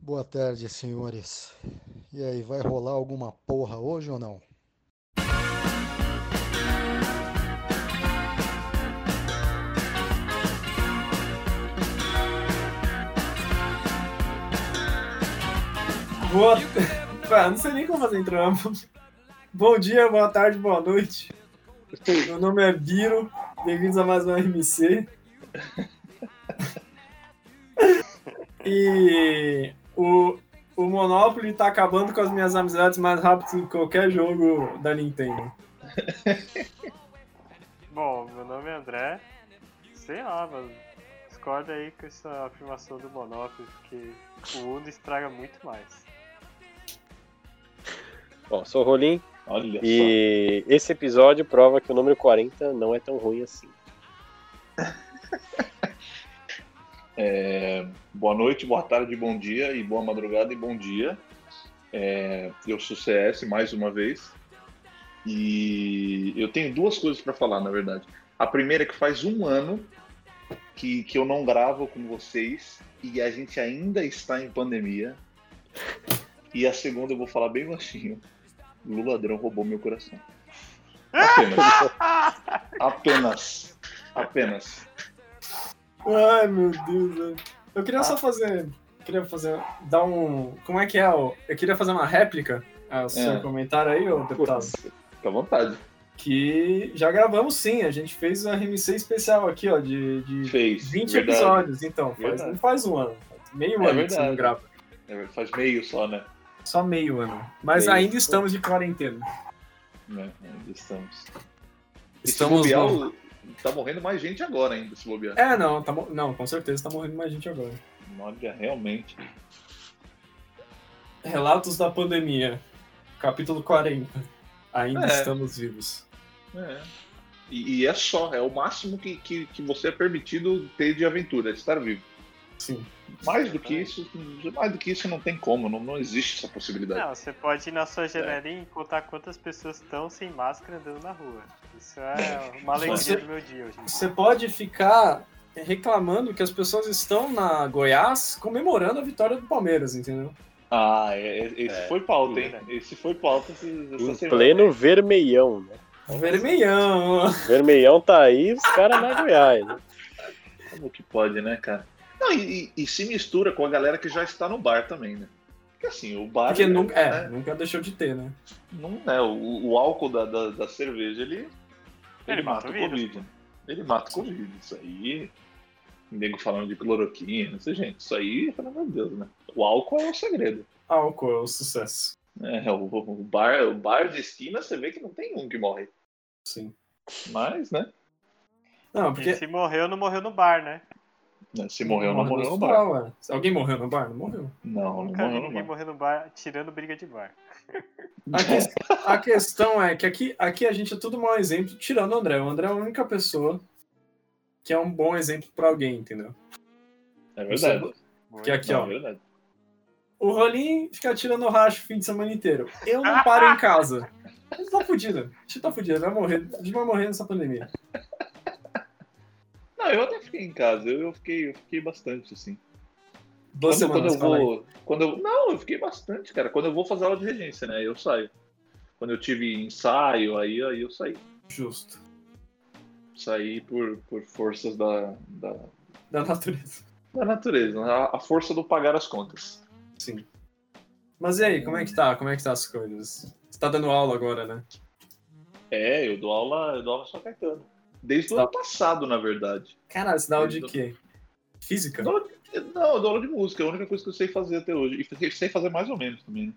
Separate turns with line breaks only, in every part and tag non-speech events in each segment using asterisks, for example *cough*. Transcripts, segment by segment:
Boa tarde, senhores. E aí, vai rolar alguma porra hoje ou não?
Boa. *laughs* Ah, não sei nem como fazer entrampo. Bom dia, boa tarde, boa noite. Meu nome é Biro. Bem-vindos a mais um RMC. E o, o Monopoly tá acabando com as minhas amizades mais rápido que qualquer jogo da Nintendo. *laughs*
Bom, meu nome é André. Sei lá, mano. Discorda aí com essa afirmação do Monopoly, porque o Uno estraga muito mais.
Bom, sou o Rolim
Olha
e esse episódio prova que o número 40 não é tão ruim assim. *laughs*
É, boa noite, boa tarde, bom dia e boa madrugada e bom dia. É, eu sou CS mais uma vez e eu tenho duas coisas para falar, na verdade. A primeira é que faz um ano que, que eu não gravo com vocês e a gente ainda está em pandemia. E a segunda eu vou falar bem baixinho. Lula ladrão roubou meu coração. Apenas. *laughs* Apenas. Apenas.
Ai, meu Deus, velho. Eu queria só fazer. Queria fazer. Dar um. Como é que é? ó? Eu queria fazer uma réplica ao seu
É.
comentário aí, ô deputado.
Fica à vontade.
Que já gravamos sim, a gente fez um RMC especial aqui, ó, de, de
Fez.
20
verdade.
episódios, então. Faz, não faz um ano. Meio
É
ano que você
verdade.
não grava.
É, faz meio só, né?
Só meio ano. Mas
Meio.
ainda estamos de quarentena.
né? Ainda estamos.
Estamos.
O- tá morrendo mais gente agora ainda, se bobear.
É, não, tá, não, com certeza tá morrendo mais gente agora.
Olha, realmente.
Relatos da pandemia. Capítulo 40. Ainda
É.
estamos vivos.
É. E, e é só, é o máximo que, que, que você é permitido ter de aventura, estar vivo.
Sim.
Mais do que isso, mais do que isso não tem como, não, não existe essa possibilidade.
Não, você pode ir na sua janelinha e contar quantas pessoas estão sem máscara andando na rua. Isso é uma alegria
Você-
do meu dia hoje.
Você pode ficar reclamando que as pessoas estão na Goiás comemorando a vitória do Palmeiras, entendeu?
Ah, é- é- esse
É,
foi pauta, hein?
verdade.
Esse foi pauta essa
Em
semana.
pleno vermelhão, né?
Vermelhão.
Vermelhão tá aí, os caras na Goiás, né?
Como que pode, né, cara? Não, e, e- e se mistura com a galera que já está no bar também, né? Porque assim, o bar.
Porque
né,
nunca, é,
né,
nunca deixou de ter, né?
não é, o, o álcool da, da, da cerveja, ele, ele,
Ele
mata
mata
o
o vírus,
Covid. Ele mata o Covid. Isso aí. Nego falando de cloroquina, não sei, gente. Isso aí, pelo amor de Deus, né? O álcool é o segredo.
Álcool é o sucesso.
É, o, o bar, o bar de esquina, você vê que não tem um que morre.
Sim.
Mas, né?
Não,
E
porque.
se morreu, não morreu no bar, né?
Se morreu, não morreu no bar.
ué. Alguém morreu no bar? Não morreu.
Não, não morreu no
ninguém
bar.
morrer no bar tirando briga de bar.
A, que- a questão é que aqui, aqui a gente é tudo mau exemplo, tirando o André. O André é a única pessoa que é um bom exemplo pra alguém, entendeu?
É verdade.
Que aqui,
Não,
ó.
é verdade.
O Rolim fica tirando o racho o fim de semana inteiro. Eu não paro em *laughs* casa. A gente tá fudido. A gente tá fudido. Vai morrer. A gente vai morrer nessa pandemia.
Não, eu até fiquei em casa. Eu, eu fiquei, eu fiquei bastante, assim.
Duas
quando, quando
semanas,
eu
fala aí.
vou. Quando eu, não, eu fiquei bastante, cara. Quando eu vou fazer aula de regência, né? Eu saio. Quando eu tive ensaio, aí, aí eu saí.
Justo.
Saí por, por forças da, da,
Da natureza.
da natureza. né? A, a força do pagar as contas.
Sim. Mas e aí, como é que tá? Como é que tá as coisas? Você tá dando aula agora, né?
É, eu dou aula, eu dou aula só Caetano. Desde o
Tá.
ano passado, na verdade.
Caralho, você dá aula de quê? Física?
Não, Não, eu dou aula de música, é a única coisa que eu sei fazer até hoje. E sei fazer mais ou menos também. né?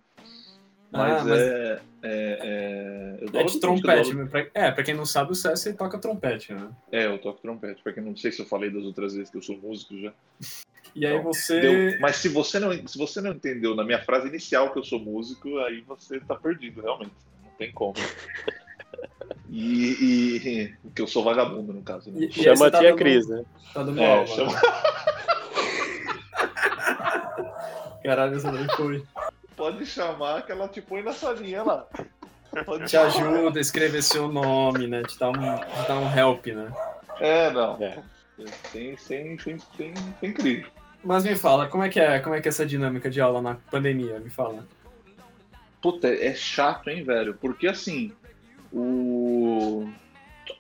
Mas,
Ah, mas-
é, é, é. Eu dou
É
aula
de
dou
trompete. mas pra- É, pra quem não sabe, o César ele toca trompete, né?
É, eu toco trompete, porque não sei se eu falei das outras vezes que eu sou músico já. *laughs*
E aí
Não,
você.
Deu- Mas se você, não, se você não entendeu na minha frase inicial que eu sou músico, aí você tá perdido, realmente. Não tem como. *laughs* E, e- *laughs* que eu sou vagabundo, no caso. Né?
E-
Chama a
tá
tia Cris, né?
Tá dando
É,
aula.
chama- *laughs*
Caralho, essa daí foi.
Pode chamar que ela te põe na salinha lá. Pode
Te ajuda a escrever seu nome, né? Te dá um, te dá um help, né?
É, não.
É.
Sem, sem, sem, sem, sem crise.
Mas me fala, como é que é, como é que é essa dinâmica de aula na pandemia? Me fala.
Puta, é chato, hein, velho? Porque assim, o.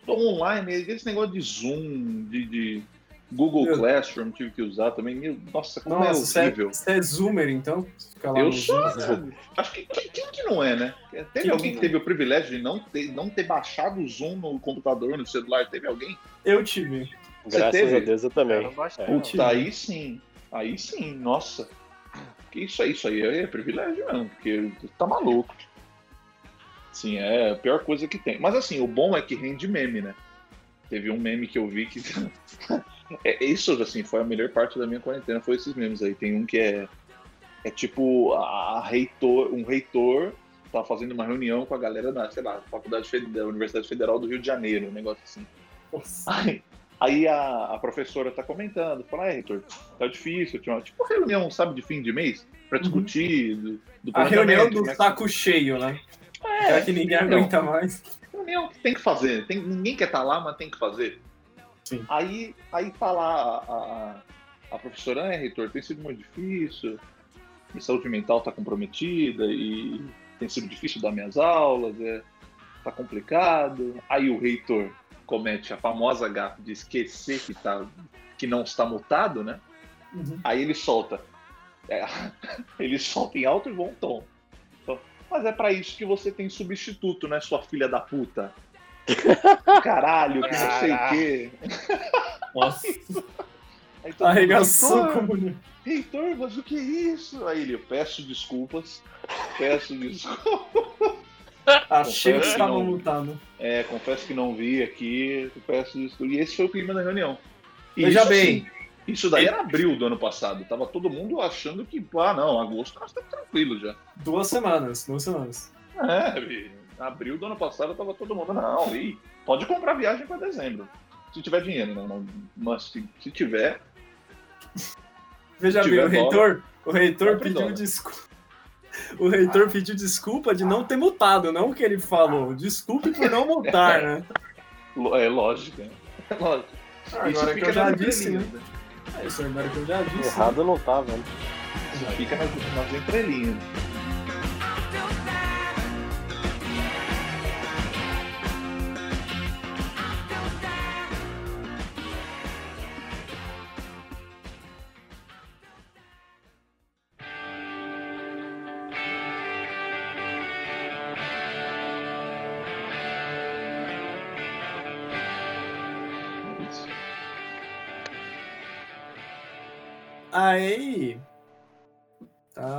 Tudo online, esse negócio de Zoom, de, de Google
Meu-
Classroom tive que usar também. Meu, nossa, como
Nossa,
é
você é,
horrível.
você é zoomer, então? Fica lá
Eu
no
sou.
Zoom.
Acho que quem, quem que não é, né? Teve
Quem
alguém
que
que teve o privilégio de não ter, não ter baixado o Zoom no computador, no celular? Teve alguém?
Eu tive.
Você
Graças
teve?
a Deus eu
Eu
também.
baixei,
É.
não.
Puta, aí sim. Aí sim, nossa. Que isso aí, isso aí é privilégio mesmo, porque tá maluco. Sim, é a pior coisa que tem. Mas assim, o bom é que rende meme, né? Teve um meme que eu vi que. *laughs* é, isso, assim, foi a melhor parte da minha quarentena, foi esses memes aí. Tem um que é. É tipo, a reitor, um reitor tá fazendo uma reunião com a galera da, sei lá, Faculdade da Universidade Federal do Rio de Janeiro, um negócio assim.
Nossa.
Aí, aí a, a professora tá comentando, fala, é, reitor, tá difícil, tinha uma, tipo uma reunião, sabe, de fim de mês, pra discutir do, do
A reunião do
né?
saco cheio, né?
É,
Já que ninguém aguenta mais.
reunião que tem que fazer, tem, ninguém quer estar lá, mas tem que fazer.
Sim.
Aí, aí tá lá a, a, a professora, é, reitor, tem sido muito difícil, minha saúde mental tá comprometida e tem sido difícil dar minhas aulas, é, tá complicado. Aí o reitor comete a famosa gafe de esquecer que, tá, que não está mutado, né?
Uhum.
Aí ele solta. É, *laughs* ele solta em alto e bom tom. Mas é pra isso que você tem substituto, né, sua filha da puta? *laughs* Caralho, que não sei o quê.
Nossa. *laughs*
Aí todo mundo,
Arregaçou
"Reitor,
como.
Reitor, mas o que é isso? Aí ele, eu peço desculpas, peço desculpas. *laughs*
Achei que
Confesso que
estava
não.
mutado.
É, confesso que não vi aqui, peço desculpas. E esse foi o clima da reunião.
Veja
isso,
bem.
Isso daí era abril do ano passado. Tava todo mundo achando que, ah, não, agosto nós estamos tranquilos já.
Duas semanas, duas semanas.
É, e abril do ano passado tava todo mundo, não, e pode comprar viagem para dezembro. Se tiver dinheiro, não, não mas se, se tiver,
Veja
Se
bem, o reitor, o reitor pediu
dólar.
desculpa. O reitor pediu desculpa de não ter mutado, não o que ele falou. Desculpe por não mutar, *laughs* né?
é lógico, né? É *laughs* lógico. Isso
Agora que
fica
eu já disse, né?
Entrelinhas, né?
É isso, agora que eu já disse.
Errado não tá, velho.
Fica nas, nas entrelinhas.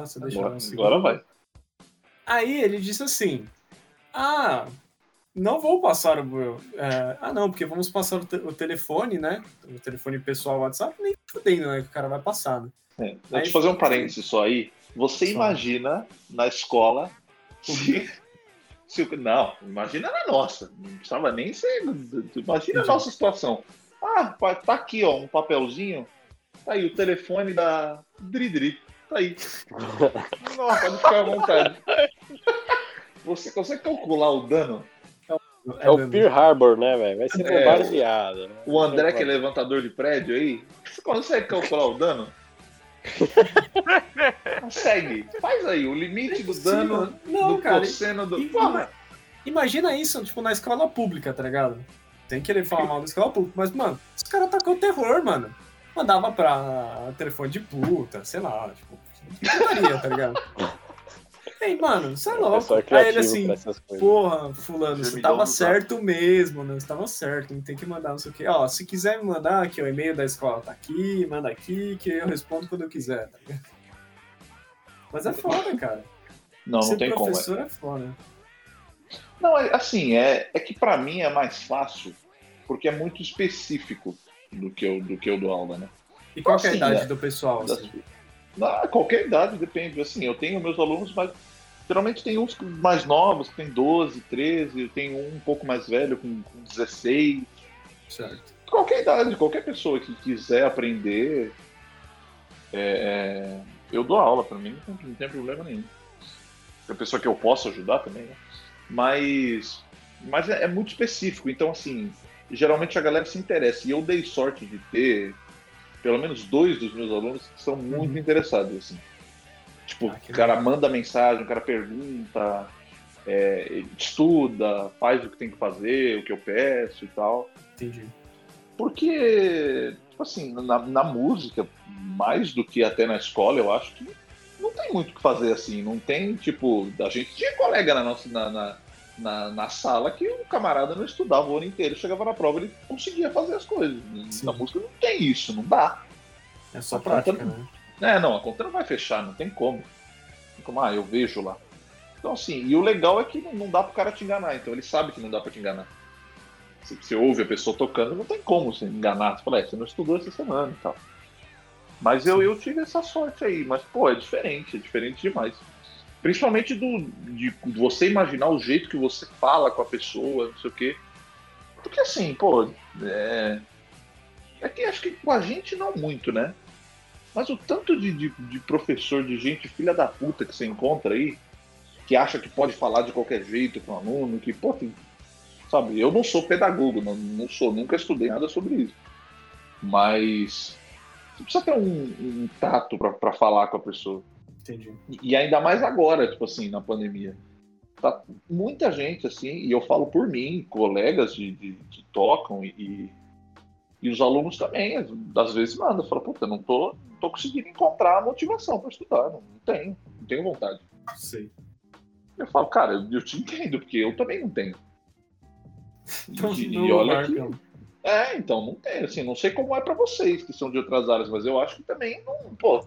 Você deixa
Agora,
um
agora vai.
Aí ele disse assim: Ah, não vou passar o. é, ah, não, porque vamos passar o, te- o telefone, né? O telefone pessoal WhatsApp, nem fudendo, né? Que o cara vai passar. né?
É, deixa
Aí-
eu fazer um parênteses só aí. Você
Só.
imagina na escola se, se Não, imagina na nossa. Não precisava nem ser. Imagina a
Entendi.
nossa situação. Ah, tá aqui, ó, um papelzinho. Tá aí o telefone da Dridri. Tá aí. Pode ficar à vontade. Você consegue calcular o dano?
É o
dano.
Pearl Harbor, né, velho? Vai ser
É.
bombardeado. né?
O André, que é levantador de prédio aí, você consegue calcular o dano? *laughs* Consegue. Faz aí, o limite do dano
Não,
do
cara.
cosseno do. Porra,
Imagina isso, tipo, na escola pública, tá ligado? Tem que querer falar mal da escola pública, mas, mano, os caras tacou terror, mano. Mandava pra telefone de puta, sei lá, tipo, putaria, tá ligado? Ei, mano, você é
O
louco.
é
Aí ele assim, porra, fulano,
Você
tava certo mesmo, né? Você tava certo, não tem que mandar não sei o quê. Ó, se quiser me mandar aqui, o e-mail da escola tá aqui, manda aqui, que eu respondo quando eu quiser, tá ligado? Mas é foda, cara.
não, não
Ser
tem como. é.
professor é foda.
Não, é, assim, é, é que pra mim é mais fácil, porque é muito específico do que eu, do que eu dou aula, né?
E qual que é a
Assim,
idade
é.
do pessoal,
Das-
assim?
Na, qualquer idade, depende. Assim, eu tenho meus alunos, mas geralmente tem uns mais novos, que tem 12, 13, eu tenho um um pouco mais velho, com, com 16.
Certo.
Qualquer idade, qualquer pessoa que quiser aprender, é, é, eu dou aula, pra mim não tem, não tem problema nenhum. Tem pessoa que eu posso ajudar também, né? Mas, mas é, é muito específico, então assim, geralmente a galera se interessa. E eu dei sorte de ter pelo menos dois dos meus alunos que são muito interessados, assim. Tipo,
Ah,
o cara manda mensagem, o cara pergunta, é, estuda, faz o que tem que fazer, o que eu peço e tal.
Entendi.
Porque, tipo assim, na, na música, mais do que até na escola, eu acho que não tem muito o que fazer assim. Não tem, tipo, a gente tinha colega na nossa na, na, na, na sala que o camarada não estudava o ano inteiro, chegava na prova ele conseguia fazer as coisas.
Sim.
Na música não tem isso, não dá.
É só
A
prática,
conta-
né?
É, não, a conta não vai fechar, não tem como. Não tem como, ah, eu vejo lá. Então, assim, e o legal é que não, não dá pro cara te enganar, então ele sabe que não dá pra te enganar. Se você ouve a pessoa tocando, não tem como você enganar. Você fala, é, você não estudou essa semana e tal. Mas eu, eu tive essa sorte aí, mas, pô, é diferente, é diferente demais. Principalmente do, de você imaginar o jeito que você fala com a pessoa, não sei o quê. Porque assim, pô, é. É que acho que com a gente não muito, né? Mas o tanto de, de, de professor, de gente filha da puta que você encontra aí, que acha que pode falar de qualquer jeito com o aluno, que, pô, tem- sabe, eu não sou pedagogo, não, não sou, nunca estudei nada sobre isso. Mas você precisa ter um, um tato pra falar com a pessoa.
Entendi.
E- E ainda mais agora, tipo assim, na pandemia. Tá muita gente, assim, e eu falo por mim, colegas de, de- que tocam e, e, e os alunos também, às vezes mandam, fala, puta, não tô, não tô conseguindo encontrar a motivação para estudar, não, não tenho, não tenho vontade.
Sei.
Eu falo, cara, eu, eu te entendo, porque eu também não tenho. E,
Então,
e
não
olha que,
marca.
é, então, não tem, assim, não sei como é pra vocês que são de outras áreas, mas eu acho que também não, pô.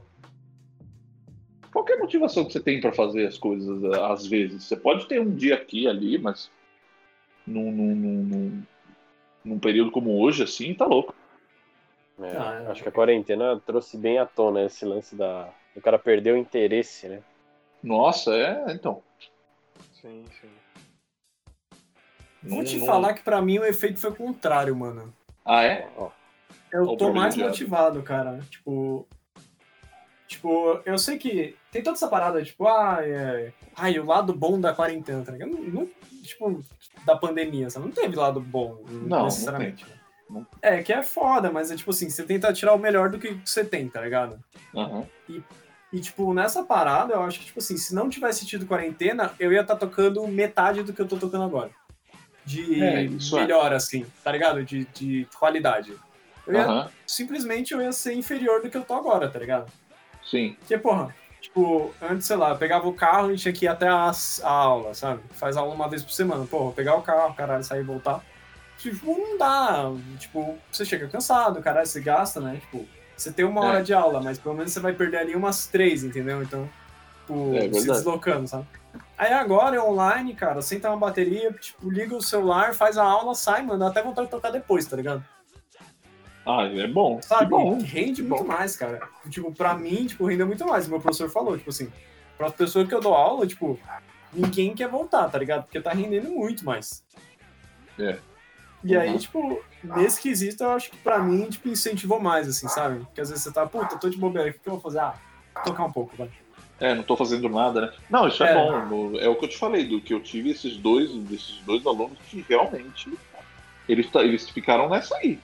Qualquer motivação que você tem pra fazer as coisas, eh, às vezes, você pode ter um dia aqui, ali, mas num, num, num, num, num período como hoje, assim, tá louco.
É,
Ah, é.
Acho que a quarentena trouxe bem à tona esse lance da. O cara perdeu o interesse, né?
Nossa, é, então.
Sim, sim.
Vou
não-
te
não-
falar que pra mim o efeito foi o contrário, mano.
Ah, é?
Ó,
Eu
Ó
tô mais motivado, cara. Tipo. Tipo, eu sei que tem toda essa parada, tipo, ah, é. Ai, o lado bom da quarentena, tá ligado? Não, não- tipo, da pandemia, sabe? Não teve lado bom,
não
necessariamente.
Não.
É, que é foda, mas é tipo assim, você tenta tirar o melhor do que você tem, tá ligado?
Aham.
E, tipo, nessa parada, eu acho que, tipo assim, se não tivesse tido quarentena, eu ia estar tocando metade do que eu tô tocando agora. De
É, é.
melhor, assim, tá ligado? De, de qualidade. Eu ia, simplesmente eu ia ser inferior do que eu tô agora, tá ligado?
Sim.
Porque, porra, tipo, antes, sei lá, eu pegava o carro e tinha que ir até a, a aula, sabe? Faz aula uma vez por semana. Porra, pegar o carro, caralho, sair e voltar. Tipo, não dá. Tipo, você chega cansado, caralho, você gasta, né? Tipo, você tem uma
É.
hora de aula, mas pelo menos você vai perder ali umas três, entendeu? Então, tipo,
É
se deslocando, sabe? Aí agora é online, cara, senta uma bateria, tipo, liga o celular, faz a aula, sai, mano, dá até vontade de tocar depois, tá ligado?
Ah, é bom.
Sabe?
Bom.
Rende
que
muito
bom.
mais, cara. Tipo, pra mim, tipo, rende muito mais. Meu professor falou, tipo assim, pra pessoa que eu dou aula, tipo, ninguém quer voltar, tá ligado? Porque tá rendendo muito mais.
É.
E aí,
Uhum.
tipo, nesse quesito, eu acho que pra mim, tipo, incentivou mais, assim, sabe? Porque às vezes você tá, puta, tô de bobeira, o que, que eu vou fazer? Ah, tocar um pouco, vai.
É, não tô fazendo nada, né? Não, isso é,
É.
bom. É o que eu te falei, do que eu tive esses dois, desses dois alunos que realmente eles, tá- eles ficaram nessa aí.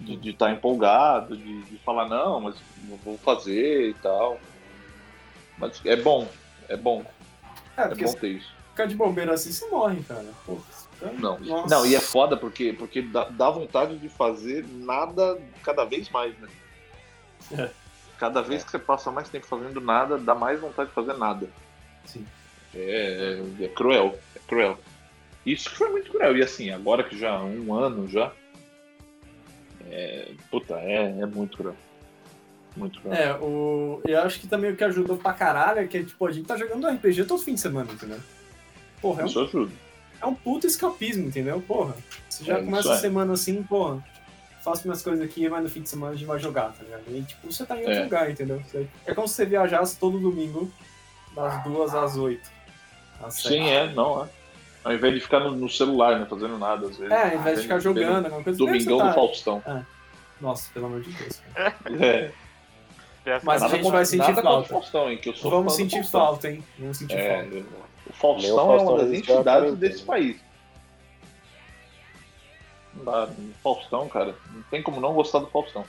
De estar empolgado, de, de falar, não, mas eu vou fazer e tal. Mas é bom, é bom,
É,
é bom ter isso.
ficar de bobeira assim, você morre, cara. Pô, fica-
Não,
Nossa.
não, e é foda porque, porque dá, dá vontade de fazer nada cada vez mais, né?
É.
Cada vez que você passa mais tempo fazendo nada, dá mais vontade de fazer nada.
Sim.
É, é, é cruel, é cruel. Isso que foi muito cruel. E assim, agora que já há um ano já. É, puta, é, é muito cruel. Muito cruel.
É, o... eu acho que também o que ajudou pra caralho é que, tipo, a gente tá jogando RPG todo fim de semana, entendeu? Porra, é um
Isso ajuda.
é um puta escapismo, entendeu? Porra. Você já
É,
começa a
é.
semana assim, porra, faço minhas coisas aqui, mas no fim de semana a gente vai jogar, tá ligado? E tipo, você tá em outro
É.
lugar, entendeu? É como se você viajasse todo domingo, das duas às oito. Às.
Sim, é, não, é. Ao invés de ficar no, no celular, né, fazendo nada, às vezes.
É, ao invés de ficar jogando, alguma coisa
Domingão
você
do
tá...
Faustão.
Nossa, pelo amor de Deus. cara. *laughs*
É.
Mas a
nada
gente
contra-
vai sentir falta.
Faustão, hein, que eu sou
Vamos sentir
Faustão.
falta, hein? Vamos sentir
É,
falta.
eu- o Faustão, é
Faustão
uma das entidades desse país. Dá, Faustão, cara, não tem como não gostar do Faustão.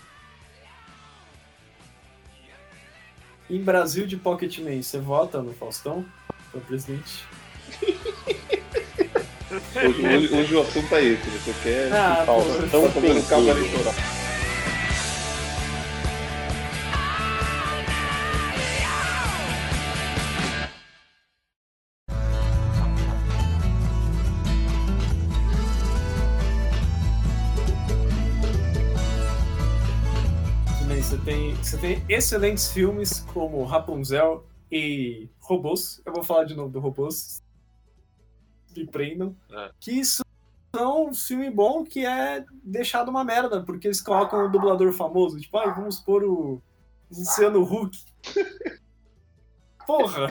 Em Brasil de Pocketman, você vota no Faustão pra presidente?
Hoje, hoje- hoje o assunto é esse. Você quer
Ah,
chutar o
pô,
Faustão
tão
fazendo cabo eleitoral.
Você tem, você tem excelentes filmes como Rapunzel e Robôs. Eu vou falar de novo do Robôs. Me prendam.
É.
Que isso são um filme bom que é deixado uma merda, porque eles colocam um dublador famoso. Tipo, ai, vamos pôr o Luciano Huck. *laughs* Porra!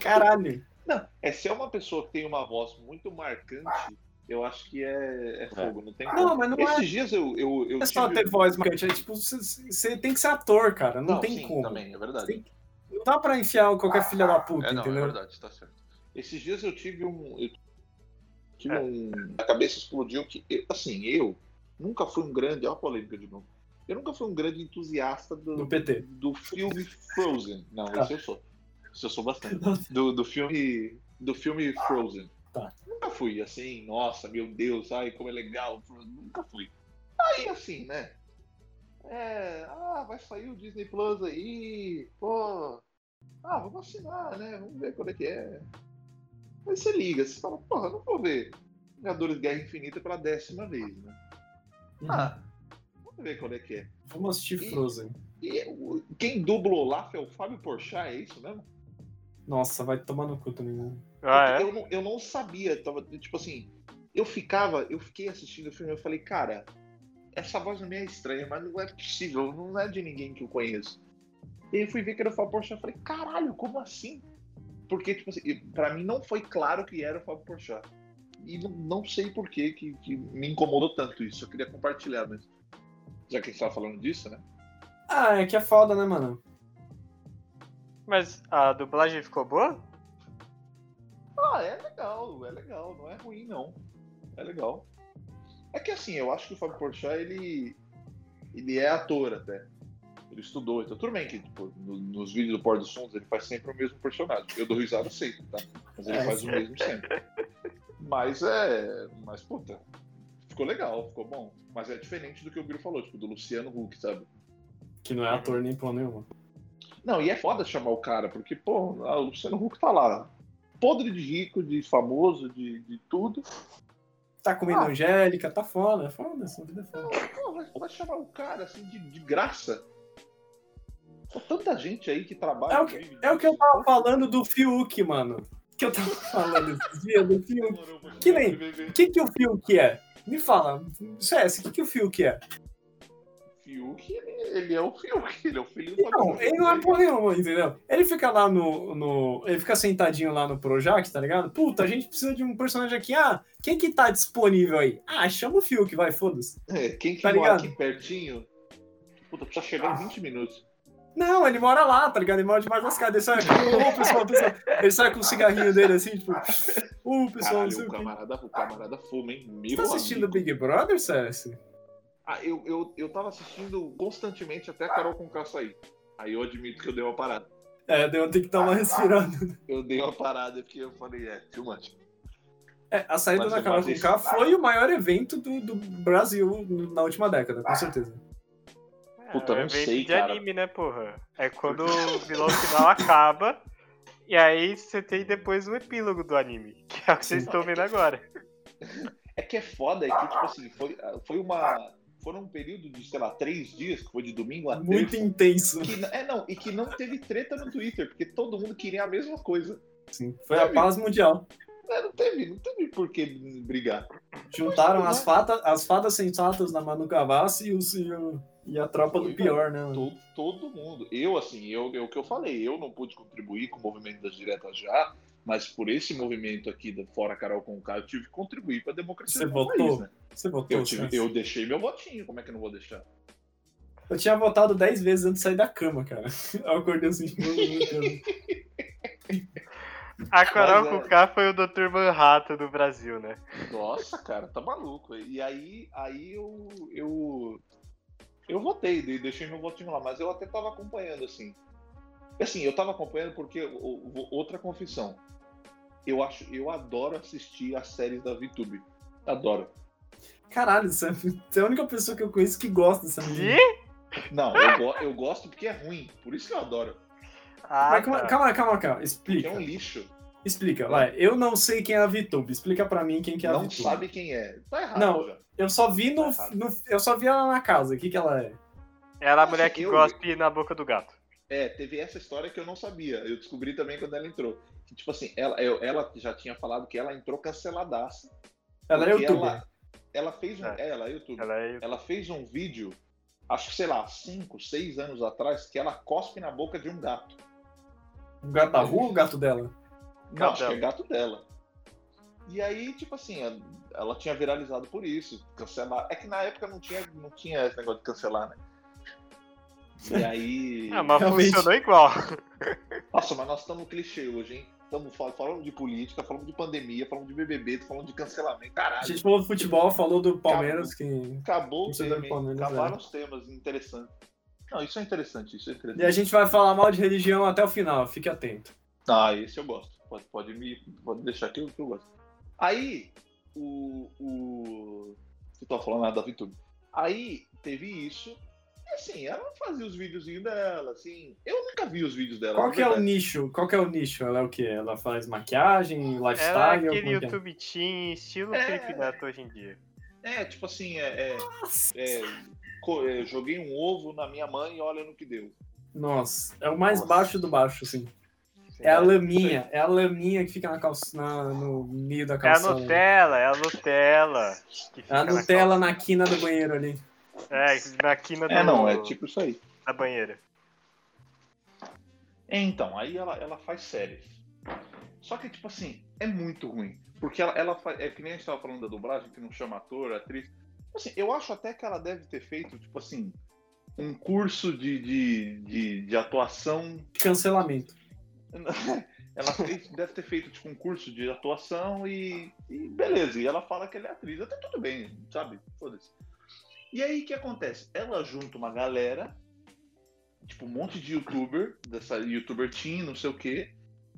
Caralho.
Não, é se é uma pessoa que tem uma voz muito marcante, eu acho que é, é fogo, não tem
Não,
como.
mas não
Esses
é-
dias eu, eu, eu
É só
tive-
ter voz marcante. É tipo, você- tem que ser ator, cara. Não, tem
sim,
como.
também, é verdade.
Tem- Não dá pra enfiar qualquer filha da puta,
É, não, é
entendeu?
verdade, tá certo.
Esses dias eu tive um. Eu tive
É.
um. A cabeça explodiu que. assim, eu nunca fui um grande. Olha a polêmica de novo. Eu nunca fui um grande entusiasta do,
Do PT.
do filme Frozen. Não,
Tá.
esse eu sou. Esse eu sou bastante. Do, do filme. Do filme Frozen.
Tá.
Nunca fui assim, nossa, meu Deus, ai, como é legal. Nunca fui. Aí assim, né? É. Ah, vai sair o Disney Plus aí. Pô. Ah, vamos assinar, né? Vamos ver quando é que é. Aí você liga, você fala, porra, não vou ver Vingadores Guerra Infinita pela décima vez, né? Ah, vamos ver quando é que é.
Vamos assistir Frozen.
E quem dubla o Olaf é o Fábio Porchat, é isso mesmo?
Nossa, vai tomar no cu também. né?
Ah, é?
eu, não, eu não sabia, tava, tipo assim, eu ficava, eu fiquei assistindo o filme eu falei, cara, essa voz não me é estranha, mas não é possível, não é de ninguém que eu conheço. E aí eu fui ver que era o Fábio Porchat, eu falei, caralho, como assim? Porque, tipo assim, pra mim não foi claro que era o Fábio Porchat. E não, não sei por que, que que me incomodou tanto isso, eu queria compartilhar mesmo. Já que a gente tava falando disso, né?
Ah, é que é foda, né, mano?
Mas a dublagem ficou boa?
Ah, é legal, é legal, não é ruim não. É legal. É que assim, eu acho que o Fábio Porchat, ele, ele é ator até. Ele estudou, então tudo bem que tipo, no- nos vídeos do Pôr dos Fundos ele faz sempre o mesmo personagem. Eu dou risada sempre, tá? Mas ele
É.
faz o mesmo sempre. Mas é. Mas puta, ficou legal, ficou bom. Mas é diferente do que o Biro falou, tipo, do Luciano Huck, sabe?
Que não é ator nem porra nenhuma.
Não, e é foda chamar o cara, porque, pô, o Luciano Huck tá lá. Podre de rico, de famoso, de, de tudo.
Tá comendo
Ah.
Angélica, tá foda, é foda, essa vida é foda.
Vai, vai chamar o cara assim de, de graça. Tanta gente aí que trabalha.
É o que- É o que eu tava falando do Fiuk, mano. Que eu tava *laughs* falando esses dias do Fiuk. Que nem- O que, que o Fiuk é? Me fala, CS, o que, que o Fiuk é?
Fiuk, ele, é o Fiuk, ele é o filho do
Não, ele não é porra nenhuma, entendeu? Ele fica lá no, no. Ele fica sentadinho lá no Projac, tá ligado? Puta, a gente precisa de um personagem aqui. Ah, quem que tá disponível aí? Ah, chama o Fiuk, vai, foda-se.
É, quem que
Tá
mora
ligado?
aqui pertinho. Puta, precisa chegar em 20 minutos.
Não, ele mora lá, tá ligado? Ele mora debaixo das escadas. Ele sai, *laughs* ô, pessoal, pessoal. Ele sai com o cigarrinho dele assim, tipo, ô, pessoal,
Caralho, o
o
camarada, o camarada fuma, hein? Meu
Você tá assistindo
amigo.
Big Brother, CS?
Ah, eu, eu, eu tava assistindo constantemente até a Carol com K sair. Aí eu admito que eu dei uma parada.
É, deu ter que dar uma respirada.
Eu dei uma parada porque eu falei, é, too much.
É, a saída
Mas
da
eu
Carol com foi o maior evento do, do Brasil na última década, com certeza.
Puta,
é um
não
evento
sei,
de
cara.
anime, né, porra? É quando o vilão final acaba e aí você tem depois o epílogo do anime, que é o que vocês estão vendo agora.
É que é foda, é que, tipo assim, foi, foi uma. Foram um período de, sei lá, três dias, que foi de domingo a
Muito
terça.
intenso.
Que, é, não, e que não teve treta no Twitter, porque todo mundo queria a mesma coisa.
Sim, foi a paz mundial.
É, não teve, não teve por que brigar.
Juntaram as, fata, as fadas sensatas na Manu Gavassi e, e, o- e a tropa do pior, né?
Todo, todo mundo. Eu, assim, eu, eu, o que eu falei, eu não pude contribuir com o movimento das diretas já, mas por esse movimento aqui da Fora Carol com K, eu tive que contribuir para a democracia
Você
do
votou?
país, né?
Você votou?
Eu, tive, eu deixei meu votinho, como é que eu não vou deixar?
Eu tinha votado 10 vezes antes de sair da cama, cara. *laughs* Eu acordei assim, meu Deus.
A Carol
é-
com K foi o Dr. Manhattan do Brasil, né?
Nossa, cara, tá maluco. E aí, aí eu, eu, eu votei, de- deixei meu votinho lá, mas eu até tava acompanhando, assim. Assim, eu tava acompanhando porque outra confissão. Eu acho, eu adoro assistir as séries da VTube. Adoro.
Caralho, você é a única pessoa que eu conheço que gosta dessa menina.
Não, eu, go- eu gosto porque é ruim. Por isso que eu adoro.
Ah,
Mas calma,
tá.
calma, calma, calma.
Porque
Explica.
é um lixo.
Explica, vai. Eu não sei quem é a VTube. Explica pra mim quem que é a
não
VTube.
sabe quem é. Tá errado
Não.
já.
Eu só vi no,
Tá
no- Eu só vi ela na casa. O que, que ela é?
Ela é a mulher que
eu-
gospe na boca do gato.
É, teve essa história que eu não sabia. Eu descobri também quando ela entrou. Que, tipo assim, ela, eu- ela já tinha falado que ela entrou canceladaça.
Ela é youtuber.
Ela, ela fez um.
É.
É, ela é youtuber.
Ela é.
Ela fez um vídeo, acho que sei lá, 5, 6 anos atrás, que ela cospe na boca de um gato.
O gato da rua ou o gato dela?
Não, acho que é gato dela. E aí, tipo assim, ela- tinha viralizado por isso. Cancelar. É que na época não tinha, não tinha esse negócio de cancelar, né? E *laughs* aí.
Ah, mas
Realmente.
funcionou igual.
Nossa, mas nós estamos no clichê hoje, hein? Estamos falando de política, falando de pandemia, falando de BBB, falando de cancelamento.
A
Caralho,
gente falou do futebol, falou do Palmeiras, que.
acabou o
Torcedor
tema?
Palmeiras,
Acabaram
é.
os temas interessantes. Não, isso é interessante, isso é interessante.
E a gente vai falar mal de religião até o final, fique atento.
Ah, esse eu gosto. Pode, pode me pode deixar que eu, que eu gosto. Aí, o. o... Você tava falando nada da VTube. Aí teve isso. E assim, ela fazia os videozinhos dela, assim. Eu nunca vi os vídeos dela.
Qual que é o nicho? Qual que é o nicho? Ela é o quê? Ela faz maquiagem,
Ela é
lifestyle?
aquele
é é?
YouTube Teen estilo
É.
Felipe Neto hoje em dia.
É, tipo assim, é. é, é, é, joguei um ovo na minha mãe e olha no que deu.
Nossa, é o mais
Nossa.
baixo do baixo, assim. É a laminha, é a laminha que fica na calça, na- no meio da
É a
calça.
Nutella, é a Nutella. Que
É a
na
Nutella na quina do banheiro ali.
calça. É, na quina do,
É, não, é tipo isso aí.
da banheira.
Então, aí ela, ela faz séries. Só que, tipo assim, é muito ruim. Porque ela, ela faz. É que nem a gente tava falando da dublagem, que não chama ator, atriz. Assim, eu acho até que ela deve ter feito, tipo assim, um curso de, de, de, de atuação.
Cancelamento. *laughs*
Ela fez- deve ter feito, tipo, um curso de atuação e, e beleza. E ela fala que ela é atriz. Até tudo bem, sabe? Foda-se. E aí, o que acontece? Ela junta uma galera, tipo, um monte de youtuber, dessa youtuber teen, não sei o quê.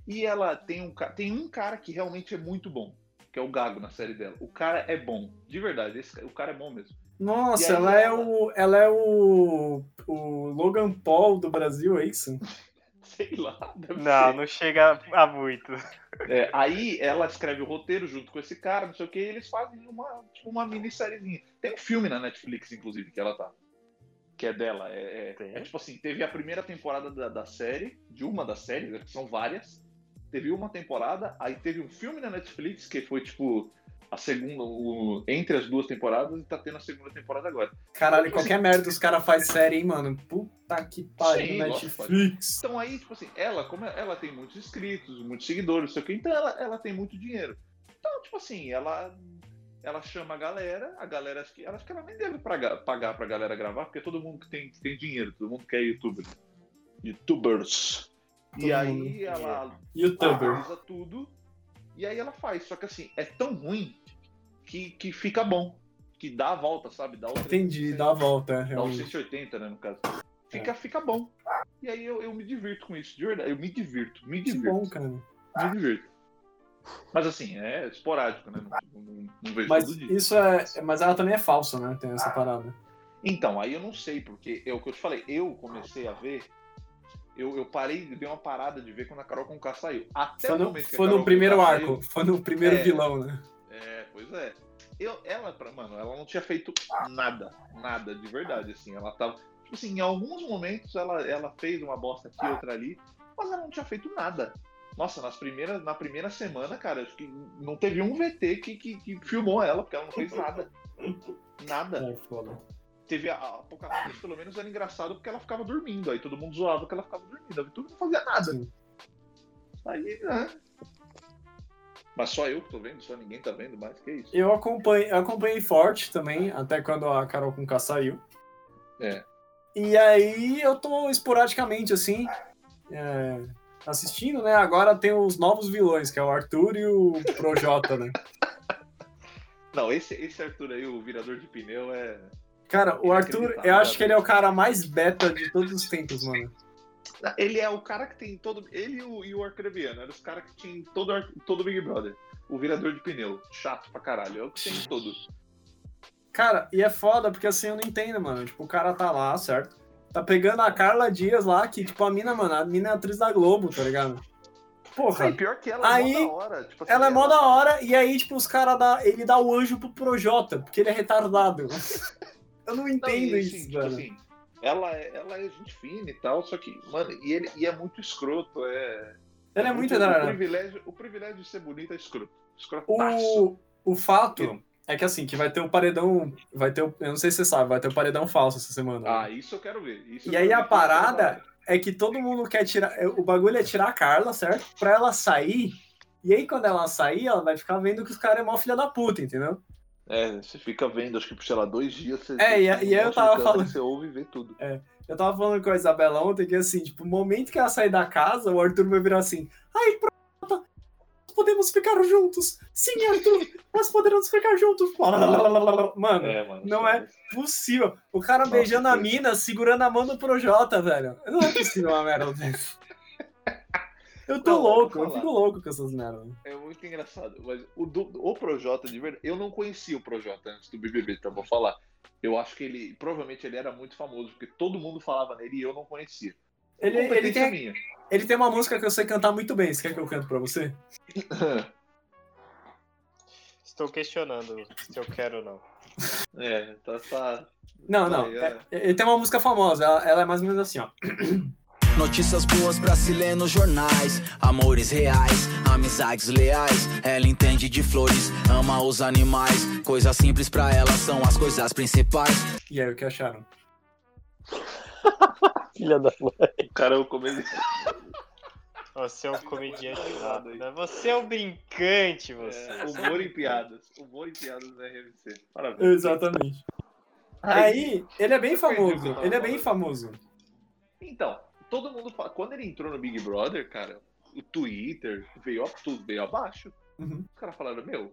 E ela tem um, tem um cara que realmente é muito bom, que é o Gago na série dela. O cara é bom, de verdade. Esse, o cara é bom mesmo.
Nossa,
E aí
ela é
ela-
o. Ela é o. O Logan Paul do Brasil, é isso? *laughs*
Sei lá, deve
Não,
ser.
não chega a muito.
É, aí ela escreve o roteiro junto com esse cara, não sei o que, e eles fazem uma, tipo, uma minissériezinha. Tem um filme na Netflix, inclusive, que ela tá. Que é dela. É, é- é tipo assim, teve a primeira temporada da, da série, de uma das séries, né, que são várias. Teve uma temporada, aí teve um filme na Netflix, que foi tipo a segunda, o, entre as duas temporadas, e tá tendo a segunda temporada agora.
Caralho, qualquer merda os caras fazem série, hein, mano? Puta que pariu, Netflix.
Então aí, tipo assim, ela, como ela tem muitos inscritos, muitos seguidores, não sei o que, então ela, ela tem muito dinheiro. Então, tipo assim, ela ela chama a galera, a galera acho que ela acho que ela nem deve pagar, pagar pra galera gravar, porque todo mundo que tem, tem dinheiro, todo mundo quer youtuber. Youtubers.
Todo
e aí
mundo.
ela
Youtuber.
organiza tudo e aí ela faz. Só que assim, é tão ruim que, que fica bom. Que dá a volta, sabe? Dá o
Entendi,
360.
dá a volta, é,
Dá
realmente.
180, né, no caso. Fica, fica bom. E aí eu, eu me divirto com isso, de verdade. Eu me divirto, me
Que
divirto,
bom, cara.
me divirto. Mas assim, é esporádico, né? Não, não- não vejo
Mas
todo dia.
isso é. Mas ela também é falsa, né? Tem essa parada.
Então, aí eu não sei, porque é o que eu te falei, eu comecei a ver. Eu, eu parei, dei uma parada de ver quando a Carol Conká saiu. Até
Foi
o
no,
momento que
foi no primeiro
Conká
arco,
saiu-
foi no primeiro
É.
vilão, né?
É, pois é. Eu, ela, mano, ela não tinha feito nada, nada de verdade, assim. Ela tava. Tipo assim, em alguns momentos ela, ela fez uma bosta aqui, outra ali, mas ela não tinha feito nada. Nossa, nas primeiras, na primeira semana, cara, acho que não teve um VT que, que, que filmou ela, porque ela não fez nada. Nada.
É, foda.
Teve a, a Pocahontas, pelo menos, era engraçado porque ela ficava dormindo. Aí todo mundo zoava que ela ficava dormindo. A Vitube não fazia nada.
Sim.
Aí, né? Mas só eu que tô vendo, só ninguém tá vendo mais. Que isso?
Eu acompanhei, acompanhei forte também, até quando a Carol com K saiu.
É.
E aí eu tô esporadicamente, assim, é, assistindo, né? Agora tem os novos vilões, que é o Arthur e o Projota, né? *laughs*
Não, esse, esse Arthur aí, o virador de pneu, é.
Cara, o Arthur, eu acho que ele é o cara mais beta de todos os tempos, mano.
Ele é o cara que tem todo. Ele e o, e o Arcrebiano eram os caras que tinham todo, todo Big Brother. O virador de pneu. Chato pra caralho. É o que tem em todo.
Cara, e é foda, porque assim, eu não entendo, mano. Tipo, o cara tá lá, certo? Tá pegando a Carla Dias lá, que, tipo, a mina, mano, a mina é atriz da Globo, tá ligado? Porra,
Sim, pior que ela
Aí,
é mó da hora. Tipo assim,
ela é mó da hora, e aí, tipo, os caras dá. Ele dá o anjo pro Projota, porque ele é retardado. *laughs* Eu não
Não,
entendo
e,
isso,
assim, tipo
velho.
assim, ela, é, ela é gente fina e tal, só que, mano, e ele e é muito escroto. É,
Ele é muito
o,
retardado.
privilégio, o privilégio de ser bonito é escroto. Escrotaço.
O, o fato é que assim, que vai ter o paredão. Vai ter o, Eu não sei se você sabe, vai ter o paredão falso essa semana. né?
Ah, isso eu quero ver. Isso
E aí a
isso
parada é que todo mundo quer tirar. é, O bagulho é tirar a Carla, certo? Pra ela sair. E aí, quando ela sair, ela vai ficar vendo que os caras é mó filha da puta, entendeu?
É, você fica vendo, acho que por, sei lá, dois dias você.
É, e-
você
e aí eu tava falando-
Você ouve e vê tudo.
Eu tava falando com a Isabela ontem que assim, tipo, o momento que ela sair da casa, o Arthur vai virar assim. Ai, pronto, podemos ficar juntos. Sim, Arthur, *laughs* nós poderemos ficar juntos. Mano,
É, mano.
não é possível. O cara
Nossa,
beijando a mina, segurando a mão do Projota, velho. Não é possível uma merda dessa. Eu tô
Não,
louco, eu fico louco com essas merdas.
É muito engraçado. Mas o, do, o Projota, de verdade, eu não conhecia o Projota antes do BBB, então vou falar. Eu acho que ele, provavelmente ele era muito famoso, porque todo mundo falava nele e eu não conhecia.
Ele, ele, tem,
minha.
ele tem uma música que eu sei cantar muito bem. Você quer que eu cante pra você? *laughs*
Estou questionando se eu quero ou não.
é, tá, tá.
Não, não. É- ele tem uma música famosa. Ela, ela é mais ou menos assim, ó. *clears throat*
Notícias boas pra se ler nos jornais, amores reais, amizades leais. Ela entende de flores, ama os animais. Coisas simples pra ela são as coisas principais.
E aí, o que acharam? *laughs*
Filha da mãe.
O cara é o comediante. *laughs*
Você é um comediante
aí.
rápido. Você é um brincante, você.
É, humor em piadas. Humor em piadas da RMC. Parabéns.
Exatamente. Aí, ele é bem famoso. Ele é bem famoso.
Então, todo mundo fala. Quando ele entrou no Big Brother, cara, o Twitter veio a, tudo veio abaixo.
Uhum.
Os caras falaram, meu,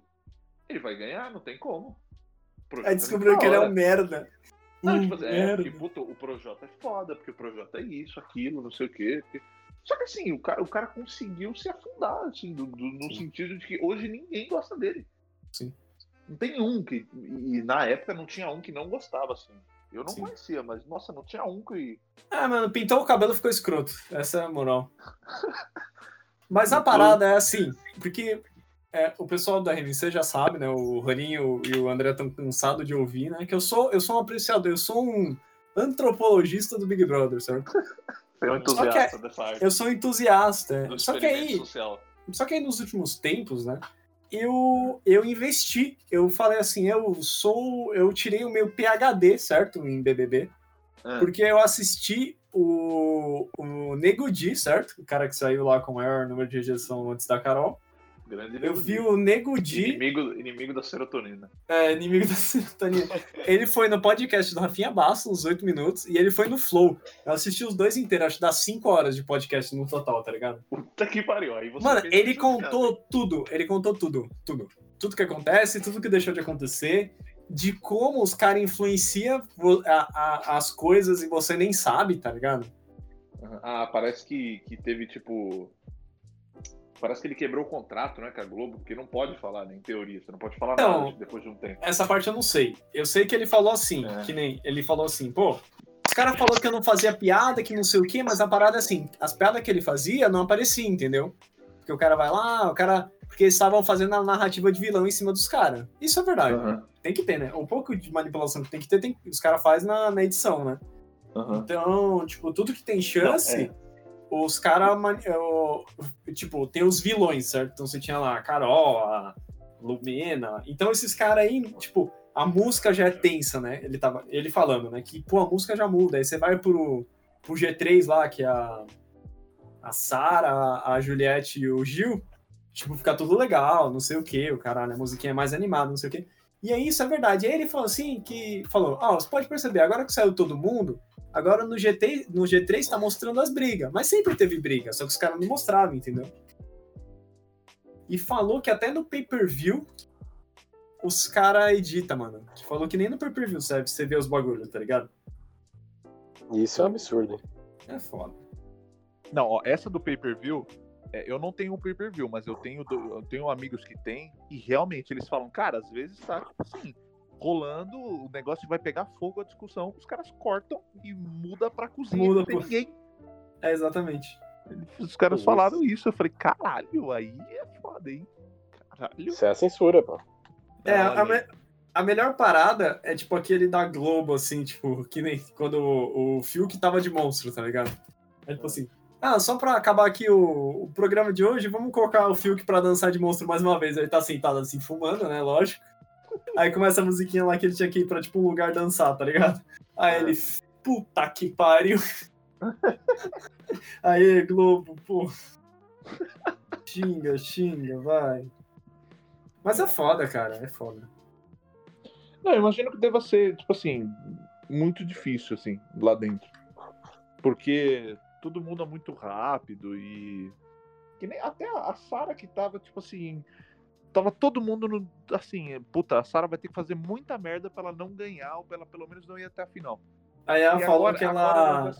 ele vai ganhar, não tem como.
Aí
é
descobriu
muito
que ele é um merda.
Não, tipo, é,
merda.
porque, puta, o Projota é foda, porque o Projota é isso, aquilo, não sei o quê. Só que assim, o cara, o cara conseguiu se afundar, assim, do- do- no
Sim.
sentido de que hoje ninguém gosta dele.
Sim.
Não tem um que. E na época não tinha um que não gostava, assim. Eu não
Sim.
conhecia, mas nossa, não tinha um que.
Ah, mano, pintou o cabelo ficou escroto. Essa é a moral. *laughs* Mas a parada é assim, porque é, o pessoal da RMC já sabe, né? O Raninho e o André estão cansados de ouvir, né? Que eu sou, eu sou um apreciador, eu sou um antropologista do Big Brother, certo? *laughs*
Você é um
Só que
entusiasta dessa arte.
Eu sou entusiasta.
do
Só que aí,
social.
Só que aí nos últimos tempos, né? Eu, eu investi. Eu falei assim, eu sou. Eu tirei o meu PhD, certo? Em BBB.
É.
Porque eu assisti o, o Nego Di, certo? O cara que saiu lá com o maior número de rejeição antes da Carol.
Grande
Eu vi o Nego Di,
inimigo, inimigo da serotonina.
é, inimigo da sintonia. Ele foi no podcast do Rafinha Basso, uns 8 minutos, e ele foi no Flow. Eu assisti os dois inteiros, acho que dá 5 horas de podcast no total, tá ligado?
Puta que pariu. Aí você
Mano, ele contou tudo, ele contou tudo, tudo. Tudo que acontece, tudo que deixou de acontecer, de como os caras influenciam as coisas e você nem sabe, tá ligado?
Ah, parece que, que teve tipo. Parece que ele quebrou o contrato, né, com a Globo, porque não pode falar, né, em teoria. Você não pode falar
Não.
nada depois de um tempo.
Essa parte eu não sei. Eu sei que ele falou assim,
É.
que nem ele falou assim, pô, os caras falaram que eu não fazia piada, que não sei o quê, mas a parada é assim, as piadas que ele fazia não apareciam, entendeu? Porque o cara vai lá, o cara. Porque eles estavam fazendo a narrativa de vilão em cima dos caras. Isso é verdade.
Aham,
Tem que ter, né? Um pouco de manipulação que tem que ter, tem, os caras fazem na, na edição, né?
aham.
Então, tipo, tudo que tem chance,
Não, é.
Os caras. Tipo, tem os vilões, certo? Então você tinha lá a Carol, a Lumena. Então esses caras aí, tipo, a música já é tensa, né? Ele, tava, ele falando, né? Que, pô, a música já muda. Aí você vai pro, pro G3 lá, que é a, a Sara, a Juliette e o Gil. Tipo, fica tudo legal, não sei o que, o caralho, a musiquinha é mais animada, não sei o que. E aí isso é verdade. E aí ele falou assim, que falou, ó, você pode perceber, agora que saiu todo mundo, agora no, GT, no G3 tá mostrando as brigas. Mas sempre teve briga, só que os caras não mostravam, entendeu? E falou que até no pay-per-view os caras editam, mano. Que falou que nem no pay-per-view serve você vê os bagulhos, tá ligado?
Isso é um absurdo.
É foda.
Não, ó, essa do pay-per-view, é, eu não tenho um pay-per-view, mas eu tenho, eu tenho amigos que têm, e realmente eles falam, cara, às vezes tá, tipo assim, rolando, o negócio vai pegar fogo a discussão, os caras cortam e muda pra cozinha,
Muda
não tem ninguém.
É, exatamente.
Os caras
Isso.
falaram isso, eu falei, caralho, aí é foda, hein? Caralho.
Isso é a censura, pô.
É, a, me- a melhor parada é tipo aquele da Globo, assim, tipo, que nem quando o, o Fiuk tava de monstro, tá ligado? É tipo assim, ah, só pra acabar aqui o, o programa de hoje, vamos colocar o Fiuk pra dançar de monstro mais uma vez. Ele tá sentado assim, fumando, né, lógico. Aí começa a musiquinha lá que ele tinha que ir pra, tipo, um lugar dançar, tá ligado? Aí ele, puta que pariu. *laughs* Aí, Globo, pô. Xinga, xinga, vai. Mas é foda, cara, é foda.
Não, imagino que deva ser, tipo assim, muito difícil, assim, lá dentro. Porque tudo muda muito rápido e. Que nem até a a Sarah que tava, tipo assim. Tava todo mundo no. Assim, puta, a Sarah vai ter que fazer muita merda pra ela não ganhar ou pra ela pelo menos não ir até a final.
Aí ela
E
falou
agora-
que, ela,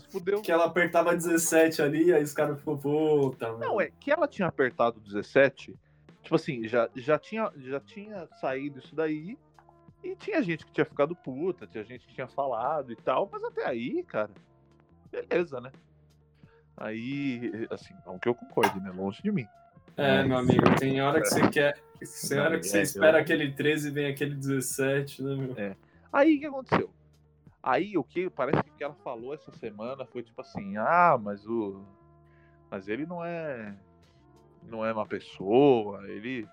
que ela apertava 17 ali, aí os caras ficou, puta, mano.
Não, é que ela tinha apertado 17, tipo assim, já, já, tinha, já tinha saído isso daí, e tinha gente que tinha ficado puta, tinha gente que tinha falado e tal, mas até aí, cara, beleza, né? Aí, assim, não que eu concorde, né? Longe de mim.
É, meu amigo, tem hora que você quer. Tem hora que você
É,
espera aquele 13 e vem aquele 17, né, meu?
Aí o que aconteceu? Aí o que parece que o que ela falou essa semana foi tipo assim, ah, mas o. Mas ele não é. Não é uma pessoa, ele.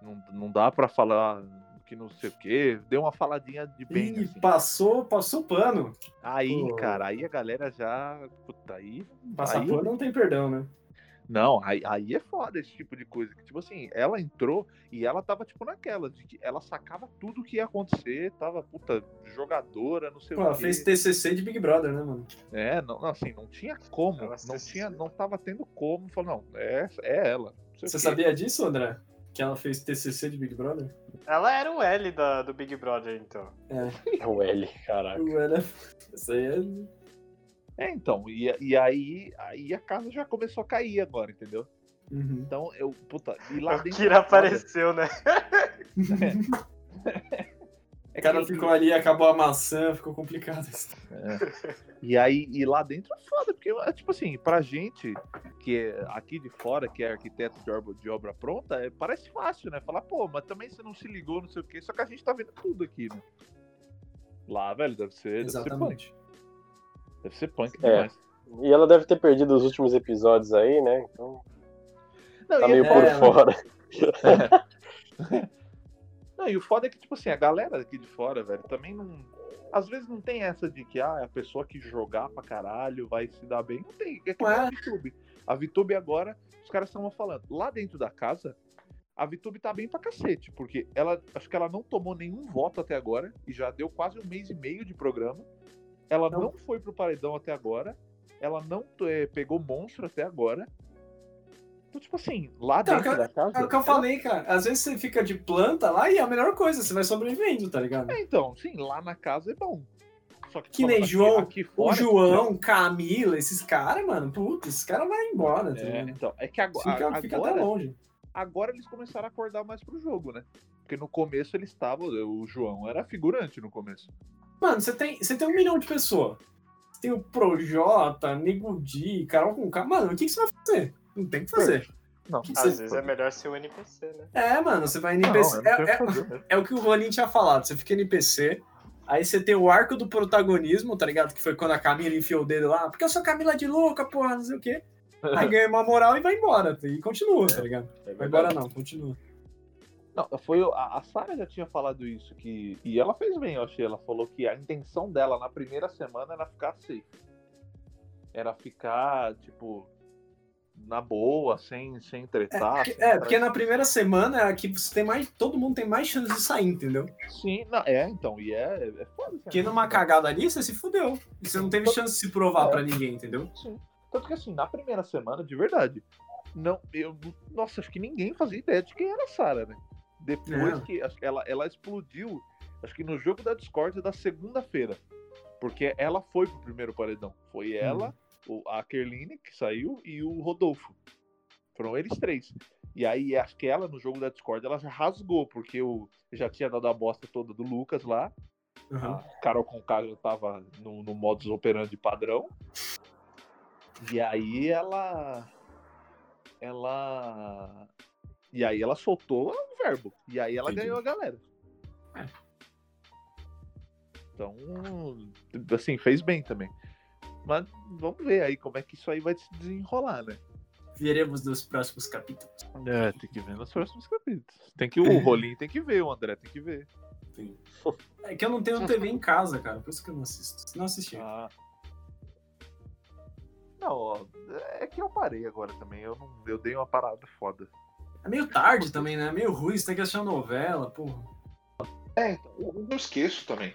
Não, não dá pra falar que não sei o quê. Deu uma faladinha de bem.
Ih,
assim.
passou, passou pano.
Aí,
Pô.
cara, aí a galera já. Puta, aí.
Passar
aí-
pano não tem perdão, né?
Não, aí, aí é foda esse tipo de coisa. Que, tipo assim, ela entrou e ela tava, tipo, naquela, de que ela sacava tudo que ia acontecer, tava, puta, jogadora, não sei
Pô,
o
ela
quê.
fez TCC de Big Brother, né, mano?
É, não, não, assim, não tinha como,
Ela
não tinha, não tava tendo como, falou, não, é, é ela.
Você sabia disso, André? Que ela fez TCC de Big Brother?
Ela era o L da, do Big Brother, então.
É.
É o L, caraca.
Ué, né? Isso aí é.
É, então, e, e aí, aí a casa já começou a cair agora, entendeu?
Uhum.
Então, eu, puta, e lá
O
dentro
Kira
é
apareceu, né? *laughs*
É *laughs*
O cara
que-
ficou ali, acabou a maçã, ficou complicado.
E aí, e lá dentro é foda, porque, é, tipo assim, pra gente que é aqui de fora, que é arquiteto de obra, de obra pronta, é, parece fácil, né? Falar, pô, mas também você não se ligou, não sei o quê, só que a gente tá vendo tudo aqui, né? Lá, velho, deve ser, deve ser punk.
Exatamente.
Deve ser punk
É.
demais.
E ela deve ter perdido os últimos episódios aí, né? Então
Não,
tá
é
meio
é,
por fora. *laughs* *laughs*
Não, e o foda é que, tipo assim, a galera aqui de fora, velho, também não. Às vezes não tem essa de que, ah, a pessoa que jogar pra caralho vai se dar bem. Não tem. É que nem
Ué.
a VTube. A VTube agora, os caras estavam falando, lá dentro da casa, a VTube tá bem pra cacete, porque ela, acho que ela não tomou nenhum voto até agora, e já deu quase um mês e meio de programa. Ela não,
Não.
foi pro paredão até agora, ela não eh, pegou monstro até agora. Então, tipo assim, lá
Então,
dentro
que-
da casa.
É o que eu falei, cara. Às vezes você fica de planta lá e é a melhor coisa, você vai sobrevivendo, tá ligado?
É, então, sim, lá na casa é bom. Só
Que nem
aqui-
João,
aqui
O
fora,
João, Camila, esses caras, mano, putz, esses caras vão embora, tá
É, então, é que agora,
Fica, fica até
agora,
longe.
agora eles começaram a acordar mais pro jogo, né? Porque no começo eles estavam. O João era figurante no começo.
Mano, você tem, você tem um milhão de pessoas. Você tem o Projota, Nego Di, Carol com. Mano, o que, que você vai fazer? Não tem o que fazer.
Não,
Que
Às
você-
vezes é melhor ser um NPC, né?
É, mano, você vai NPC.
não
é, é-
o
é o que o Ronin tinha falado. Você fica NPC, aí você tem o arco do protagonismo, tá ligado? Que foi quando a Camila enfiou o dedo lá. Porque eu sou Camila de louca, porra, não sei o quê. *laughs* Aí ganha uma moral e vai embora. E continua, tá ligado?
É
Vai embora não, continua.
Não, foi a, a Sarah já tinha falado isso que e ela fez bem, eu achei. Ela falou que a intenção dela na primeira semana era ficar safe. Era ficar tipo na boa, sem sem tretar. sem
É, porque na primeira semana é que você tem mais. Todo mundo tem mais chance de sair, entendeu?
Sim, não, é, então, e é, é foda.
Porque numa cagada ali, você se fudeu. E você não teve chance de se provar
É.
pra ninguém, entendeu?
Sim. Tanto que assim, na primeira semana, de verdade, não, eu, nossa, acho que ninguém fazia ideia de quem era a Sarah, né? Depois
É.
que ela, ela explodiu, acho que no jogo da Discord da segunda-feira. Porque ela foi pro primeiro paredão. Foi ela,
o, a Kerline, que saiu, e o Rodolfo. Foram eles três. E aí, acho que ela, no jogo da Discord, ela já rasgou, porque eu já tinha dado a bosta toda do Lucas lá.
Uhum.
A Carol Conká já tava no, no modus operandi padrão. E aí ela. Ela. E aí ela soltou o verbo. E aí ela
Entendi.
ganhou a galera.
É.
Então, assim, fez bem também. Mas vamos ver aí como é que isso aí vai se desenrolar, né?
Veremos nos próximos capítulos.
É, tem que ver nos próximos capítulos. Tem que, o *laughs* Rolinho tem que ver, o André tem que ver.
É que eu não tenho TV em casa, cara. Por isso que eu não assisto. Não assisti.
Ah. Não, ó, é que eu parei agora também. Eu, não, eu dei uma parada foda.
É meio tarde também, né? É meio ruim. Você tem que assistir uma novela, porra.
É, eu eu esqueço também.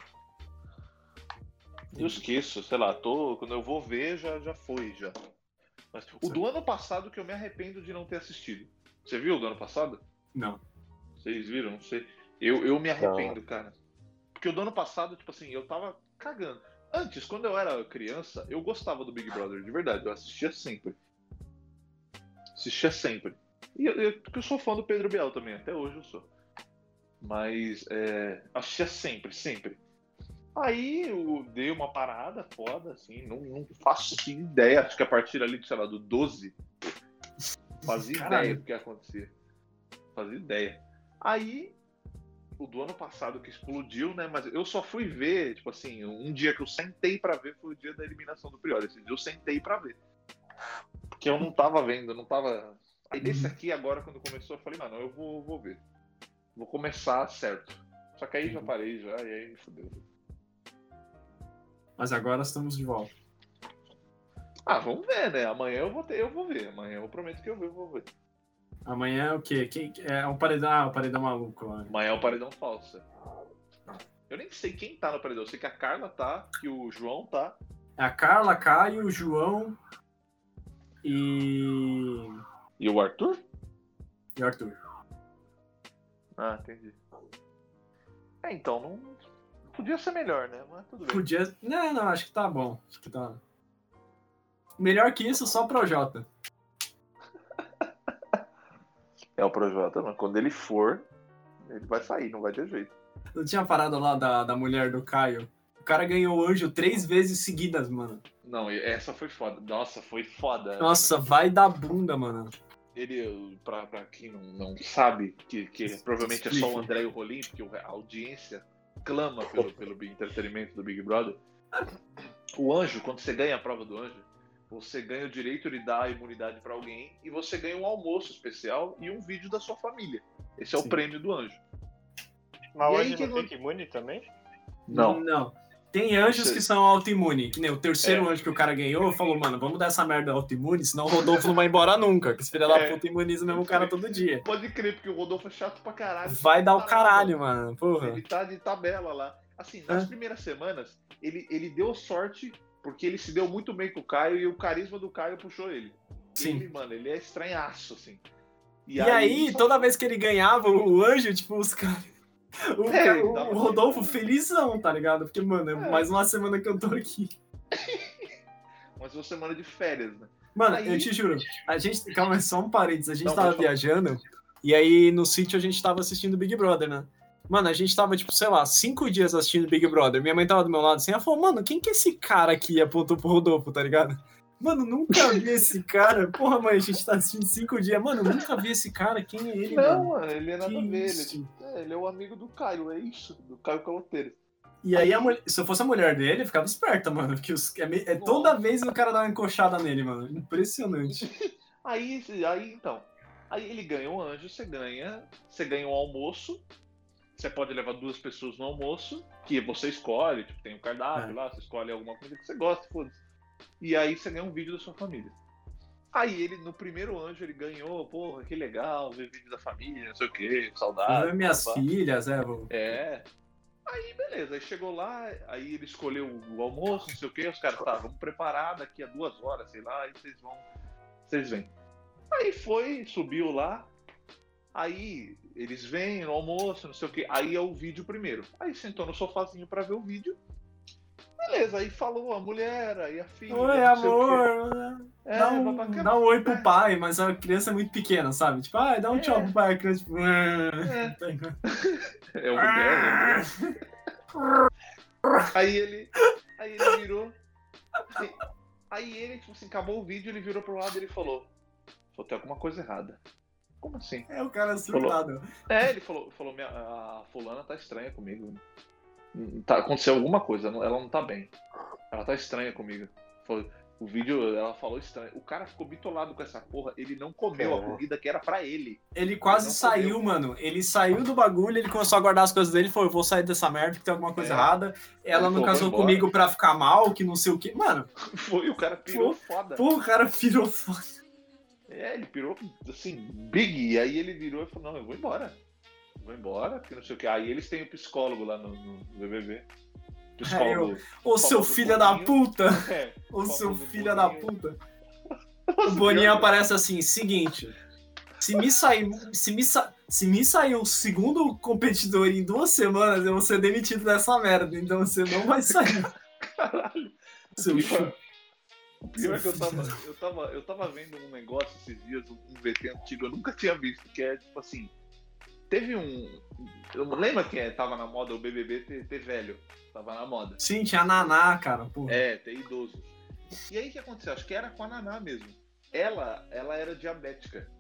Eu esqueço, sei lá, tô, quando eu vou ver já, já foi, já. Mas o do ano passado que eu me arrependo de não ter assistido. Você viu o do ano passado?
Não.
Vocês viram? Não sei. Eu, eu me arrependo, cara. Porque o do ano passado, tipo assim, eu tava cagando. Antes, quando eu era criança, eu gostava do Big Brother, de verdade. Eu assistia sempre. Assistia sempre. E eu, eu, porque eu sou fã do Pedro Biel também, até hoje eu sou. Mas é, assistia sempre, sempre. Aí eu dei uma parada foda, assim, não, não faço assim, ideia. Acho que a partir ali, sei lá, do 12, fazia
Caralho.
ideia do que acontecia. Fazia ideia. Aí, o do ano passado que explodiu, né? Mas eu só fui ver, tipo assim, um dia que eu sentei pra ver foi o dia da eliminação do Priori. Esse dia eu sentei pra ver. Porque eu não tava vendo, eu não tava. Aí desse aqui, agora, quando começou, eu falei, mano, eu vou, vou ver. Vou começar certo. Só que aí já parei já, e aí me fudeu.
Mas agora estamos de volta.
Ah, vamos ver, né? Amanhã eu vou ter, eu vou ver. Amanhã eu prometo que eu vou, ver.
Amanhã é o quê? Quem, é um paredão, ah, o paredão maluco lá.
Amanhã é o paredão falso. Eu nem sei quem tá no paredão. Eu sei que a Carla tá, que o João tá.
É a Carla, Caio, o João e.
E o Arthur?
e o Arthur.
Ah, entendi. É, então, não. Podia ser melhor, né? Mas tudo bem.
Podia. Não, não, acho que tá bom. Acho que tá. Melhor que isso, só pro Jota. *laughs*
É o Projota, mas quando ele for, ele vai sair, não vai ter jeito.
Não tinha parada lá da, da mulher do Caio? O cara ganhou o anjo três vezes seguidas, mano.
Não, essa foi foda. Nossa, foi foda.
Nossa, vai dar bunda, mano.
Ele, pra, pra quem não, não sabe, que, que provavelmente é só o. André e o Rolim, porque a audiência clama pelo, pelo entretenimento do Big Brother. O anjo, quando você ganha a prova do anjo, você ganha o direito de dar a imunidade pra alguém e você ganha um almoço especial e um vídeo da sua família. Esse é o
Sim.
prêmio do anjo.
Mas
E aí
hoje
que
não
não-
fica imune também?
Não.
Não. Tem anjos que são autoimune. Que nem o terceiro
É.
anjo que o cara ganhou falou, mano, vamos dar essa merda autoimune, senão o Rodolfo não vai embora nunca. Que esse filho da
É.
puta imuniza o mesmo cara todo dia.
Pode crer, porque o Rodolfo é chato pra caralho.
Vai dar o
Tá
caralho, mano. Porra.
Ele tá de tabela lá. Assim, nas
É.
primeiras semanas, ele, ele deu sorte porque ele se deu muito bem com o Caio e o carisma do Caio puxou ele.
Sim.
Ele, mano, ele é estranhaço, assim.
E aí,
só-
toda vez que ele ganhava o anjo, tipo, os caras. O,
É,
o- o Rodolfo felizão, tá ligado? Porque, mano, é
É.
mais uma semana que eu tô aqui. *laughs*
Mas uma semana de férias, né?
Mano,
Aí-
eu te juro, a gente. Calma, só um parênteses. A gente
Não,
tava viajando e aí no sítio a gente tava assistindo Big Brother, né? Mano, a gente tava, tipo, sei lá, cinco dias assistindo Big Brother. Minha mãe tava do meu lado assim, ela falou, mano, quem que é esse cara aqui? Apontou pro Rodolfo, tá ligado? Mano, nunca vi esse cara. Porra, mãe, a gente tá assistindo cinco dias. Mano, nunca vi esse cara. Quem é ele,
não,
mano?
mano, ele é nada a ver. Ele é, é, ele é o amigo do Caio, é isso, do Caio Caloteiro.
E aí, a mulher- se eu fosse a mulher dele, eu ficava esperta, mano. Porque os, é, é toda vez o cara dá uma encoxada nele, mano. Impressionante. *laughs*
Aí, aí então. Aí ele ganha um anjo, você ganha. Você ganha um almoço. Você pode levar duas pessoas no almoço, que você escolhe, tipo, tem um cardápio
É.
lá, você escolhe alguma coisa que você gosta, foda-se. E aí você ganha um vídeo da sua família. Aí ele, no primeiro anjo, ele ganhou, porra, que legal, ver vídeo da família, não sei o que, saudade.
Ver minhas
blá, blá.
filhas, é, vou...
É. Aí, beleza. Aí chegou lá, aí ele escolheu o almoço, não sei o quê. Os caras, tá, vamos preparar daqui a duas horas, sei lá, aí vocês vão. Vocês vêm. Aí foi, subiu lá. Aí eles vêm no almoço, não sei o quê. Aí é o vídeo primeiro. Aí sentou no sofazinho pra ver o vídeo. Beleza, aí falou a mulher, aí a filha.
Oi, amor.
É,
dá, um,
babacana.
dá um oi pro pai, mas a criança é muito pequena, sabe? Tipo, ah, dá um
É.
tchau pro pai, a criança, tipo.
É. *laughs* É o mulher, né? *laughs* Aí ele. Aí ele virou. Aí ele, tipo assim, acabou o vídeo, ele virou pro lado e ele falou. Falou, tem alguma coisa errada. Como assim?
É o cara surtado.
É, ele falou, falou minha, a fulana tá estranha comigo. Tá, aconteceu alguma coisa, ela não tá bem. Ela tá estranha comigo. Falou, o vídeo, ela falou estranho. O cara ficou bitolado com essa porra, ele não comeu a
É.
comida que era pra ele.
Ele quase
Não
saiu,
comeu.
mano. Ele saiu do bagulho, ele começou a guardar as coisas dele e falou: Eu vou sair dessa merda que tem alguma coisa
É.
errada. Ela
Ele
não casou comigo pra ficar mal, que não sei o quê. Mano, *laughs*
Foi, o cara pirou foda.
pô, o cara virou foda.
É, ele pirou assim, big. E aí ele virou e falou: Não, eu vou embora. Vou embora, que não sei o que. Aí eles têm o psicólogo lá no, no BBB. Psicólogo.
Ô, seu
Famoso
filho da puta! *laughs*
É,
Ô, seu filho da puta! O Boninho aparece assim: seguinte. Se me sair, se me, sa- se me sair o segundo competidor em duas semanas, eu vou ser demitido dessa merda. Então você não vai sair.
Caralho.
Seu
Pior-
chu-
O pior é que eu tava, eu, tava, eu tava vendo um negócio esses dias, um VT antigo, eu nunca tinha visto, que é tipo assim. Teve um. Eu não lembro quem é, tava na moda o BBB ter, ter velho. Tava na moda.
Sim, tinha Naná, cara. Porra.
É, ter idoso. E aí o que aconteceu? Acho que era com a Naná mesmo. Ela, ela era diabética.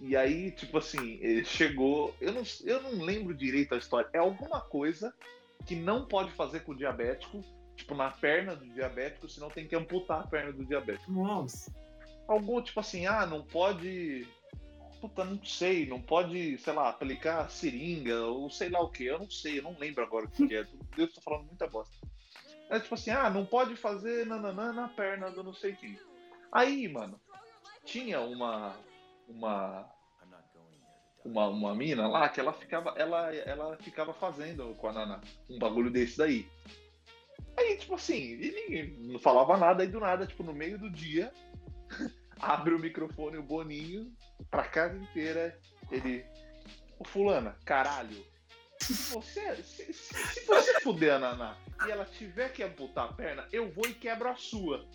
E aí, tipo assim, eh, chegou. Eu não, eu não lembro direito a história. É alguma coisa que não pode fazer com o diabético, tipo, na perna do diabético, senão tem que amputar a perna do diabético.
Nossa.
Algo tipo assim, ah, não pode. Puta, não sei, não pode, sei lá, aplicar seringa ou sei lá o que. Eu não sei, eu não lembro agora o que que é. Eu tô falando muita bosta. É tipo assim, ah, não pode fazer nananã na perna do não sei quem. Aí, mano, tinha uma. Uma. Uma, uma mina lá que ela ficava, ela, ela ficava fazendo com a Naná um bagulho desse daí. Aí, tipo assim, e ninguém não falava nada, aí do nada, tipo, no meio do dia, *laughs* abre o microfone o Boninho pra casa inteira. Ele. Ô fulana, caralho. Se você, se, se- se você fuder a Naná e ela tiver que amputar a perna, eu vou e quebro a sua.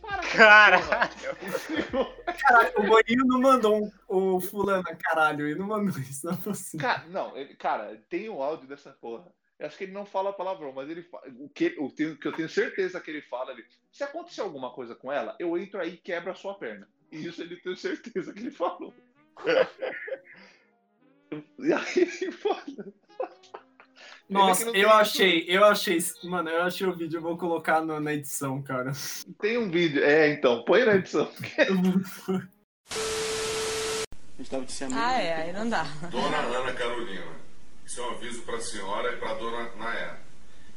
Para.
Caralho, *laughs*
o Boninho não mandou um, o fulano, caralho. Ele não mandou isso, não é possível.
Cara, não, ele, cara, tem um áudio dessa porra. Eu acho que ele não fala palavrão, mas ele fa- o que, o que eu tenho certeza que ele fala ali. Se acontecer alguma coisa com ela, eu entro aí e quebro a sua perna. E isso ele tem certeza que ele falou. *laughs* e aí, foda.
Nossa, eu achei, eu achei, mano, eu achei o vídeo, eu vou colocar no- na edição, cara.
Tem um vídeo. É, então, põe na edição. *laughs*
Ah, é, aí não dá.
Dona Ana Carolina, isso é um aviso para a senhora e para a dona Nayá.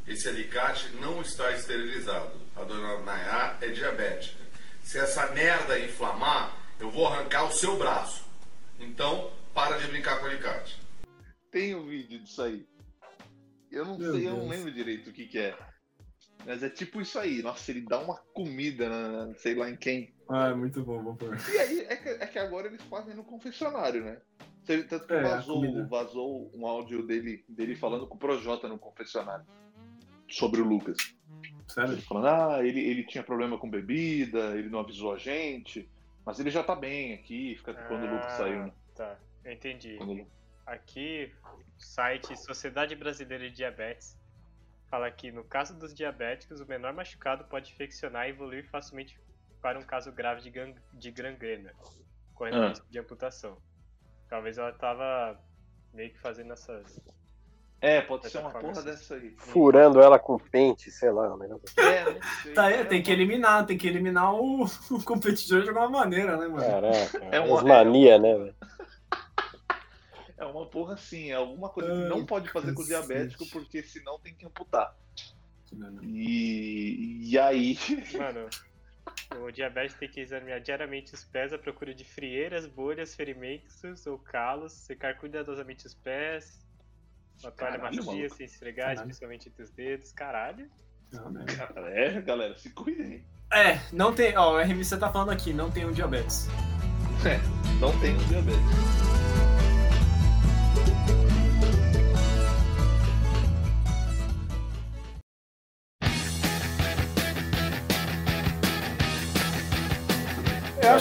Esse alicate não está esterilizado. A dona Nayá é diabética. Se essa merda inflamar, eu vou arrancar o seu braço. Então, para de brincar com o alicate.
Tem um vídeo disso aí. Eu não
Meu
sei, eu não
Deus.
lembro direito o que, que é. Mas é tipo isso aí. Nossa, ele dá uma comida na, sei lá em quem.
Ah, é muito bom, vou pôr.
E aí, é que, é que agora eles fazem no confessionário, né? Tanto que
É,
vazou, vazou um áudio dele, dele falando com o Projota no confessionário. Sobre o Lucas.
Sério?
Ele falando, ah, ele, ele tinha problema com bebida, ele não avisou a gente. Mas ele já tá bem aqui, fica quando o Lucas
Ah,
saiu, né?
Tá, eu entendi.
Quando
Aqui, o site Sociedade Brasileira de Diabetes fala que no caso dos diabéticos, o menor machucado pode infeccionar e evoluir facilmente para um caso grave de, gang- de gangrena, correndo
Ah.
risco de amputação. Talvez ela tava meio que fazendo essas.
É, pode ser
Essa
uma
forma
porra
assim.
dessa aí.
Furando ela com pente, sei lá. Negócio.
É, *laughs* não sei.
Tá, é,
É
tem que
uma-
eliminar, tem que eliminar o, *laughs* o competidor de alguma maneira, né, mano?
Caraca.
É *laughs*
É
uma-
mania, né, velho?
É uma porra assim, é alguma coisa que
Ai,
não pode fazer com o diabético, porque senão tem que amputar.
Mano.
E, e aí.
Mano, o diabético tem que examinar diariamente os pés à procura de frieiras, bolhas, ferimentos ou calos, secar cuidadosamente os pés, uma toalha
Caralho,
macia
maluco.
sem esfregar,
Caralho.
especialmente entre os dedos, caralho.
Não, né?
É, galera, se cuidem.
É, não tem. Ó, o RMC tá falando aqui, não tem um diabetes.
Não tem um diabetes.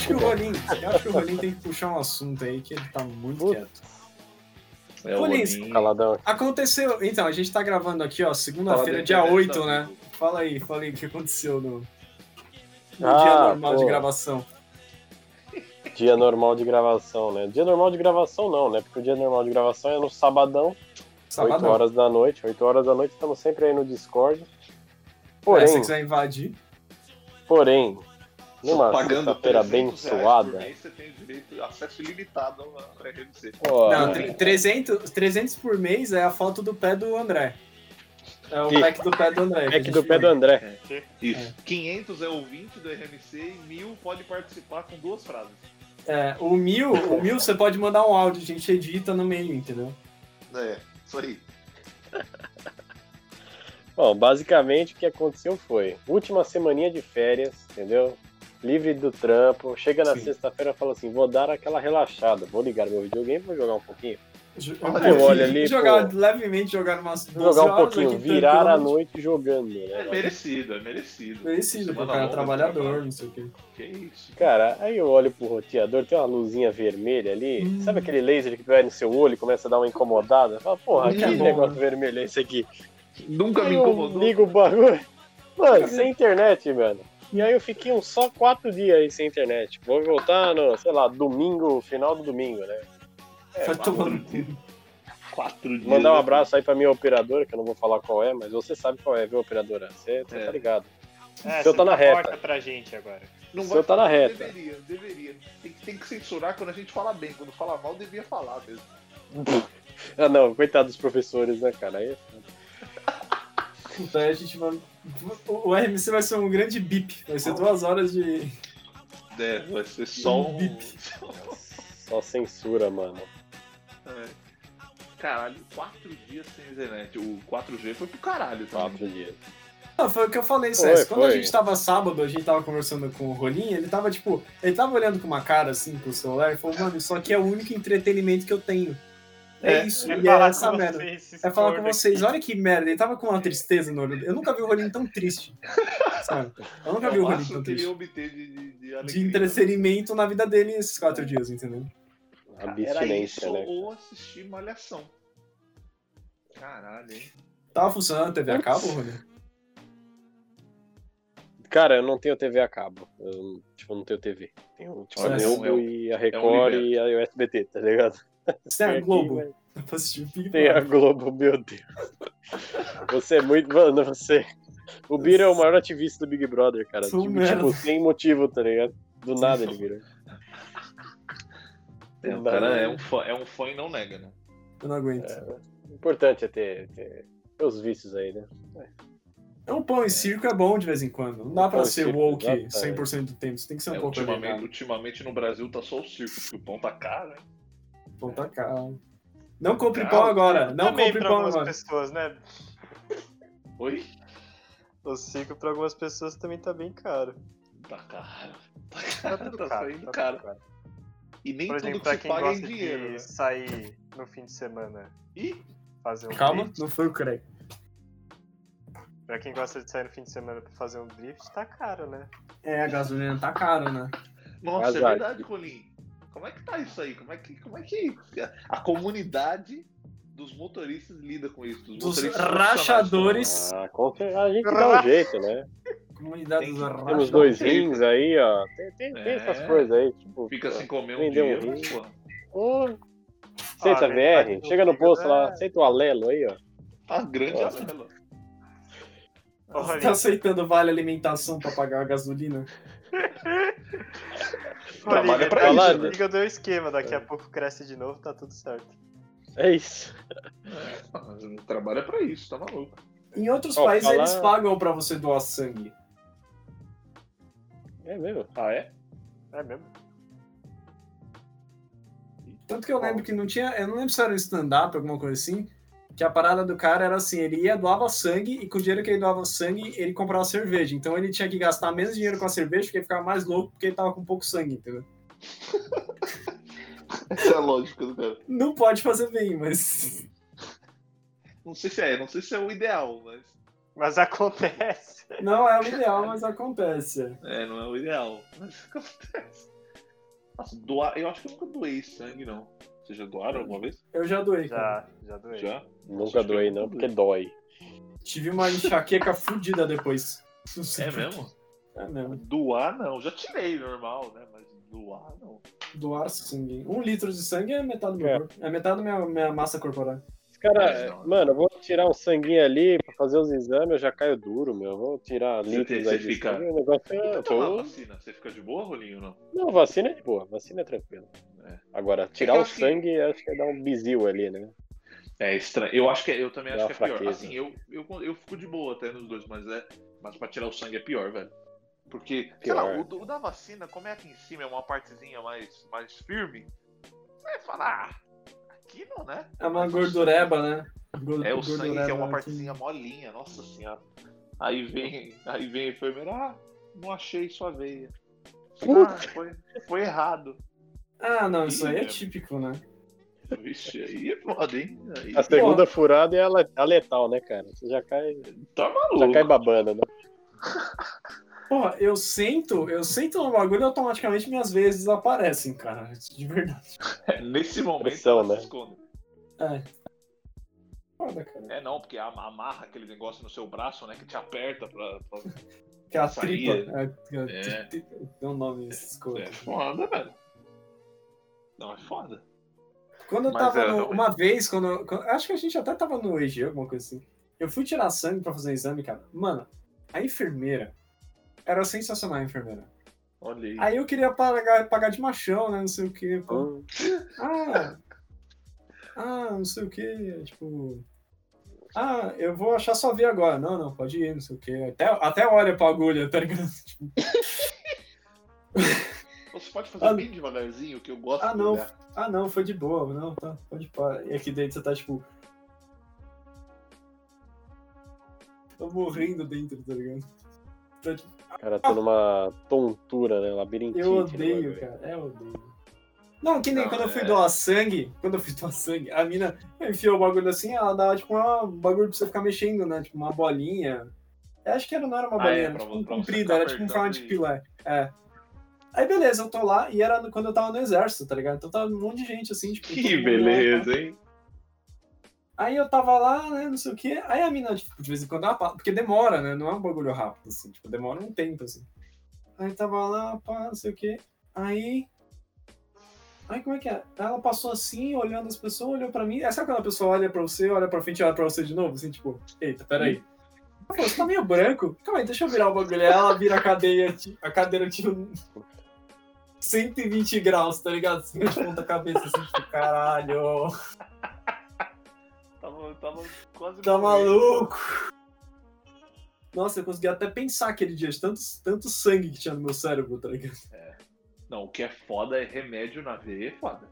Acho que o Rolim, *laughs* eu acho que o Rolim tem que puxar um assunto aí que ele tá muito quieto.
É Rolim.
Caladão.
Aconteceu. Então, a gente tá gravando aqui, ó, segunda-feira, dia
internet
8,
da
né? Fala aí, fala aí o que aconteceu no, no
Ah,
dia normal de
pô.
gravação.
Dia normal de gravação, né? Dia normal de gravação não, né? Porque o dia normal de gravação é no sabadão, 8
Sabadão.
horas da noite. 8 horas da noite estamos sempre aí no Discord.
É, se
Porém,
você quiser invadir.
porém, numa
Pagando
sexta-feira
300 reais por
abençoada.
mês, você tem direito a acesso ilimitado ao RMC.
ó,
Não, tre- 300, 300 por mês é a foto do pé do André. É o pack do pé do André.
Pack do pé do. André.
Isso. 500 é ouvinte do RMC e 1000 pode participar com duas frases.
É, o mil, o mil você pode mandar um áudio, a gente edita no meio, entendeu?
É, isso aí.
Bom, basicamente o que aconteceu foi, última semaninha de férias, entendeu? Livre do trampo, chega na sexta-feira e fala assim, vou dar aquela relaxada, vou ligar meu videogame, vou jogar um pouquinho.
Olha,
eu olho ali,
jogar,
pô.
levemente jogar umas 12
Vou jogar um
horas
pouquinho,
aqui,
virar a noite jogando,
É
né?
merecido, é merecido.
Merecido,
Semana
cara, trabalhador, não sei o quê.
Que isso.
Cara, aí eu olho pro roteador, tem uma luzinha vermelha ali,
Hum.
sabe aquele laser que vai no seu olho e começa a dar uma incomodada? Fala, porra,
Hum,
que
bom,
negócio
né?
vermelho é esse aqui?
Nunca
Aí
me incomodou.
ligo o bagulho. Mano, sem internet, mano. E aí eu fiquei uns só quatro dias aí sem internet. Vou voltar no, sei lá, domingo, final do domingo, né?
Vai tomar no cu.
Quatro dias.
Mandar um abraço aí pra minha operadora, que eu não vou falar qual é, mas você sabe qual é, viu, operadora? Você você
É.
tá ligado.
É,
Seu
você
tá na reta.
pra gente agora.
Não
seu tá na reta.
Deveria, deveria. Tem, que- tem que censurar quando a gente fala bem. Quando fala mal, devia falar mesmo. *laughs*
Ah, não, coitado dos professores, né, cara? Aí é foda.
Então aí a gente vai. O RMC vai ser um grande bip. Vai ser duas horas de.
É, vai ser só um.
Só censura, mano.
É. Caralho, quatro dias sem internet. O 4G foi pro caralho, tá?
Quatro dias.
Não, foi o que eu falei, César. Quando a
foi.
gente tava sábado, a gente tava conversando com o Rolim, ele tava tipo. Ele tava olhando com uma cara assim pro celular e falou, mano, isso aqui é o único entretenimento que eu tenho. É,
É,
isso,
É
e é
falar
essa
com
merda.
vocês,
É falar com vocês,
aqui.
olha que merda, ele tava com uma tristeza no olho. Eu nunca vi o Rolim tão triste. Sabe? Eu nunca vi
É
o
o
Rolim
máximo
tão
que ele
triste.
obter de, de, de
De
alegria.
entretenimento na vida dele esses quatro dias, entendeu?
Abstinência, né?
ou assistir Malhação. Caralho, hein?
Tava funcionando a TV a cabo, Rolim?
Cara, eu não tenho TV a cabo. Eu, tipo, não tenho TV. Tenho, tipo, a Globo
é um-
e a Record
universo.
e a USBT, tá ligado?
Você é a
Aqui,
Globo?
mas
Big
Tem a. Globo, meu Deus. Você é muito. Mano, você. O Bira é o maior ativista do Big Brother, cara.
Sou
Tipo, tipo, sem motivo, tá ligado? Do nada ele virou.
É, o cara é um, fã, é um fã e não nega, né?
Eu não aguento.
O importante é ter, ter, ter os vícios aí, né?
É um pão e circo é bom de vez em quando. Não dá
Um
pra
pão
ser
circo,
woke
exatamente.
100% do tempo. Você tem que ser um
É,
pouco
ultimamente, ultimamente no Brasil tá só o circo, porque o pão tá caro, né?
Pão tá caro. Não compre
Caro.
pão agora. Não
Também
compre
pra
pão
algumas
agora.
pessoas, né?
Oi?
O ciclo pra algumas pessoas também tá bem caro.
Tá caro. Tá
Tá
caro,
tudo
tá
caro.
saindo
tá
caro.
tudo caro.
E nem
Por
tudo
exemplo,
que se
quem
paga é em dinheiro,
de
né?
sair no fim de semana
Ih,
fazer um
Calma,
drift.
não foi o Craig.
Pra quem gosta de sair no fim de semana pra fazer um drift, tá caro, né?
É, a gasolina tá cara, né?
nossa,
Azar.
é verdade, Rolim. Como é que tá isso aí? Como é que, como é que a comunidade dos motoristas lida com isso? Dos,
Dos
motoristas
rachadores.
Ah, certeza, a gente dá um jeito, né?
Comunidade
Tem-
dos
temos
Temos
arracha-
dois rins aí, ó. Tem, tem, tem
É.
essas coisas aí, tipo.
Fica sem comer um
Vendeu um
dia,
rim. Pô, Aceita
Ah,
VR, chega no
fígado
posto lá,
é-
aceita o Alelo aí, ó.
Tá grande
Nossa.
a tela.
Você tá aceitando vale alimentação pra pagar a gasolina?
Trabalha
Olha,
pra
metade
isso, né?
é o esquema, daqui a pouco cresce de novo, tá tudo certo.
É isso.
É, trabalha pra isso, tá maluco.
Em outros
Ó,
países
falar-
eles pagam pra você doar sangue.
É mesmo.
Ah, é?
É mesmo?
Tanto que eu lembro que não tinha. Eu não lembro se era um stand-up, alguma coisa assim. Que a parada do cara era assim: ele ia, doava sangue, e com o dinheiro que ele doava sangue, ele comprava cerveja. Então ele tinha que gastar menos dinheiro com a cerveja, porque ele ficava mais louco porque ele tava com pouco sangue, entendeu? *laughs*
Essa é a lógica do cara.
Não pode fazer bem, mas. *laughs*
Não sei se é, não sei se é o ideal, mas.
Mas acontece.
Não é o ideal, mas acontece.
É, não é o ideal. Mas *laughs* acontece. Nossa, doar. Eu acho que eu nunca doei sangue, não. Vocês já doaram alguma vez?
Eu já doei, cara.
Já, já doei.
Já?
Nunca doei, não, porque dói.
Tive uma enxaqueca *laughs* fudida depois. Não sei
É mesmo?
É mesmo.
Doar, não. Já tirei, normal, né? Mas doar, não.
Doar sangue. Um litro de sangue é metade do meu
É.
corpo. É metade da minha, minha massa corporal.
Os caras,
É, não.
mano, eu vou tirar um sanguinho ali pra fazer os exames, eu já caio duro, meu. Eu Vou tirar
Você
litros
tem-
aí
você
de
fica-
sangue, o negócio é...
Então,
Tô...
vacina. Você fica de boa, Rolinho, ou não?
Não, vacina é de boa, vacina é tranquilo.
É.
Agora, tirar
eu
o
acho que-
sangue, acho que é dar um bizil ali, né?
É estranho. Eu acho que é- eu também
Dá
acho que é
uma
pior.
fraqueza.
Assim, eu, eu, eu fico de boa até nos dois, mas é. Mas pra tirar o sangue é pior, velho. Porque, sei lá,
Pior.
o, o da vacina, como é aqui em cima, é uma partezinha mais, mais firme, você vai falar, ah, aqui não, né?
É uma gordureba, né?
É o sangue que é uma
aqui.
partezinha molinha, nossa senhora. Aí vem, aí vem a enfermeira, ah, não achei sua veia. Ah, foi, foi errado.
Ah, não, isso aí é típico, né?
Vixe, aí é foda, hein? Aí
A segunda furada é a le- a letal, né, cara? Você já cai,
tá
já
maluco.
cai babando, né? *laughs*
Porra, eu sento, eu sento no bagulho e automaticamente minhas veias desaparecem, cara. De verdade. *laughs*
Nesse momento
Pressão, né?
É. Foda, cara.
É não, porque am- amarra aquele negócio no seu braço, né? Que te aperta pra. pra...
Que é a tripa. É, é,
É.
Tem um nome esses
É
coisas.
foda, velho. Não, é foda.
Quando eu
Mas
tava
é,
no- uma vez, quando, quando- Acho que a gente até tava no EG, alguma coisa assim. Eu fui tirar sangue pra fazer exame, cara. Mano, a enfermeira. Era sensacional a enfermeira.
Olha aí.
Aí eu queria pagar, pagar de machão, né? Não sei o quê. pô.
Hum,
Ah, ah, não sei o que, tipo. Ah, eu vou achar sua via agora. Não, não, pode ir, não sei o que. Até, até olha pra agulha, tá ligado? *laughs* Tipo,
Você pode fazer
Ah,
bem devagarzinho, que eu gosto
ah,
de
não,
olhar.
ah, não, foi de boa, não, tá, pode parar. E aqui dentro você tá, tipo. Tô morrendo dentro, tá ligado? Tá, tipo,
cara, tô numa tontura, né? Labirintite.
eu
no
odeio, cara, eu odeio. Não, que nem
Não,
quando eu fui
é-
doar sangue, quando eu fui doar sangue, a mina enfiou o bagulho assim, ela dava tipo um bagulho pra você ficar mexendo, né? Tipo uma bolinha. Eu acho que era, não era uma
Ah,
bolinha,
é,
era tipo um comprido,
ficar
era tipo um forma de pilar. É. Aí beleza, eu tô lá e era quando eu tava no exército, tá ligado? Então tava um monte de gente assim, tipo.
Que
mundo lá,
beleza, hein?
Aí eu tava lá, né, não sei o quê. Aí a mina, tipo, de vez em quando ela passa, porque demora, né? Não é um bagulho rápido, assim, tipo, demora um tempo, assim. Aí tava lá, pá, não sei o quê. Aí. Aí como é que é? Ela passou assim, olhando as pessoas, olhou pra mim. Aí sabe quando a pessoa olha pra você, olha pra frente e olha pra você de novo? Assim, tipo, eita, peraí. Ela falou, você tá meio branco? Calma aí, deixa eu virar o bagulho. Aí ela vira a cadeia, a cadeira, tipo. 120 graus, tá ligado? Assim, de ponta cabeça, assim, tipo, caralho.
Tava, tava quase.
Tá maluco? Nossa, eu consegui até pensar aquele dia de tanto, tanto sangue que tinha no meu cérebro, tá ligado?
Não, o que é foda é remédio na veia, é foda.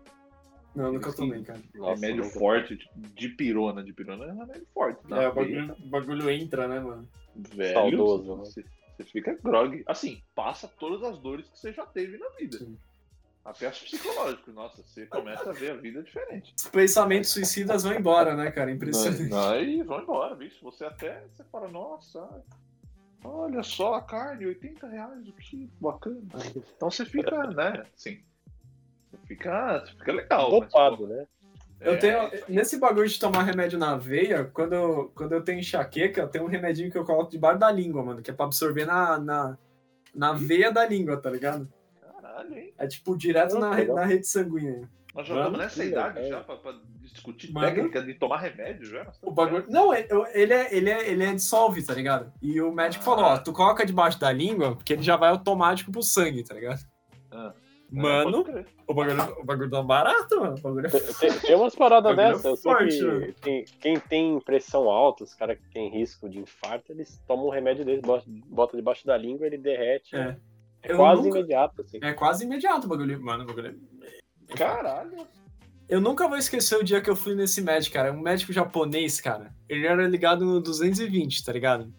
Não, nunca tomei, cara.
Nossa,
remédio
nunca-
forte, tipo, de pirona. De pirona é remédio forte.
É, o bagulho, bagulho entra, né, mano?
velho,
Saudoso, né?
você, você fica grog. Assim, passa todas as dores que você já teve na vida.
Sim.
Até as psicológicas. Nossa, você começa a ver a vida diferente.
Os pensamentos suicidas vão embora, né, cara? Impressionante.
Aí vão embora, bicho. Você até você fala, nossa, olha só a carne, 80 reais, que bacana. Então você fica, né, assim. Você fica, você fica legal. mas,
Dopado,
pô,
né?
Eu
é,
tenho. Nesse bagulho de tomar remédio na veia, quando eu, quando eu tenho enxaqueca, eu tenho um remedinho que eu coloco debaixo da língua, mano, que é pra absorver na, na, na veia da língua, tá ligado?
Caralho, hein?
É tipo direto
Ah,
na, na rede sanguínea.
Nós já estamos nessa idade
legal.
já pra, pra discutir
Mano.
técnica de tomar remédio já.
O bagulho. Não, ele ele é, ele é, ele é dissolve, tá ligado? E o médico
Ah.
falou, ó, tu coloca debaixo da língua, porque ele já vai automático pro sangue, tá ligado?
Ah.
Mano, o bagulho, o bagulho tá barato, mano. O bagulho é
Tem, tem- tem umas paradas *laughs*
Bagulho
dessas. Eu sei
forte,
que
né?
quem, tem pressão alta, os caras que tem risco de infarto, eles tomam um remédio desse, bota, debaixo da língua, ele derrete.
É.
É quase
nunca-
imediato, assim.
É quase imediato o bagulho. Mano, o bagulho é...
Caralho.
Eu nunca vou esquecer o dia que eu fui nesse médico, cara. Um médico japonês, cara. Ele era ligado no 220, tá ligado?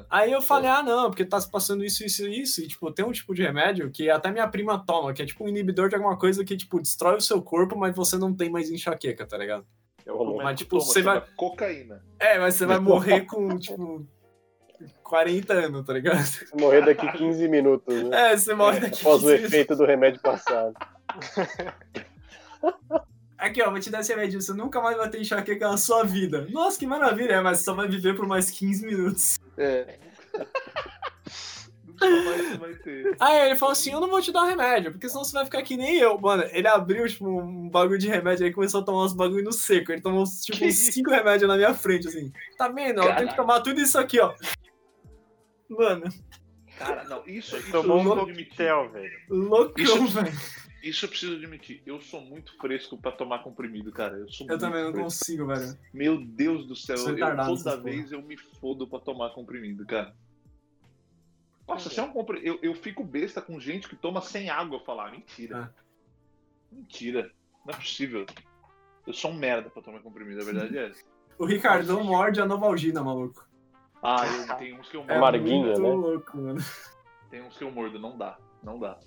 É.
Aí eu falei, ah, não, porque tá se passando isso, isso e isso. E, tipo, tem um tipo de remédio que até minha prima toma, que é tipo um inibidor de alguma coisa que, tipo, destrói o seu corpo, mas você não tem mais enxaqueca, tá ligado?
É o
Mas, tipo,
toma,
você vai-
Cocaína.
É, mas você vai morrer com, tipo, 40 anos, tá ligado?
Morrer daqui 15 minutos, né?
É, você morre daqui.
Após o
15 minutos.
efeito do remédio passado. *laughs*
Aqui, ó, vou te dar esse remédio. Você nunca mais vai ter enxaqueca na sua vida. Nossa, que maravilha, é, mas você só vai viver por mais 15 minutos.
É. *laughs* Nunca mais você vai ter.
Aí ele falou assim: Eu não vou te dar remédio, porque senão você vai ficar que nem eu. Mano, ele abriu, tipo, um bagulho de remédio aí e começou a tomar uns bagulho no seco. Ele tomou, tipo, uns cinco remédios na minha frente, assim. Tá vendo? Eu tenho que tomar tudo isso aqui, ó. Mano,
Cara, não, isso, isso
Tomou um
admitir.
coquetel, velho.
loucão, velho.
Isso eu preciso admitir. Eu sou muito fresco pra tomar comprimido, cara. Eu sou
Eu também não
fresco.
consigo, velho.
Meu Deus do céu, eu, toda vez eu me fodo pra tomar comprimido, cara. Nossa, se é um compri... eu, eu fico besta com gente que toma sem água. Eu falo, ah, mentira. Mentira. Não é possível. Eu sou um merda pra tomar comprimido, a verdade é essa. *laughs*
O Ricardão morde a Novalgina, maluco.
Ah, eu, tem uns que eu mordo.
É muito
né?
louco, mano.
Tem uns que eu mordo, não dá. Não dá.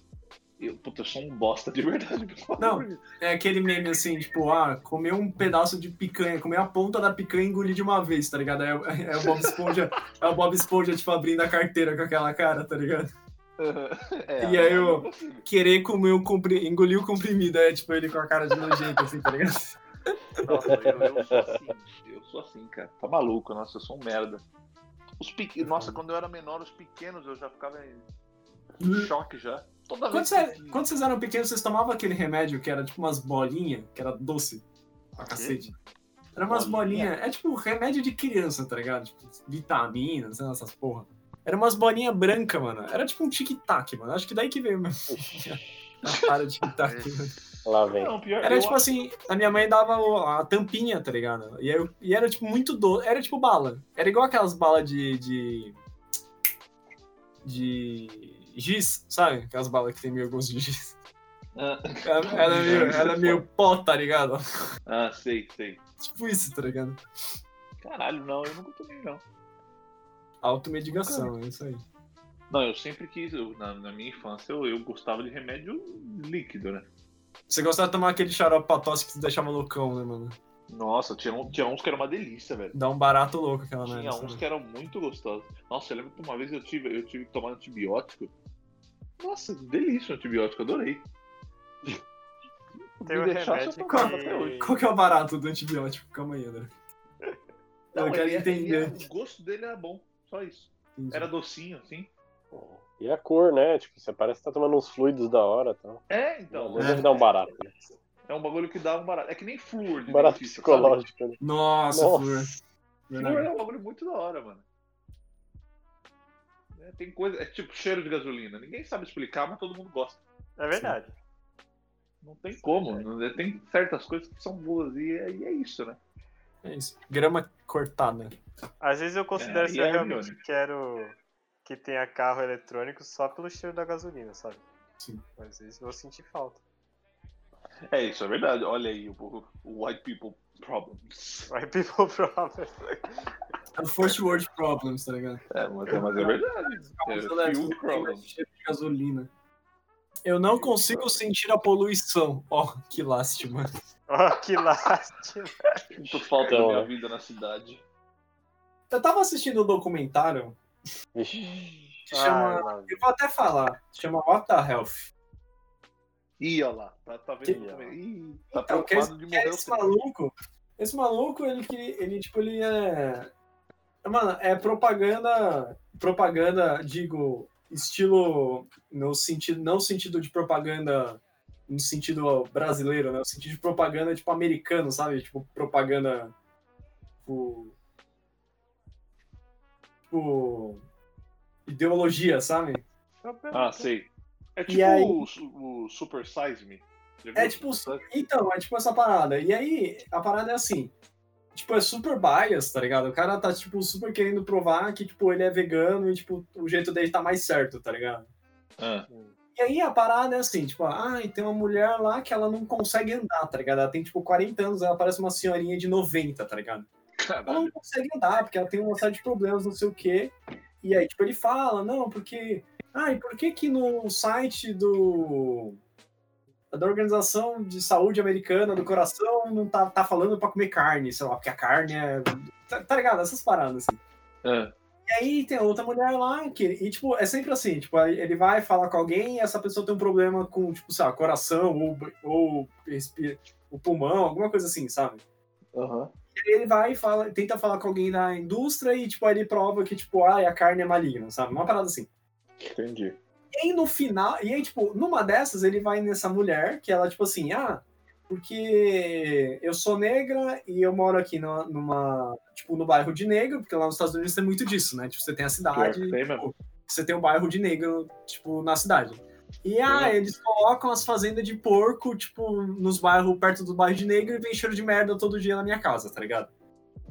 Eu, puta, eu sou um bosta de verdade.
Não. É aquele meme assim, tipo, ah, comer um pedaço de picanha, comer a ponta da picanha e engolir de uma vez, tá ligado? É, é o Bob Esponja, é o Bob Esponja, tipo, abrindo a carteira com aquela cara, tá ligado? *laughs*
É,
E aí
eu
eu- Querer comer o compri... engolir o comprimido, é tipo ele com a cara de nojento, assim, tá ligado?
Nossa, eu, eu sou assim. Eu sou assim, cara. Tá maluco, nossa, eu sou um merda. Os pequ... Nossa, quando eu era menor, os pequenos eu já ficava em choque já. Toda
Quando,
vez
você-
que-
quando vocês eram pequenos, vocês tomavam aquele remédio que era tipo umas bolinhas, que era doce pra cacete? Era umas
Bolinha?
bolinhas, é tipo remédio de criança, tá ligado? Tipo, vitaminas, sei lá, essas porra. Era umas bolinhas brancas, mano. Era tipo um tic-tac, mano. Acho que daí que veio mesmo. *laughs* a para de tic-tac, *laughs* mano.
Lá vem.
Não, pior,
Era
eu
tipo assim, a minha mãe dava a tampinha, tá ligado? E, eu- e era tipo muito doce. Era tipo bala. Era igual aquelas balas de. de. de giz, sabe? Aquelas balas que tem meio gosto de giz.
Ah,
Era, era meio, era meio pó, tá ligado?
ah, sei, sei.
Tipo isso, tá ligado?
Caralho, não, eu nunca tomei, não.
Automedicação, é isso aí.
Não, eu sempre quis, eu- na, na minha infância, eu, eu gostava de remédio líquido, né?
Você gostava de tomar aquele xarope pra tosse que te deixava loucão, né, mano?
Nossa, tinha, um- tinha uns que era uma delícia, velho.
Dá um barato louco aquela merda.
Tinha uns
sabe?
que eram muito gostosos. Nossa, eu lembro que uma vez eu tive, eu tive que tomar antibiótico. Nossa, delícia o antibiótico, adorei.
Tem um remédio que-
até hoje.
Qual que é o barato do antibiótico? Calma aí, André. *laughs*
Não,
eu quero
é- ele é-
entender.
o gosto dele era bom, só isso.
Entendi.
Era docinho, assim.
E a cor, né? Tipo, você parece que tá tomando uns fluidos da hora e tal.
É, então.
Não
é,
deve dar um barato. Né?
É um bagulho que dá um barato. É que nem flúor de
Barato
dentista,
psicológico. Né?
Nossa,
Nossa.
Sabe? Flúor
Verdade.
é um bagulho muito da hora, mano. É, tem coisa. É tipo cheiro de gasolina. Ninguém sabe explicar, mas todo mundo gosta.
É verdade.
Não tem como. não- Tem certas coisas que são boas e é, e é isso, né?
É isso. Grama cortada.
Às vezes eu considero
É,
se
e
eu
é
realmente quero que tenha carro eletrônico só pelo cheiro da gasolina, sabe?
Sim.
Às vezes eu vou sentir falta.
É isso, é verdade. Olha aí o, o White People Problems.
Vai people problem.
É o first world problems, tá ligado?
É, mas, é- mas é verdade. É
Carros
fuel
elétricos têm
problem.
mais cheiro de gasolina. Eu não consigo sentir a poluição. Ó, que lástima.
oh, que lástima.
Sinto falta
Então,
da minha
é.
vida na cidade.
Eu tava assistindo um documentário
Vixe.
que chama.
Lá.
Eu vou até falar. Chama What the Health.
Ih, olha lá. Tá, tá vendo?
Que-
também? Ih, tá
Então, que
preocupado de
esse, que
morrer.
esse maluco. Esse maluco, ele, que- ele, tipo, ele é. Mano, é propaganda. Propaganda, digo, estilo. No sentido, não sentido de propaganda no sentido brasileiro, né? No sentido de propaganda, tipo, americano, sabe? Tipo, propaganda. Tipo. Tipo. Ideologia, sabe?
Ah, sei. É tipo
aí-
o, o Super Size Me.
É tipo, então, é tipo essa parada. E aí, a parada é assim. Tipo, é super bias, tá ligado? O cara tá, tipo, super querendo provar que, tipo, ele é vegano e, tipo, o jeito dele tá mais certo, tá ligado?
Ah,
E aí a parada é assim, tipo, ah, tem uma mulher lá que ela não consegue andar, tá ligado? Ela tem, tipo, 40 anos, ela parece uma senhorinha de 90, tá ligado? Ela não
caralho.
consegue andar, porque ela tem uma série de problemas, não sei o quê. E aí, tipo, ele fala, não, porque. Ah, e por que que no site do. Da Organização de Saúde Americana do Coração não tá, tá falando pra comer carne, sei lá, porque a carne é. Tá, tá ligado? Essas paradas, assim.
Ah,
E aí tem outra mulher lá, que, e tipo, é sempre assim, tipo, ele vai falar com alguém e essa pessoa tem um problema com, tipo, sei lá, coração ou, ou o pulmão, alguma coisa assim, sabe?
Uhum.
E ele vai e fala, tenta falar com alguém da indústria e, tipo, ele prova que, tipo, ah, a carne é maligna, sabe? Uma parada assim.
Entendi.
E aí no final, e aí, tipo, numa dessas ele vai nessa mulher que ela, tipo assim, ah, porque eu sou negra e eu moro aqui numa, numa, tipo, no bairro de negro, porque lá nos Estados Unidos tem muito disso, né? Tipo, você tem a cidade, tipo, você tem o bairro de negro, tipo, na cidade. E ah, eles colocam as fazendas de porco, tipo, nos bairros, perto do bairro de negro e vem cheiro de merda todo dia na minha casa, tá ligado?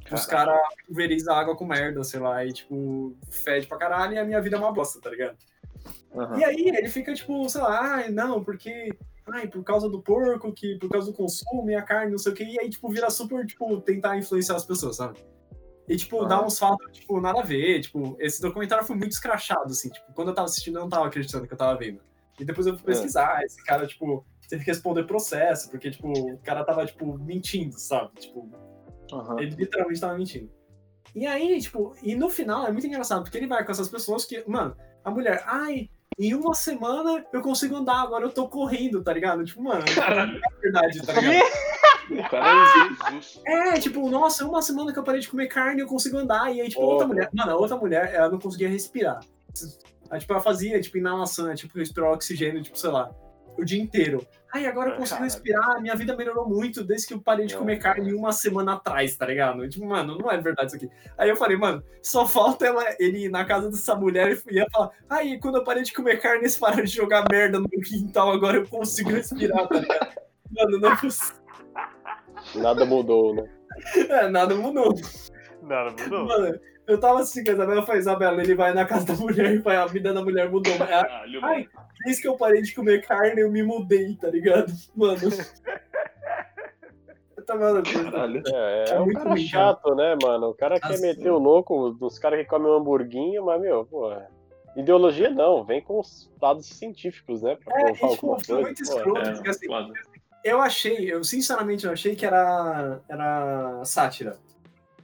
Caraca. Os caras pulverizam água com merda, sei lá, e tipo, fede pra caralho e a minha vida é uma bosta, tá ligado? Uhum. E aí ele fica, tipo, sei lá, ah, não, porque ai, por causa do porco, que por causa do consumo e a carne, não sei o que, e aí, tipo, vira super, tipo, tentar influenciar as pessoas, sabe? E, tipo, ah. dá uns fatos, tipo, nada a ver, tipo, esse documentário foi muito escrachado, assim, tipo, quando eu tava assistindo eu não tava acreditando que eu tava vendo. E depois eu fui é. pesquisar, é. esse cara, tipo, teve que responder processo, porque, tipo, o cara tava, tipo, mentindo, sabe? Tipo, uhum. ele literalmente tava mentindo. E aí, tipo, e no final é muito engraçado, porque ele vai com essas pessoas que, mano, a mulher, ai, em uma semana eu consigo andar, agora eu tô correndo, tá ligado? Tipo, mano, *laughs* Caralho. é verdade, tá ligado?
É.
É, tipo, nossa, uma semana que eu parei de comer carne eu consigo andar. E aí, tipo, oh. outra mulher. Mano, a outra mulher, ela não conseguia respirar. Aí, tipo, ela fazia, tipo, inalação, tipo, respirar oxigênio, tipo, sei lá, o dia inteiro. Ai, agora eu consigo respirar, minha vida melhorou muito desde que eu parei de comer carne uma semana atrás, tá ligado? Tipo, mano, não é verdade isso aqui. Aí eu falei, mano, só falta ela, ele ir na casa dessa mulher e ia falar, ai, quando eu parei de comer carne, eles pararam de jogar merda no quintal, agora eu consigo respirar, tá ligado? *laughs* Mano, não é possível.
Nada mudou, né?
É, nada mudou.
Nada mudou.
Mano, eu tava assistindo com a Isabela, eu falei, Isabela, ele vai na casa da mulher e a vida da mulher mudou. Mas, Caralho, ai, desde que eu parei de comer carne, eu me mudei, tá ligado? Mano.
Tava É, é, é um cara chato, né, mano? O cara assim. quer meter o louco dos caras que comem um hamburguinho, mas, meu, pô, ideologia não, vem com os dados científicos, né? Pra
é, e, tipo, coisa. Muito escroto, é, assim, eu achei, eu sinceramente eu achei que era, era sátira.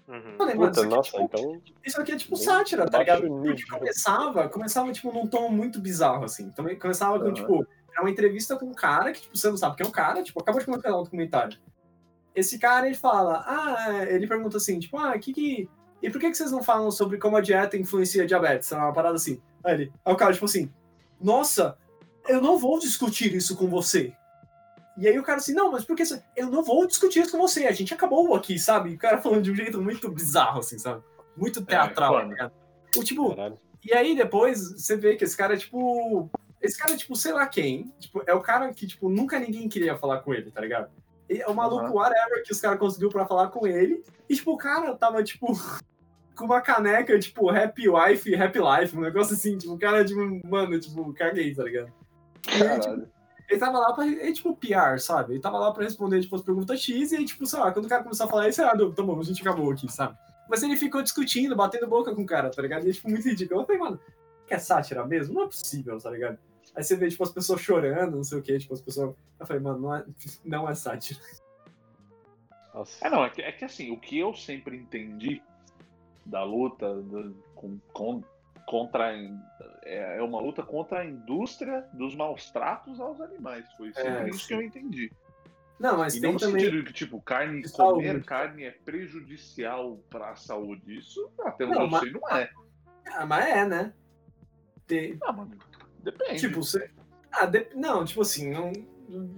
Uhum. Falei, Puta, isso,
nossa,
aqui, é, tipo, então...
isso aqui é tipo sátira, tá ligado? Porque começava, começava, tipo, num tom muito bizarro, assim. Também começava com, uhum. tipo, é uma entrevista com um cara que, tipo, você não sabe que é um cara, tipo, acabou de comentar no documentário. Esse cara, ele fala, ah, ele pergunta assim, tipo, ah, que que... E por que, que vocês não falam sobre como a dieta influencia a diabetes? É uma parada assim. Aí ele, aí o cara, tipo assim, nossa, eu não vou discutir isso com você. E aí o cara assim, não, mas por que eu não vou discutir isso com você, a gente acabou aqui, sabe? O cara falando de um jeito muito bizarro, assim, sabe? Muito é, teatral, é, né? O tipo, Caralho. e aí depois você vê que esse cara é tipo. Esse cara é tipo, sei lá quem. Tipo, é o cara que, tipo, nunca ninguém queria falar com ele, tá ligado? E é o maluco uhum. whatever que os caras conseguiu pra falar com ele. E, tipo, o cara tava, tipo, *laughs* com uma caneca, tipo, Happy Wife, Happy Life, um negócio assim, tipo, o cara, tipo, mano, tipo, caguei, tá ligado? E aí, tipo, ele tava lá pra. Ele, tipo, PR, sabe? Ele tava lá pra responder, tipo, as perguntas X, e aí, tipo, sei lá, quando o cara começou a falar isso, ah, tá bom, a gente acabou aqui, sabe? Mas ele ficou discutindo, batendo boca com o cara, tá ligado? E é, tipo, muito ridículo. Eu falei, mano, que é sátira mesmo? Não é possível, tá ligado? Aí você vê, tipo, as pessoas chorando, não sei o quê, tipo, as pessoas. Eu falei, mano, não é, não é sátira.
Nossa. É, não, é que, é que assim, o que eu sempre entendi da luta do, com, com contra é, é uma luta contra a indústria dos maus tratos aos animais. Foi é, isso que eu entendi.
Não, mas
e
tem
não
também...
sentido que, tipo, carne, comer carne é prejudicial para a saúde. Isso, até onde não, eu mas... sei, não é.
Ah, mas é, né?
Tem... Ah, mano, depende.
Tipo, você... Ah, de... não, tipo assim, não,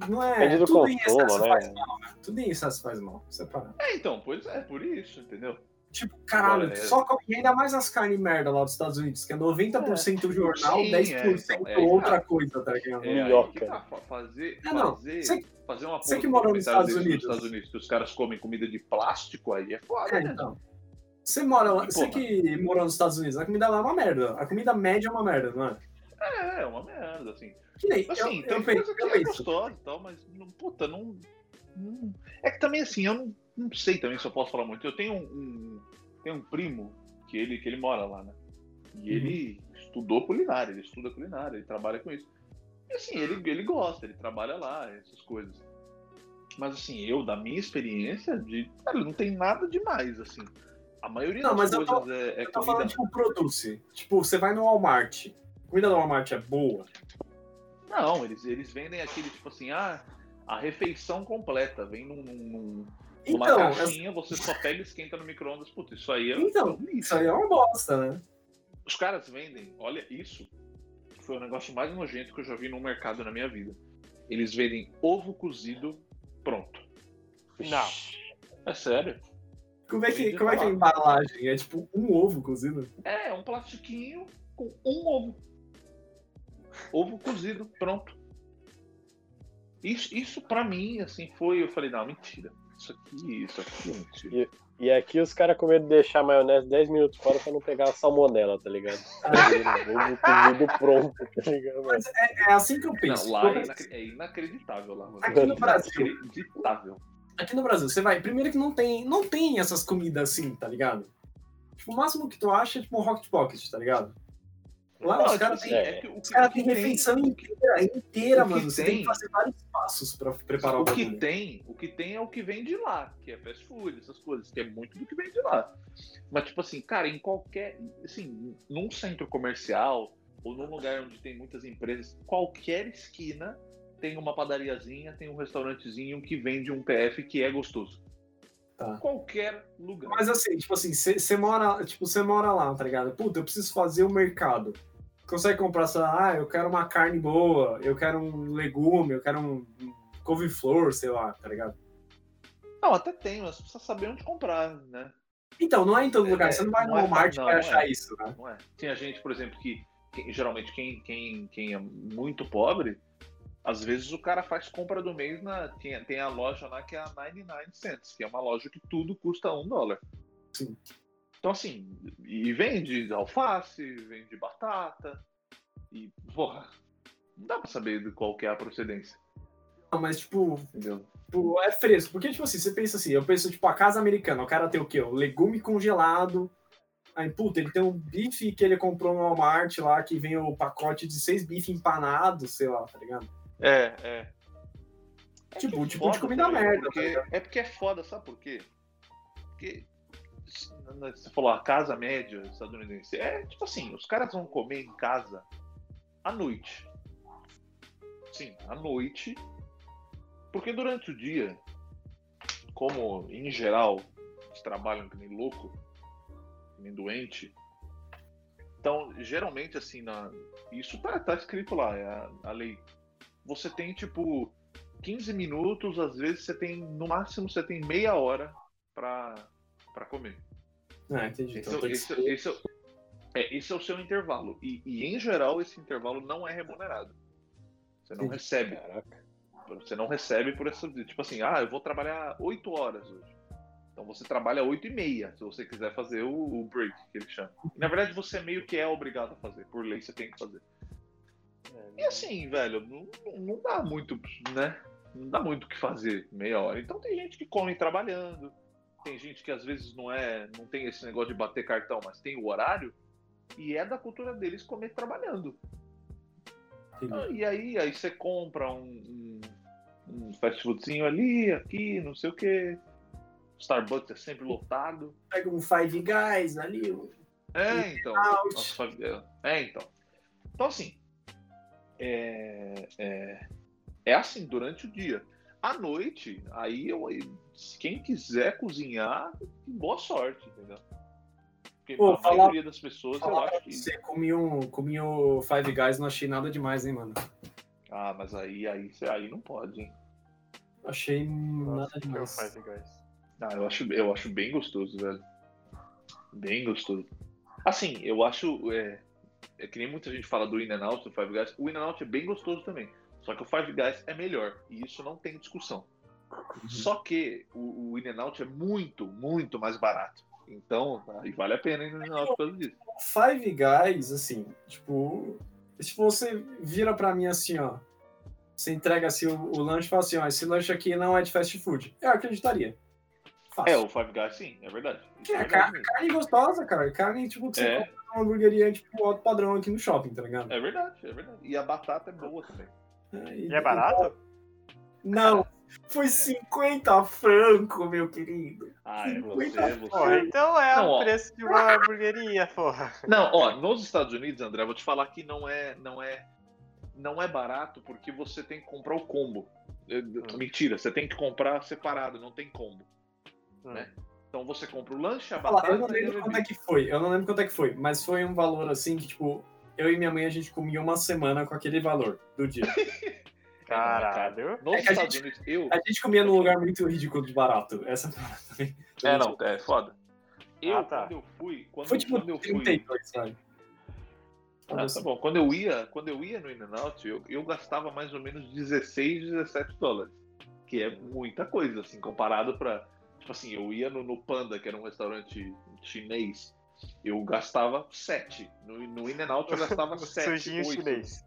não é...
Depende do
Tudo
consumo,
em
né?
faz mal, né? Tudo em excesso faz mal, separado.
É, então, pois é, por isso, entendeu?
Tipo, caralho, é. só e ainda mais as carnes merda lá dos Estados Unidos, que é 90% é. jornal, Sim, 10% é, outra coisa, tá ligado?
É, New York. Tá, fazer, é, não. fazer,
você,
fazer uma
você que morou nos Estados Unidos. nos
Estados Unidos, que os caras comem comida de plástico, aí é foda,
é, né? Então. Você mora lá, você que morou nos Estados Unidos, a comida lá é uma merda. A comida média é uma merda, não é?
É, é uma merda, assim.
Que nem,
assim,
eu,
tem
eu
coisa que é gostosa e tal, mas, puta, não, não, É que também, assim, eu não, não sei também se eu posso falar muito. Eu tenho um, um tem um primo que ele, que ele mora lá, né? E ele uhum. estudou culinária, ele estuda culinária, ele trabalha com isso. E assim, ele, ele gosta, ele trabalha lá, essas coisas. Mas assim, eu, da minha experiência, de, cara, não tem nada demais, assim. A maioria
Não,
das
mas eu
coisas
tô-
é, é
Eu tô
comida.
falando, tipo, produce. Tipo, você vai no Walmart. A comida do Walmart é boa.
Não, eles, eles vendem aquele tipo assim, ah, a refeição completa. Vem num, num- numa
Então,
caixinha, você só pega e esquenta no micro-ondas. Putz, isso aí é.
Então,
é
isso aí é uma bosta, né?
Os caras vendem, olha, isso foi o negócio mais nojento que eu já vi no mercado na minha vida. Eles vendem ovo cozido pronto.
Não.
É sério.
Como é que, como é, que é a embalagem? É tipo um ovo cozido?
É, um plastiquinho com um ovo. Ovo cozido, pronto. Isso, isso para mim, assim, foi. Eu falei, não, mentira. Isso aqui, isso aqui é mentira.
E aqui os caras com medo de deixar a maionese 10 minutos fora pra não pegar a salmonela, tá ligado? *laughs* Pronto, tá ligado? mano?
É assim que eu penso.
Não, lá é, inacre- é inacreditável lá, mano.
Aqui no Brasil.
Inacreditável.
Aqui no Brasil, você vai. Primeiro que não tem, não tem essas comidas assim, tá ligado? Tipo, o máximo que tu acha é tipo um Rocket Pocket, tá ligado? Lá
Não,
os
tipo
caras
assim,
têm.
é que
têm
tem-
refeição inteira, inteira, mano. Você tem
tem-
que fazer vários passos pra preparar o,
O que
bagulho.
tem, o que tem é o que vem de lá, que é fast food, essas coisas, que é muito do que vem de lá. Mas, tipo assim, cara, em qualquer. Assim, num centro comercial, ou num lugar onde tem muitas empresas, qualquer esquina tem uma padariazinha, tem um restaurantezinho que vende um PF que é gostoso.
Tá.
Qualquer lugar.
Mas assim, tipo assim, você mora, tipo, você mora lá, tá ligado? Puta, eu preciso fazer o mercado. Consegue comprar, sei lá, ah, eu quero uma carne boa, eu quero um legume, eu quero um um couve-flor, sei lá, tá ligado?
Não, até tem, mas precisa saber onde comprar, né?
Então, não é em todo lugar,
É,
você não vai no
não é-
Walmart e
não,
vai
não
achar
é.
isso, né?
Não é? Tinha gente, por exemplo, que, que- geralmente quem, quem, quem é muito pobre, às vezes o cara faz compra do mês na. Tem, tem a loja lá que é a 99 cents, que é uma loja que tudo custa um dólar.
Sim.
Então, assim, e vende alface, vende batata, e, porra, não dá pra saber de qual que é a procedência,
Não, mas, tipo,
entendeu?
tipo, é fresco. Porque, tipo assim, você pensa assim, eu penso, tipo, a casa americana, o cara tem o quê? O legume congelado. Aí, puta, ele tem um bife que ele comprou no Walmart lá, que vem o pacote de seis bifes empanados, sei lá, tá ligado?
É, é.
Tipo,
que
tipo
foda
de comida merda,
porque-
tá
é porque é foda, sabe por quê? Porque se- você falou a casa média estadunidense. É tipo assim, os caras vão comer em casa à noite. Sim, à noite. Porque durante o dia, como em geral eles trabalham que nem louco, que nem doente. Então, geralmente, assim, na... isso tá, tá escrito lá, é a, a lei. Você tem, tipo, 15 minutos, às vezes você tem, no máximo, você tem meia hora pra, pra comer.
Ah, entendi.
Esse,
Então,
é-
tem que
esse- esse é o- é, esse é o seu intervalo. E, e, em geral, esse intervalo não é remunerado. Você não
Entendi.
recebe.
Caraca.
Você não recebe por essa. Tipo assim, ah, eu vou trabalhar 8 horas hoje. Então você trabalha 8 e meia, se você quiser fazer o, o break, que ele chama. E, na verdade, você meio que é obrigado a fazer. Por lei, você tem que fazer. E assim, velho, não, não- dá muito, né? Não dá muito o que fazer meia hora. Então tem gente que come trabalhando. Tem gente que às vezes não é, não tem esse negócio de bater cartão, mas tem o horário. E é da cultura deles comer trabalhando. Ah, E aí, aí você compra um, um, um fast foodzinho ali, aqui, não sei o que. Starbucks é sempre lotado.
Pega um Five Guys ali. um-
É, então. Nossa, é, é, então. Então, assim. É, é, é assim durante o dia. À noite, aí eu, quem quiser cozinhar, boa sorte, entendeu? Porque
Pô,
a
falar-
maioria das pessoas, eu acho que.
você, comi um, comi o Five Guys, não achei nada demais, hein, mano.
Ah, mas aí, aí, aí não pode, hein?
Achei
Nossa,
nada demais.
Five Guys.
Ah, eu acho, eu acho bem gostoso, velho. Bem gostoso. Assim, eu acho. É, é que nem muita gente fala do In-N-Out, do Five Guys. O In-N-Out é bem gostoso também. Só que o Five Guys é melhor. E isso não tem discussão. Só que o, o In-N-Out é muito, muito mais barato. Então, aí vale a pena ir no In-N-Out por causa disso.
Five Guys, assim, tipo, se você vira pra mim assim, ó, você entrega assim o, o lanche e fala assim, ó, esse lanche aqui não é de fast food. Eu acreditaria. Fácil.
É, o Five Guys sim, é verdade. Isso
É,
é verdade
carne, carne gostosa, cara. Carne, tipo, que você
É.
numa hamburgueria, tipo, alto padrão aqui no shopping, tá ligado?
É verdade, é verdade. E a batata é boa também.
É,
E é barato?
Não, Foi 50 franco, meu querido.
Ah, é você,
50
você.
Então é
Não,
o
ó.
preço de uma hamburgueria, porra.
Não, ó, nos Estados Unidos, André, eu vou te falar que não é, não é, não é barato porque você tem que comprar o combo. Eh, Mentira, você tem que comprar separado, não tem combo. Né? Então você compra o lanche, a batata
eu não
e a
lembro quanto é que foi. Eu não lembro quanto é que foi, mas foi um valor assim que, tipo, eu e minha mãe a gente comia uma semana com aquele valor do dia. *laughs*
Caralho.
Nos
É que a
Estados
gente-
Unidos, eu.
A gente comia num lugar muito ridículo de barato. Essa também.
É, não, é foda. Eu,
Ah, tá.
quando eu fui, quando,
Foi tipo
quando eu fui.
32, sabe?
Ah, tá bom. Quando eu ia, quando eu ia no In-N-Out, eu, eu gastava mais ou menos 16, 17 dólares. Que é muita coisa, assim, comparado pra. Tipo assim, eu ia no, no Panda, que era um restaurante chinês, eu gastava 7. No, no In-N-Out eu gastava *laughs* 7.
Sujinho chinês.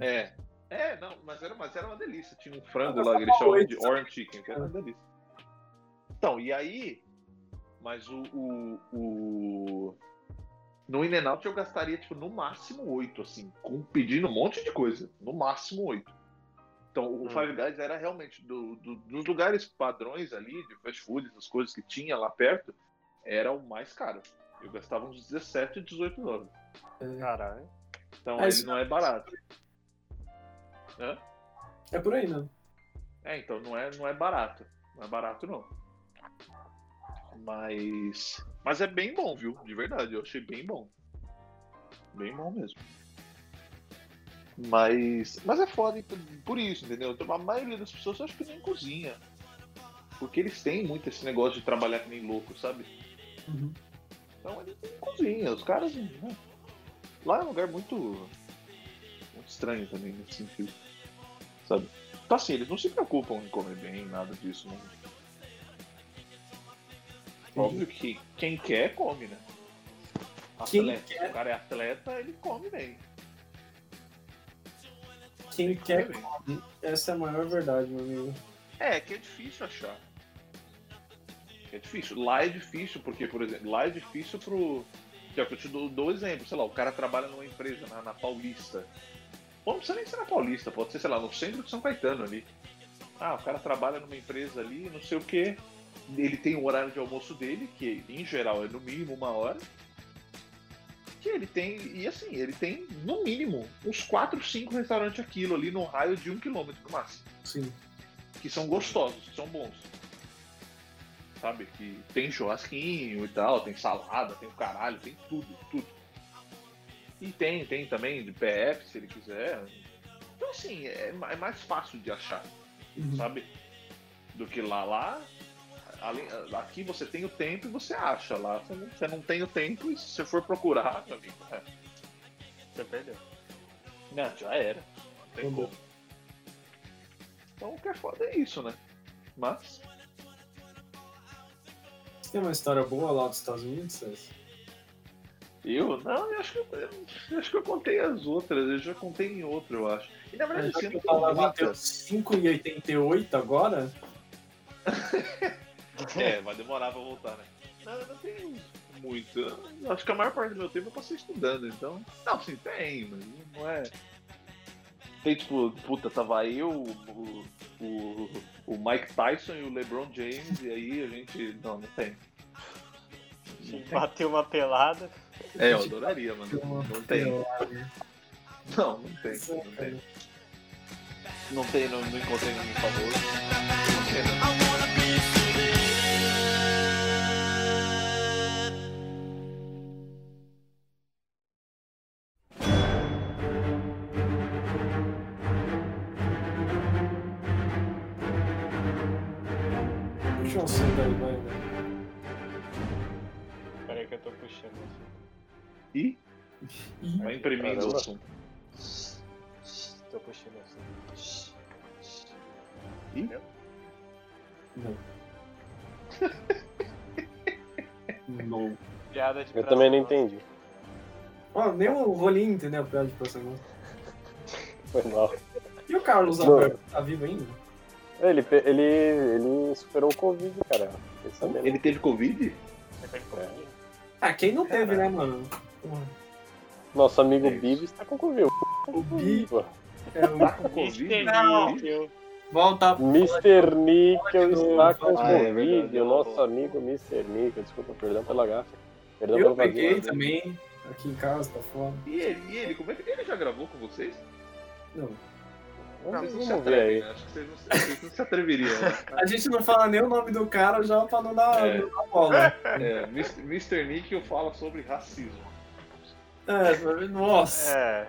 É. É, não, mas era, mas era uma delícia. Tinha um frango lá que eles chamavam de orange chicken, que era uma delícia. Então, e aí. Mas o. o, o no In-N-Out eu gastaria, tipo, no máximo 8, assim, com, pedindo um monte de coisa. No máximo 8. Então, o
Hum.
Five Guys era realmente do, do- dos lugares padrões ali, de fast food, essas coisas que tinha lá perto, era o mais caro. Eu gastava uns 17, 18 dólares.
Caralho.
Então,
Mas-
ele não é barato. Hã?
É por aí, né?
É, então não é, não é barato. Não é barato, não. Mas. Mas é bem bom, viu? De verdade, eu achei bem bom. Bem bom mesmo. Mas. Mas é foda por- por isso, entendeu? Então, a maioria das pessoas eu acho que nem cozinha. Porque eles têm muito esse negócio de trabalhar que nem louco, sabe?
Uhum.
Então eles nem cozinham. Os caras. né? Lá é um lugar muito. Muito estranho também nesse sentido. Sabe? Então assim, eles não se preocupam em comer bem, nada disso. Não. Óbvio que quem quer, come, né?
Quem
Atleta. Se o cara é atleta, ele come bem.
Quem quer come. Essa é a maior verdade, meu amigo.
É, que é difícil achar. É difícil. Lá é difícil, porque, por exemplo, lá é difícil pro. Que é o que eu te dou, dou exemplo, sei lá, o cara trabalha numa empresa na, na Paulista. Pô, não precisa nem ser na Paulista, pode ser, sei lá, no centro de São Caetano ali. Ah, o cara trabalha numa empresa ali, não sei o que. Ele tem o horário de almoço dele, que em geral é no mínimo uma hora. Que ele tem, e assim, ele tem no mínimo uns 4, 5 restaurantes aquilo ali no raio de um quilômetro no máximo
Sim.
que são gostosos, que são bons. Sabe? Que tem churrasquinho e tal, tem salada, tem o caralho, tem tudo, tudo. E tem, tem também de PF, se ele quiser. Então, assim, é, é mais fácil de achar,
Uhum.
sabe? Do que lá. Lá, além, aqui você tem o tempo e você acha. Lá você não, você não tem o tempo e se você for procurar, meu amigo, é,
Você perdeu.
não, já era. Não tem
Entendeu.
como. Então, o que é foda é isso, né? Mas,
Você tem uma história boa lá dos Estados Unidos, César?
Eu? Não, eu acho que eu, eu acho que eu contei as outras, eu já contei em outro, eu acho. E na verdade, assim,
que
eu
bateu
muitas.
5,88 agora, *laughs*
É, *laughs* vai demorar pra voltar, né? Não, eu não tenho muito. Eu acho que a maior parte do meu tempo eu passei estudando, então. Não, sim, tem, mas não é. Tem tipo, puta, tava eu, o, o, o Mike Tyson e o LeBron James, e aí a gente. Não, não tem. Não.
Bateu uma pelada.
É, eu adoraria, mano. Não tem. Não, não tem. Não tem. Não tem, não, não encontrei nenhum famoso. Não tem, não.
Vai
imprimindo o som.
Tô puxando assim.
Ih.
Não. *laughs* Não.
Piada de
Eu
praça
também não entendi.
Ó, nem o Rolinho entendeu a piada de próxima nossa.
Foi mal.
E o Carlos. Alberto, tá vivo ainda?
Ele, ele, ele superou o Covid, cara.
Ele teve Covid?
Você pega Covid?
Ah, quem não teve, né, mano? Porra.
Nosso amigo
É isso.
Bives tá com Covid.
O Bi
Pô,
é o
Tá com Covid?
Não.
Ih,
Volta.
Mr. Nickel está com ah, Covid, é o nosso amigo Mr. Nickel. Desculpa, perdão pela gafa. Perdão
eu peguei vazio. também, aqui em casa, tá foda.
E ele, e ele, como é que ele já gravou com vocês?
Não.
Vocês não, se atrevem,
né? Acho que vocês não, vocês não se atreveriam. Né? *laughs*
A gente não fala nem o nome do cara já pra não dar, é. não dar bola.
É, Mr. Nickel fala sobre racismo.
É, nossa. É.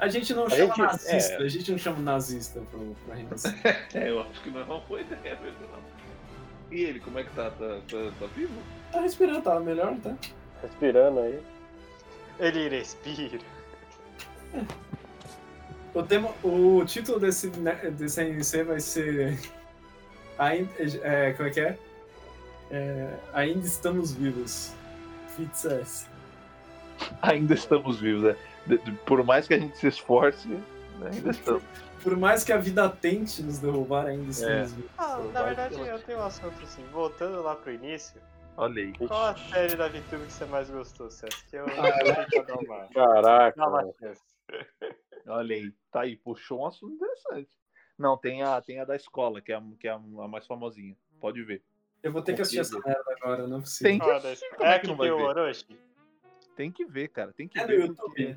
A gente não a chama gente, nazista, é... a gente não chama nazista pro, pro Renascer. *laughs*
é, eu acho que não é uma boa ideia mesmo, não. E ele, como é que tá? Tá, tá, tá vivo?
Tá respirando, tá melhor, tá?
Respirando aí.
Ele respira.
É. O, tema, o título desse, né, desse NC vai ser. Ainda, é, como é que é? é ainda estamos vivos. Fitz S. *laughs*
Ainda estamos vivos, é por mais que a gente se esforce, né, ainda estamos. *laughs*
Por mais que a vida tente nos derrubar, ainda estamos
é. Ah, na verdade, eu tenho um assunto assim, voltando lá pro início.
Olha aí.
Qual a série da VTube que você mais gostou, César? Que eu ah,
uma... Caraca. *laughs*
Olha aí, tá aí, puxou um assunto interessante. Não, tem a, tem a da escola, que é a, que é a mais famosinha. Pode ver.
Eu vou ter que assistir essa merda agora, não é possível.
Tem que,
ah, é, é que, que não vai ver? Orochi?
Tem que ver, cara. Tem que
é
ver.
No YouTube.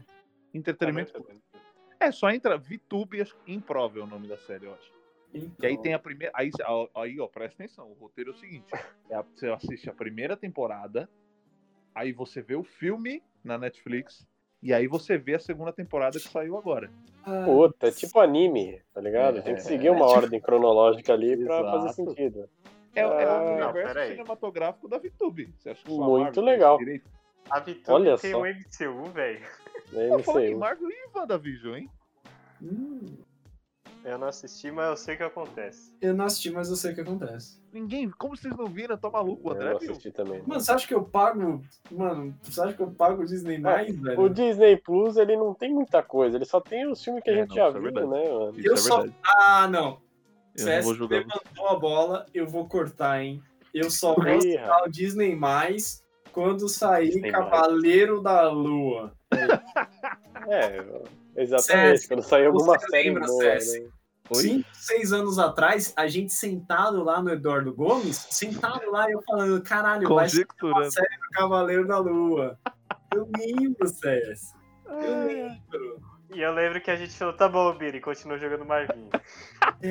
Entretenimento. É, só entra VTube Improve é o nome da série, eu acho. Então... E aí tem a primeira. Aí, aí, ó, presta atenção. O roteiro é o seguinte: é, você assiste a primeira temporada, aí você vê o filme na Netflix, e aí você vê a segunda temporada que saiu agora.
Ah, Puta, é tipo anime, tá ligado? É, tem que seguir uma é, ordem tipo... cronológica ali pra Exato. fazer sentido.
É, é o universo não, cinematográfico da VTube. Você acha que
Muito legal.
A Olha tem só. um MCU, velho.
Eu falei Marvel e WandaVision, hein?
Hum. Eu não assisti, mas eu sei o que acontece.
Eu não assisti, mas eu sei o que acontece.
Ninguém, como vocês não viram? Tá maluco, o André?
Eu assisti viu? também.
Mano, você acha que eu pago. Mano, você acha que eu pago o Disney mais, velho?
O Disney Plus, ele não tem muita coisa, ele só tem os filmes que a é, gente não, já é viu, é né, mano?
Eu é só. Ah, não. Eu CS não vou jogar levantou a bola, eu vou cortar, hein? Eu só vou citar o Disney mais quando sair Cavaleiro mais. da Lua.
É, exatamente. quando sair alguma série lembra, boa, né?
Cinco, seis anos atrás, a gente sentado lá no Eduardo Gomes, sentado lá e eu falando, caralho, vai ser uma série do Cavaleiro da Lua. Eu lembro, César. Eu lembro.
E eu lembro que a gente falou, tá bom, Biri, continua jogando Marvin.
É,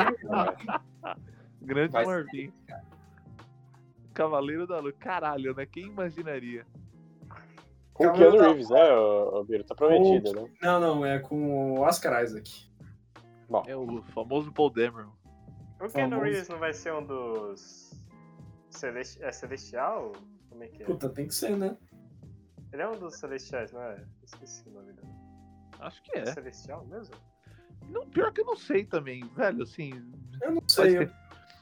Grande Marvin. Ser, Cavaleiro da Lua. Caralho, né? Quem imaginaria?
Com o Keanu Reeves, né, o Biro? Tá prometido, com... né?
Não, não, é com o Oscar Isaac.
Bom. É o famoso Paul Dameron.
O Keanu famoso... Reeves não vai ser um dos. Celesti... É Celestial? Como é que é?
Puta, tem que ser, né?
Ele é um dos Celestiais, não é? Esqueci o nome dele.
Acho que é. é
Celestial mesmo?
Não, pior que eu não sei também, velho, assim.
Eu não sei, eu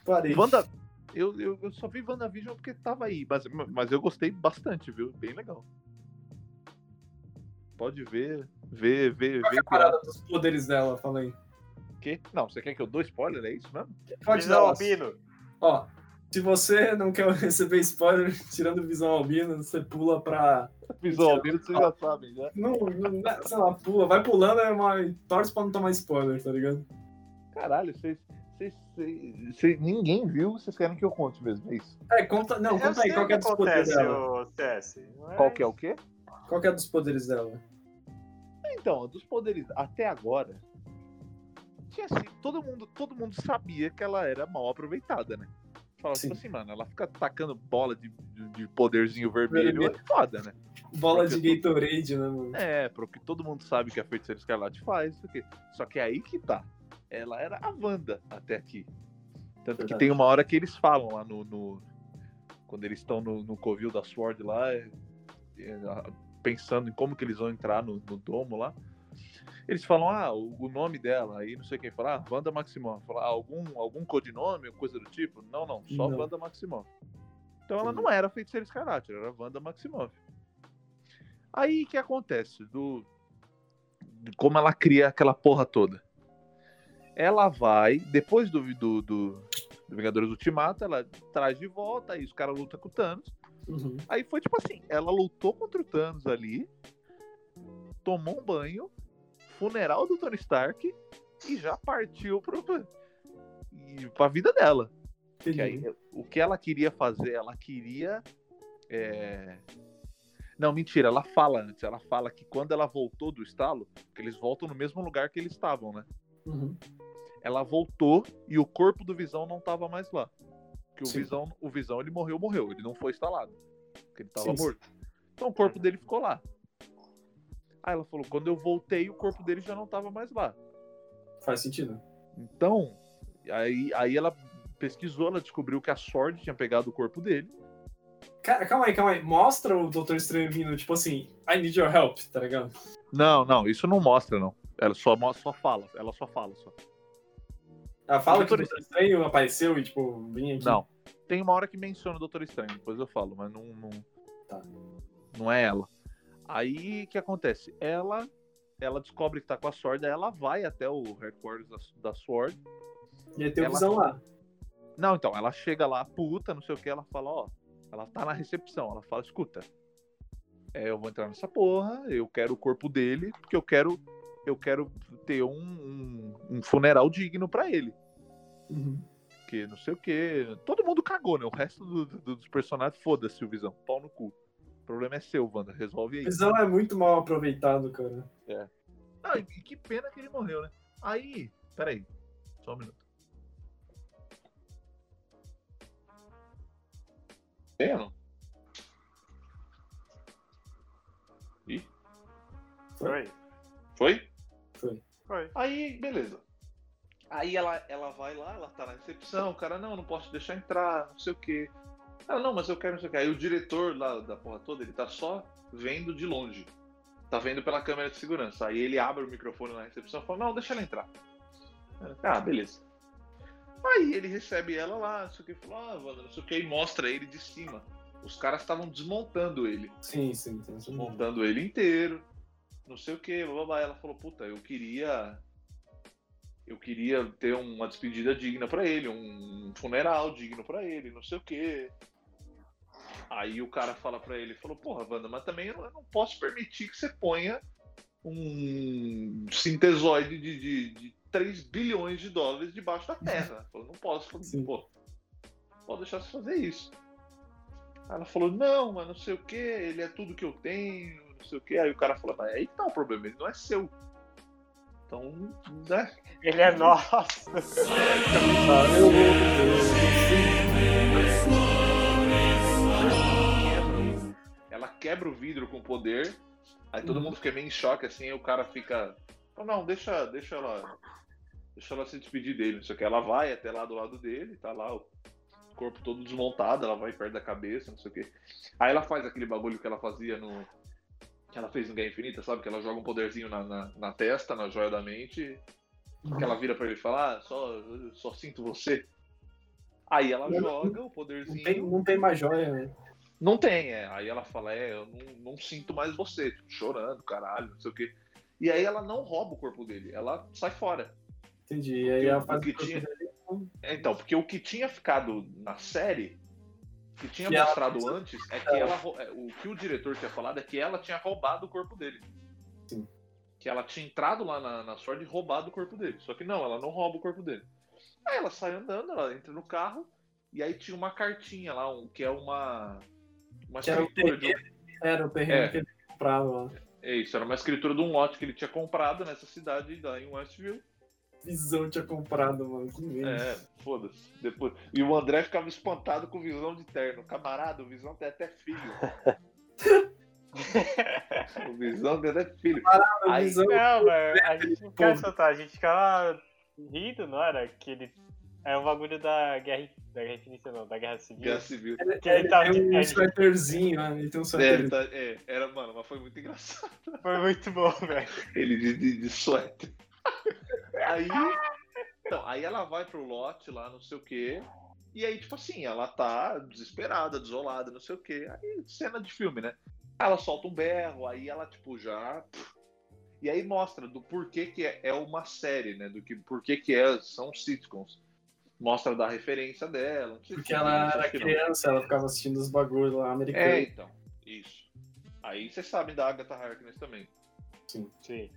parei.
Wanda... Eu, eu, eu só vi WandaVision porque tava aí, mas, mas eu gostei bastante, viu? Bem legal. Pode ver, ver, ver,
Qual
ver. É
a parada dos poderes dela, fala aí.
Que? Não, você quer que eu dou spoiler? É isso mesmo?
Pode visão dar. albino.
Ó, se você não quer *laughs* receber spoiler, tirando visão albino, você pula pra.
Visão albino, você já sabe, já.
Não, não, sei lá, pula, vai pulando é uma... torce pra não tomar spoiler, tá ligado?
Caralho, vocês. Ninguém viu, vocês querem que eu conte mesmo, é isso?
É, conta. Não, conta aí, qual que é dos poderes dela?
CS,
é qual que é o quê?
Qual que é dos poderes dela?
Então, dos poderes, até agora, tinha assim, todo mundo, todo mundo sabia que ela era mal aproveitada, né? Fala tipo assim, mano, ela fica tacando bola de, de, de poderzinho vermelho, é foda, né?
Bola porque de Gatorade, né, mano?
É, porque todo mundo sabe que a feiticeira escarlate faz, porque... só que é aí que tá. Ela era a Wanda até aqui. Tanto Verdade. que tem uma hora que eles falam lá no. no quando eles estão no, no Covil da Sword lá, é, é, pensando em como que eles vão entrar no, no domo lá. Eles falam, ah, o, o, nome dela, aí não sei quem fala, ah, Wanda Maximoff. Fala, ah, algum, algum codinome, coisa do tipo? Não, não, só não. Wanda Maximoff. Então ela não era feiticeira escarlate, era Wanda Maximoff. Aí o que acontece? Do, como ela cria aquela porra toda. Ela vai, depois do, do, do, do Vingadores Ultimato, ela traz de volta, aí os caras lutam com o Thanos. Uhum. Aí foi tipo assim, ela lutou contra o Thanos ali, tomou um banho, funeral do Tony Stark e já partiu pro.
e pra vida dela. Que aí, o que ela queria fazer? Ela queria. é, Não, mentira, ela fala antes. Ela fala que quando ela voltou do estalo, que eles voltam no mesmo lugar que eles estavam, né?
Uhum.
Ela voltou e o corpo do Visão não tava mais lá. Que o
Sim.
Visão, o Visão ele morreu, morreu. Ele não foi instalado. Porque ele tava
Sim, sim.
morto. Então o corpo dele ficou lá. Aí ela falou: quando eu voltei, o corpo dele já não tava mais lá.
Faz sentido.
Então, aí, aí ela pesquisou, ela descobriu que a Sword tinha pegado o corpo dele.
Cara, calma aí, calma aí. Mostra o Doutor Estranho vindo, tipo assim, I need your help, tá ligado?
Não, não, isso não mostra, não. Ela só, só fala, ela só fala só.
Ela fala que o
Doutor
Doutor Estranho apareceu e, tipo, vim aqui.
Não. Tem uma hora que menciona o Doutor Estranho, depois eu falo, mas não. Não,
Tá.
não é ela. Aí o que acontece? Ela ela descobre que tá com a Sword, aí ela vai até o headquarters da, da Sword.
E aí tem o
Ela-
Visão lá.
Não, então, ela chega lá, puta, não sei o que, ela fala, ó. Ela tá na recepção, ela fala, escuta. é, eu vou entrar nessa porra, eu quero o corpo dele, porque eu quero. Eu quero ter um, um, um funeral digno pra ele.
Uhum.
que não sei o que. Todo mundo cagou, né? O resto do- do- dos personagens, foda-se o Visão. Pau no cu. O problema é seu, Wanda. Resolve aí.
Visão é muito mal aproveitado, cara.
Ah, e que pena que ele morreu, né? Aí, peraí. Só um minuto.
Tem ou não?
Foi?
Foi?
Foi.
Foi.
Aí, beleza. Aí ela, ela vai lá, ela tá na recepção, o cara, não, não posso deixar entrar, não sei o quê. Ela, não, mas eu quero não sei o quê. Aí o diretor lá da porra toda, ele tá só vendo de longe. Tá vendo pela câmera de segurança. Aí ele abre o microfone na recepção e fala, não, deixa ela entrar. Ah, beleza. Aí ele recebe ela lá, não sei o que, falou, ah, Wanda, não sei o que, e mostra ele de cima. Os caras estavam desmontando ele
Sim, sim. sim, sim.
montando ele inteiro, não sei o que, blá. Ela falou, puta, eu queria. Eu queria ter uma despedida digna pra ele, um funeral digno pra ele, não sei o que. Aí o cara fala pra ele, falou, porra, Wanda, mas também eu não, eu posso permitir que você ponha um sintesoide de, de, de 3 bilhões de dólares debaixo da terra. *laughs* Falou, não posso,
Sim.
pô, pode deixar você fazer isso. Aí ela falou, não, mas não sei o que, ele é tudo que eu tenho, não sei o que. Aí o cara falou, mas aí tá o problema, ele não é seu. Então, né?
Ele é nosso.
Ela quebra o vidro com poder, aí todo mundo fica meio em choque, assim, aí o cara fica. "Oh, não, deixa, deixa ela. Deixa ela se despedir dele, não sei o que. Ela vai até lá do lado dele, tá lá o corpo todo desmontado, ela vai perto da cabeça, não sei o que. Aí ela faz aquele bagulho que ela fazia no. Que ela fez no Guerra Infinita, sabe? Que ela joga um poderzinho na, na, na testa, na joia da mente. Que ela vira pra ele e fala, ah, só, só sinto você. Aí ela
Não-
joga o
Não
poderzinho.
tem, não tem mais joia, né?
Não tem, é. Aí ela fala, é, eu não, não sinto mais você, tipo, chorando, caralho, não sei o quê. E aí ela não rouba o corpo dele, ela sai fora.
Entendi. E aí
Porque
ela faz
que
o corpo
tinha-. É, Então, porque o que tinha ficado na série, que tinha
Que ela
mostrado
fez-
antes, é que ela, é, o que o diretor tinha falado é que ela tinha roubado o corpo dele.
Sim.
Que ela tinha entrado lá na, na Sword e roubado o corpo dele. Só que não, ela não rouba o corpo dele. Aí ela sai andando, ela entra no carro, e aí tinha uma cartinha lá, um, que é uma. Uma
Que era o
de um-
terreno, era o terreno
É.
que ele comprava lá.
É isso, era uma escritura de um lote que ele tinha comprado nessa cidade lá em Westview.
Visão tinha comprado, mano. Que.
É, foda-se. Depois... E o André ficava espantado com o Visão de terno. Camarada, o Visão tem até filho. *laughs* o Visão tem até filho.
A
Aí-
visão
Não, mano, a gente não quer soltar, a gente ficava rindo, não era? Que ele. É o bagulho da guerra. Da guerra infinita, não, da guerra civil.
Guerra Civil.
ele,
que ele
ele
tá
tem
de
um sweaterzinho, né? Ele tem um
É,
sweater.
ele tá- é, era, mano, mas foi muito engraçado.
Foi muito bom, velho.
Ele de, de, de suéter. Aí. Então, aí ela vai pro lote lá, não sei o quê. E aí, tipo assim, ela tá desesperada, desolada, não sei o quê. Aí, cena de filme, né? Ela solta um berro, aí ela, tipo, já. E aí mostra do porquê que é, é uma série, né? Do que porquê que é, são sitcoms. Mostra da referência dela. Não sei
Porque ela era criança, ela ficava assistindo os bagulhos lá
É,
americanos.
então. Isso. Aí vocês sabem da Agatha Harkness também.
Sim.
Então,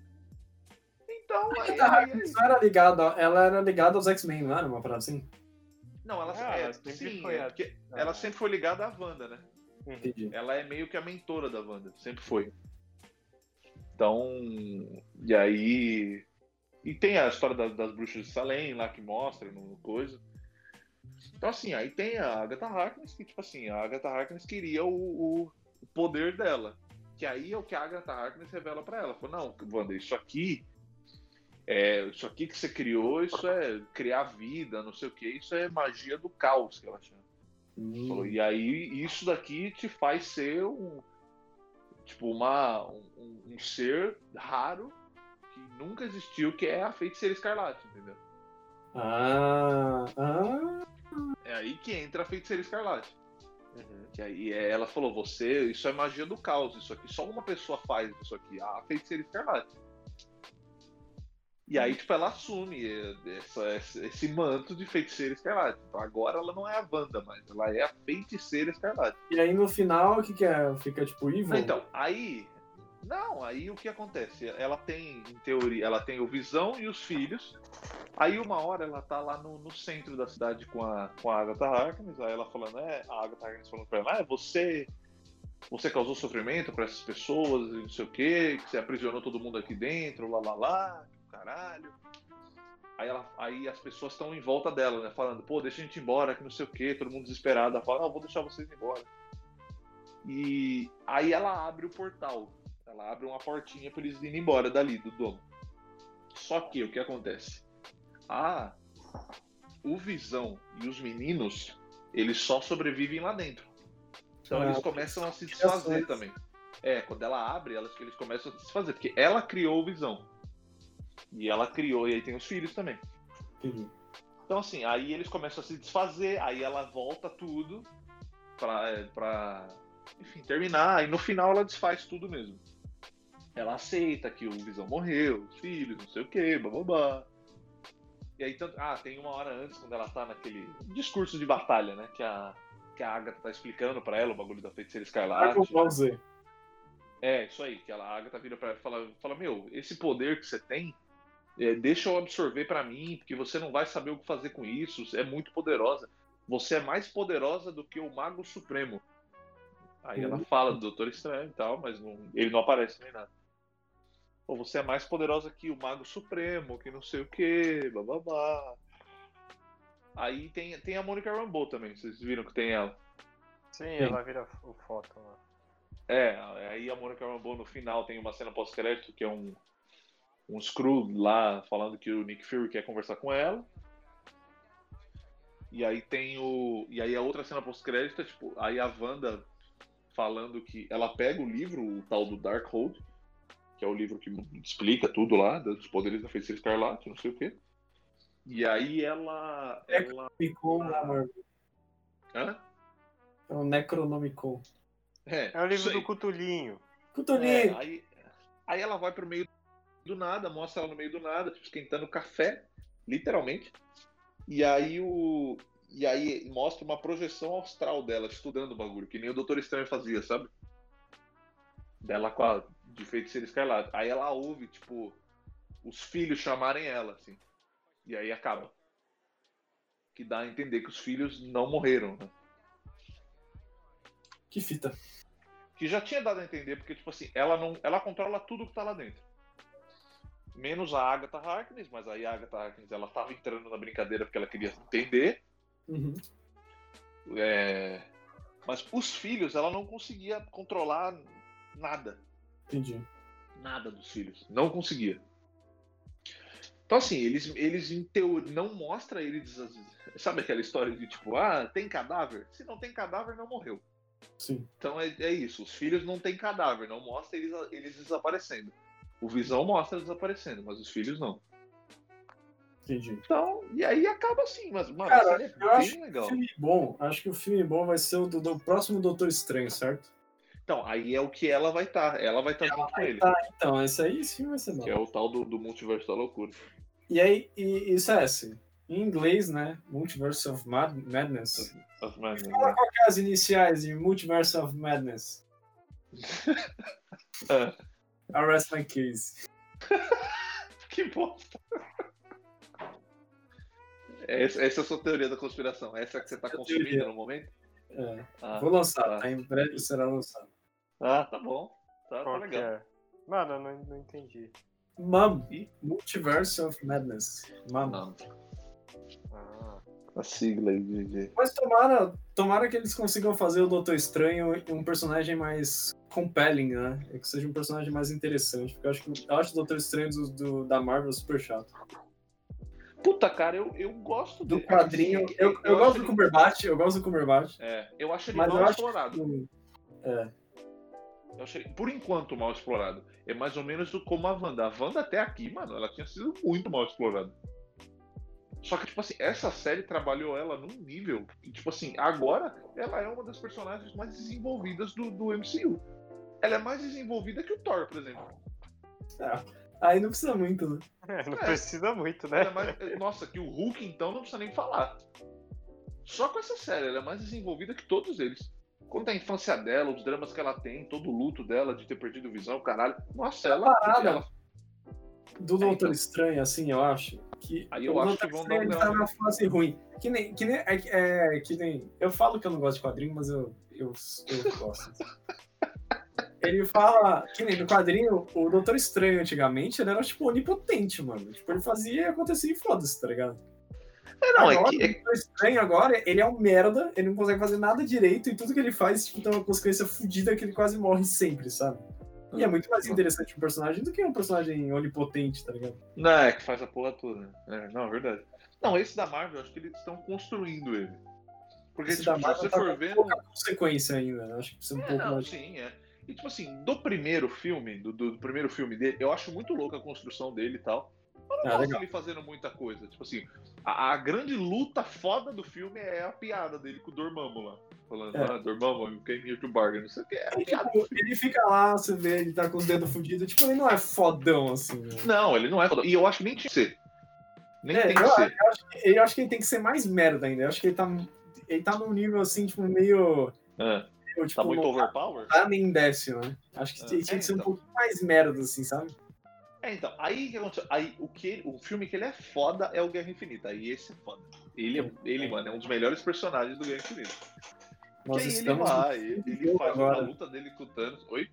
Então,
A
aí,
Agatha
aí-
Harkness não era ligada, ela era ligada aos X-Men, não era uma parada assim?
Não, ela,
Ah,
é,
ela sempre
sim,
foi
é
a-
porque
Ah.
ela sempre foi ligada à Wanda, né?
Entendi.
Ela é meio que a mentora da Wanda, sempre foi. Então, e aí. E tem a história das, das bruxas de Salem lá que mostra no coisa. Então, assim, aí tem a Agatha Harkness, que, tipo assim, a Agatha Harkness queria o, o- o poder dela. Que aí é o que a Agatha Harkness revela pra ela. Falou, não, Wanda, isso aqui. É, isso aqui que você criou, isso é criar vida, não sei o que, isso é magia do caos que ela chama. Falou, e aí isso daqui te faz ser um tipo uma um, um ser raro que nunca existiu, que é a feiticeira escarlate, entendeu?
Ah, ah.
É aí que entra a feiticeira escarlate. Que aí é- ela falou, você, isso é magia do caos, isso aqui só uma pessoa faz isso aqui, a feiticeira escarlate. E aí, tipo, ela assume essa- esse, manto de feiticeira escarlate. Então agora ela não é a Wanda mais, ela é a feiticeira escarlate.
E aí no final, o que que é? Fica tipo evil?
Então, aí. Não, aí o que acontece? Ela tem, em teoria, ela tem o Visão e os filhos. Aí uma hora ela tá lá no, no centro da cidade com a, com a Agatha Harkness, aí ela falando, é, a Agatha Harkness falando pra ela, ah, você. Você causou sofrimento pra essas pessoas, e não sei o quê, que você aprisionou todo mundo aqui dentro, lá lá lá, caralho. Aí, ela, aí as pessoas estão em volta dela, né? Falando, pô, deixa a gente embora, que não sei o quê, todo mundo desesperado. Ela fala, não, vou deixar vocês embora. E aí ela abre o portal. Ela abre uma portinha para eles irem embora dali, do domo. Só que o que acontece? Ah, o Visão e os meninos, eles só sobrevivem lá dentro. Então
Ah,
eles começam a se desfazer também. É, quando ela abre, elas, eles começam a se desfazer, porque ela criou o Visão. E ela criou, e aí tem os filhos também.
Entendi.
Então, assim, aí eles começam a se desfazer, aí ela volta tudo pra, é, pra enfim, terminar, e no final ela desfaz tudo mesmo. Ela aceita que o Visão morreu, os filhos, não sei o que, bababá. E aí, tanto, ah, tem uma hora antes, quando ela tá naquele discurso de batalha, né, que a, que a Agatha tá explicando pra ela o bagulho da feiticeira escarlate. É, isso aí, que ela, a Agatha vira pra ela e fala, fala, meu, esse poder que você tem, é, deixa eu absorver pra mim, porque você não vai saber o que fazer com isso, é muito poderosa. Você é mais poderosa do que o Mago Supremo. Aí ela
Uhum.
fala do Doutor Estranho e tal, mas não- ele não aparece nem nada. Pô, você é mais poderosa que o Mago Supremo, que não sei o que, bababá. Aí tem, tem a Monica Rambeau também, vocês viram que tem ela.
Sim, ela vira o foto lá.
É, aí a Mônica Rambeau no final tem uma cena pós-crédito que é um, um Screw lá falando que o Nick Fury quer conversar com ela. E aí tem o. E aí a outra cena pós-crédito é tipo, aí a Wanda falando que ela pega o livro, o tal do Darkhold, que é o livro que explica tudo lá, dos poderes da feiticeira escarlate, não sei o quê. E aí ela. ela...
Necronomicon, amor.
Hã?
É o Necronomicon.
É,
É o livro do Cutulinho.
Cutulinho.
É, aí, aí ela vai pro meio do nada, mostra ela no meio do nada, tipo, esquentando café, literalmente. E aí o. E aí mostra uma projeção astral dela, estudando o bagulho, que nem o Doutor Estranho fazia, sabe? Dela com a de feiticeira escarlate. Aí ela ouve, tipo, os filhos chamarem ela, assim. E aí acaba. Que dá a entender que os filhos não morreram, né?
Que fita.
que já tinha dado a entender, porque, tipo assim, ela não. Ela controla tudo que tá lá dentro. Menos a Agatha Harkness, mas aí a Agatha Harkness ela tava entrando na brincadeira porque ela queria entender.
Uhum.
é, Mas os filhos, ela não conseguia controlar nada.
Entendi.
Nada dos filhos. Não conseguia. Então, assim, eles, eles em teoria, não mostra eles. Sabe aquela história de tipo, ah, tem cadáver? Se não tem cadáver, não morreu.
Sim.
Então é, é isso, os filhos não têm cadáver, não mostra eles, eles desaparecendo. O Visão mostra desaparecendo, mas os filhos não.
Entendi.
Então, e aí acaba assim, mas, mano,
Cara,
é
eu acho que
legal.
o filme bom, acho que o filme bom vai ser o do, do próximo Doutor Estranho, certo?
Então, aí é o que ela vai estar, ela vai estar junto com ele,
Tá, então, esse aí esse filme vai ser bom.
que é o tal do, do multiverso da loucura.
E aí, e, isso é assim. Em inglês, né? Multiverse of Mad Madness.
As Madness,
Fala
né?
que é as iniciais de Multiverse of Madness. *laughs*
É.
Arrest my case. *laughs*
que bosta. Essa, essa é a sua teoria da conspiração. Essa é que você tá consumindo
teoria.
no momento?
É.
Ah,
Vou lançar,
tá.
tá? Em breve será lançado.
Ah, tá bom. Tá, tá legal.
é? Mano, eu não, não entendi.
MUM. Multiverse of Madness. MUM.
Ah,
a sigla aí de. de-
Mas tomara, tomara que eles consigam fazer o Doutor Estranho um personagem mais compelling, né? E que seja um personagem mais interessante. Porque eu acho, que, eu acho o Doutor Estranho do, do- da Marvel super chato.
Puta, cara, eu, eu gosto
Do
dele.
quadrinho.
Assim,
Eu, eu, gosto
acho
do
ele-
Cumberbatch, eu gosto do Cumberbatch.
É, eu acho ele
Mas
mal
eu acho
explorado.
que. É.
Eu achei, por enquanto, mal explorado. É mais ou menos do- como a Wanda. A Wanda até aqui, mano, ela tinha sido muito mal explorada. Só que, tipo assim, essa série trabalhou ela num nível que, tipo assim, agora ela é uma das personagens mais desenvolvidas do, do MCU. Ela é mais desenvolvida que o Thor, por exemplo.
É. Aí não precisa muito, né?
É, não
É.
precisa muito,
Ela é
né?
mais- Nossa, que o Hulk, então, não precisa nem falar. Só com essa série, ela é mais desenvolvida que todos eles. Conta a infância dela, os dramas que ela tem, todo o luto dela de ter perdido visão, caralho. Nossa, ela.
parada.
ela
Do
É,
Doutor
então.
Estranho, assim, eu acho. Que
Aí eu acho
Doutor
que vão dar um
ele tá numa fase ruim. Que nem. Que nem é, é, que nem. Eu falo que eu não gosto de quadrinho, mas eu, eu, eu gosto. *laughs* Ele fala que nem no quadrinho, o Doutor Estranho antigamente, ele era tipo onipotente, mano. Tipo, ele fazia e acontecia e foda-se, tá ligado?
É, não, é
agora,
que.
o Doutor Estranho agora, ele é um merda, ele não consegue fazer nada direito e tudo que ele faz, tipo, tem uma consequência fodida que ele quase morre sempre, sabe? E é muito mais interessante um personagem do que um personagem onipotente, tá ligado?
Não, é que faz a porra toda. É, não, é verdade. Não, esse da Marvel, acho que eles estão construindo ele. Porque,
Esse
tipo,
da
se
Marvel
você
tá
for ver.
pouca consequência ainda, né? Acho que precisa um
É,
pouco
não,
mais.
sim, é. E tipo assim, do primeiro filme, do, do primeiro filme dele, eu acho muito louca a construção dele e tal. Eu não
Ah,
gosto
legal.
ele fazendo muita coisa. Tipo assim, a, a grande luta foda do filme é a piada dele com o Dormammu lá. Falando,
É.
ah, Dormammu, came here to bargain, não sei o que. É a piada.
Tipo, ele fica lá, você vê, ele tá com os dedos fudidos, tipo, ele não é fodão assim, né?
Não, ele não é foda. E eu acho que nem tinha que ser. Nem
É,
tem que
eu,
ser.
eu acho que, eu acho que ele tem que ser mais merda ainda. Eu acho que ele tá, ele tá num nível assim, tipo, meio.
Ah,
meio, tipo,
tá muito overpower?
tá nem desce, né? Acho que
Ah,
tinha tinha
é,
que ser um
então.
pouquinho mais merda, assim, sabe?
É, então, aí o que aconteceu? Aí o, que o filme que ele é foda é o Guerra Infinita. Aí esse é foda. Ele, é- ele mano, é um dos melhores personagens do Guerra Infinita.
Nós
aí ele
estamos,
vai, ele, ele faz
agora.
uma luta dele com o Thanos. Oi?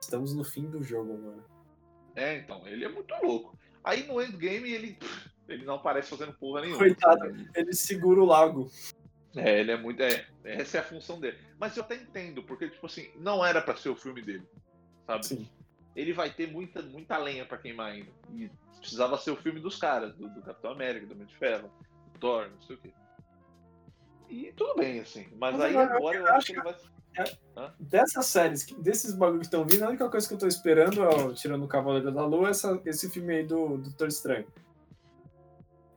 estamos no fim do jogo agora.
É, então, ele é muito louco. Aí no endgame ele, ele não aparece fazendo porra nenhuma.
Coitado. Ele segura o lago.
É, ele é muito. É, essa é a função dele. Mas eu até entendo, porque, tipo assim, não era pra ser o filme dele. Sabe?
Sim.
Ele vai ter muita, muita lenha pra queimar ainda. E precisava ser o filme dos caras, do, do Capitão América, do Homem de Ferro, do Thor, não sei o quê. E tudo bem, assim. Mas,
Mas
aí
agora,
agora eu
eu
acho que ele vai.
Dessas séries, desses bagulhos que estão vindo, a única coisa que eu tô esperando, ó, tirando o Cavaleiro da Lua, é essa, esse filme aí do do Doutor Estranho.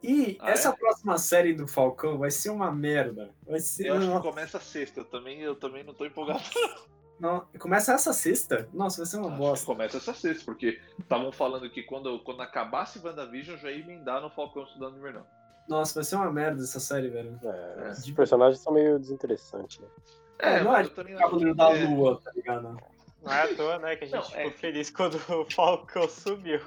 E
Ah,
essa
é?
próxima série do Falcão vai ser uma merda. Vai ser.
Eu acho que começa sexta. Eu também, eu também não tô empolgado. *laughs*
não- Começa essa sexta? Nossa, vai ser uma
Acho que
bosta.
Começa essa sexta, porque estavam falando que quando, quando acabasse WandaVision já ia emendar no Falcão Estudando Invernal.
Nossa, vai ser uma merda essa série, velho.
É,
É.
esses personagens são meio desinteressantes. Né?
É, não
mas
é
eu também
Cavaleiro
acho
da
é.
Lua, tá ligado?
Não é à toa, né? Que a gente
Não,
ficou
é.
feliz quando o Falcão sumiu.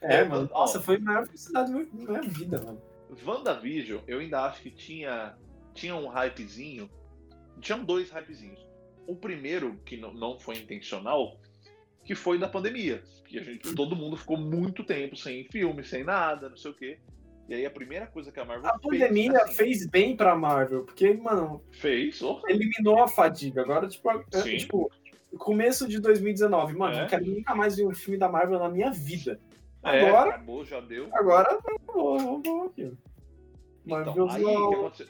É,
É,
mano.
ó.
Nossa, foi a maior felicidade da minha- da minha vida, mano.
WandaVision, eu ainda acho que tinha, tinha um hypezinho. Tinham dois hypezinhos. O primeiro, que não, não foi intencional, que foi da pandemia. Que a gente, todo mundo ficou muito tempo sem filme, sem nada, não sei o quê. E aí a primeira coisa que a Marvel
A
fez,
pandemia
assim,
fez bem pra Marvel, porque, mano,
fez, oh,
eliminou a fadiga. Agora, tipo, é, tipo começo de 2019, mano,
É.
não quero nunca mais ver um filme da Marvel na minha vida.
é,
Agora-
acabou, já deu.
Agora, vou, vou aqui.
Então, aí?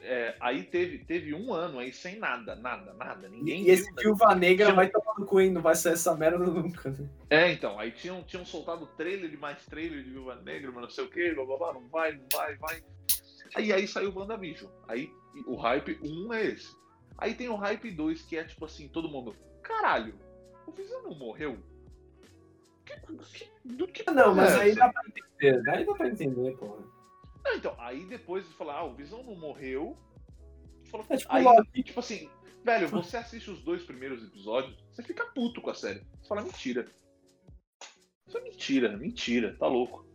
É, aí teve, teve um ano aí sem nada, nada, nada. Ninguém
E esse
né?
Viúva Negra
Tinha-
vai tomar no cu, hein? Não vai sair essa merda nunca. né?
É, então, aí tinham, tinham soltado trailer de mais trailer de Viúva Negra, mas não sei o que, blá blá blá, não vai, não vai, vai. Aí, aí saiu o WandaVision. Aí o hype 1 é esse. Aí tem o hype 2, que é tipo assim, todo mundo, caralho, o Visão não morreu? Que, que, do que
Não, mas
é
aí dá pra entender. Aí dá pra entender, porra.
Não, então, aí depois de falar, ah, o Visão não morreu. Falou,
É tipo
aí, tipo assim, velho, *laughs* você assiste os dois primeiros episódios, você fica puto com a série. Você fala, mentira. Isso é mentira, mentira, tá louco.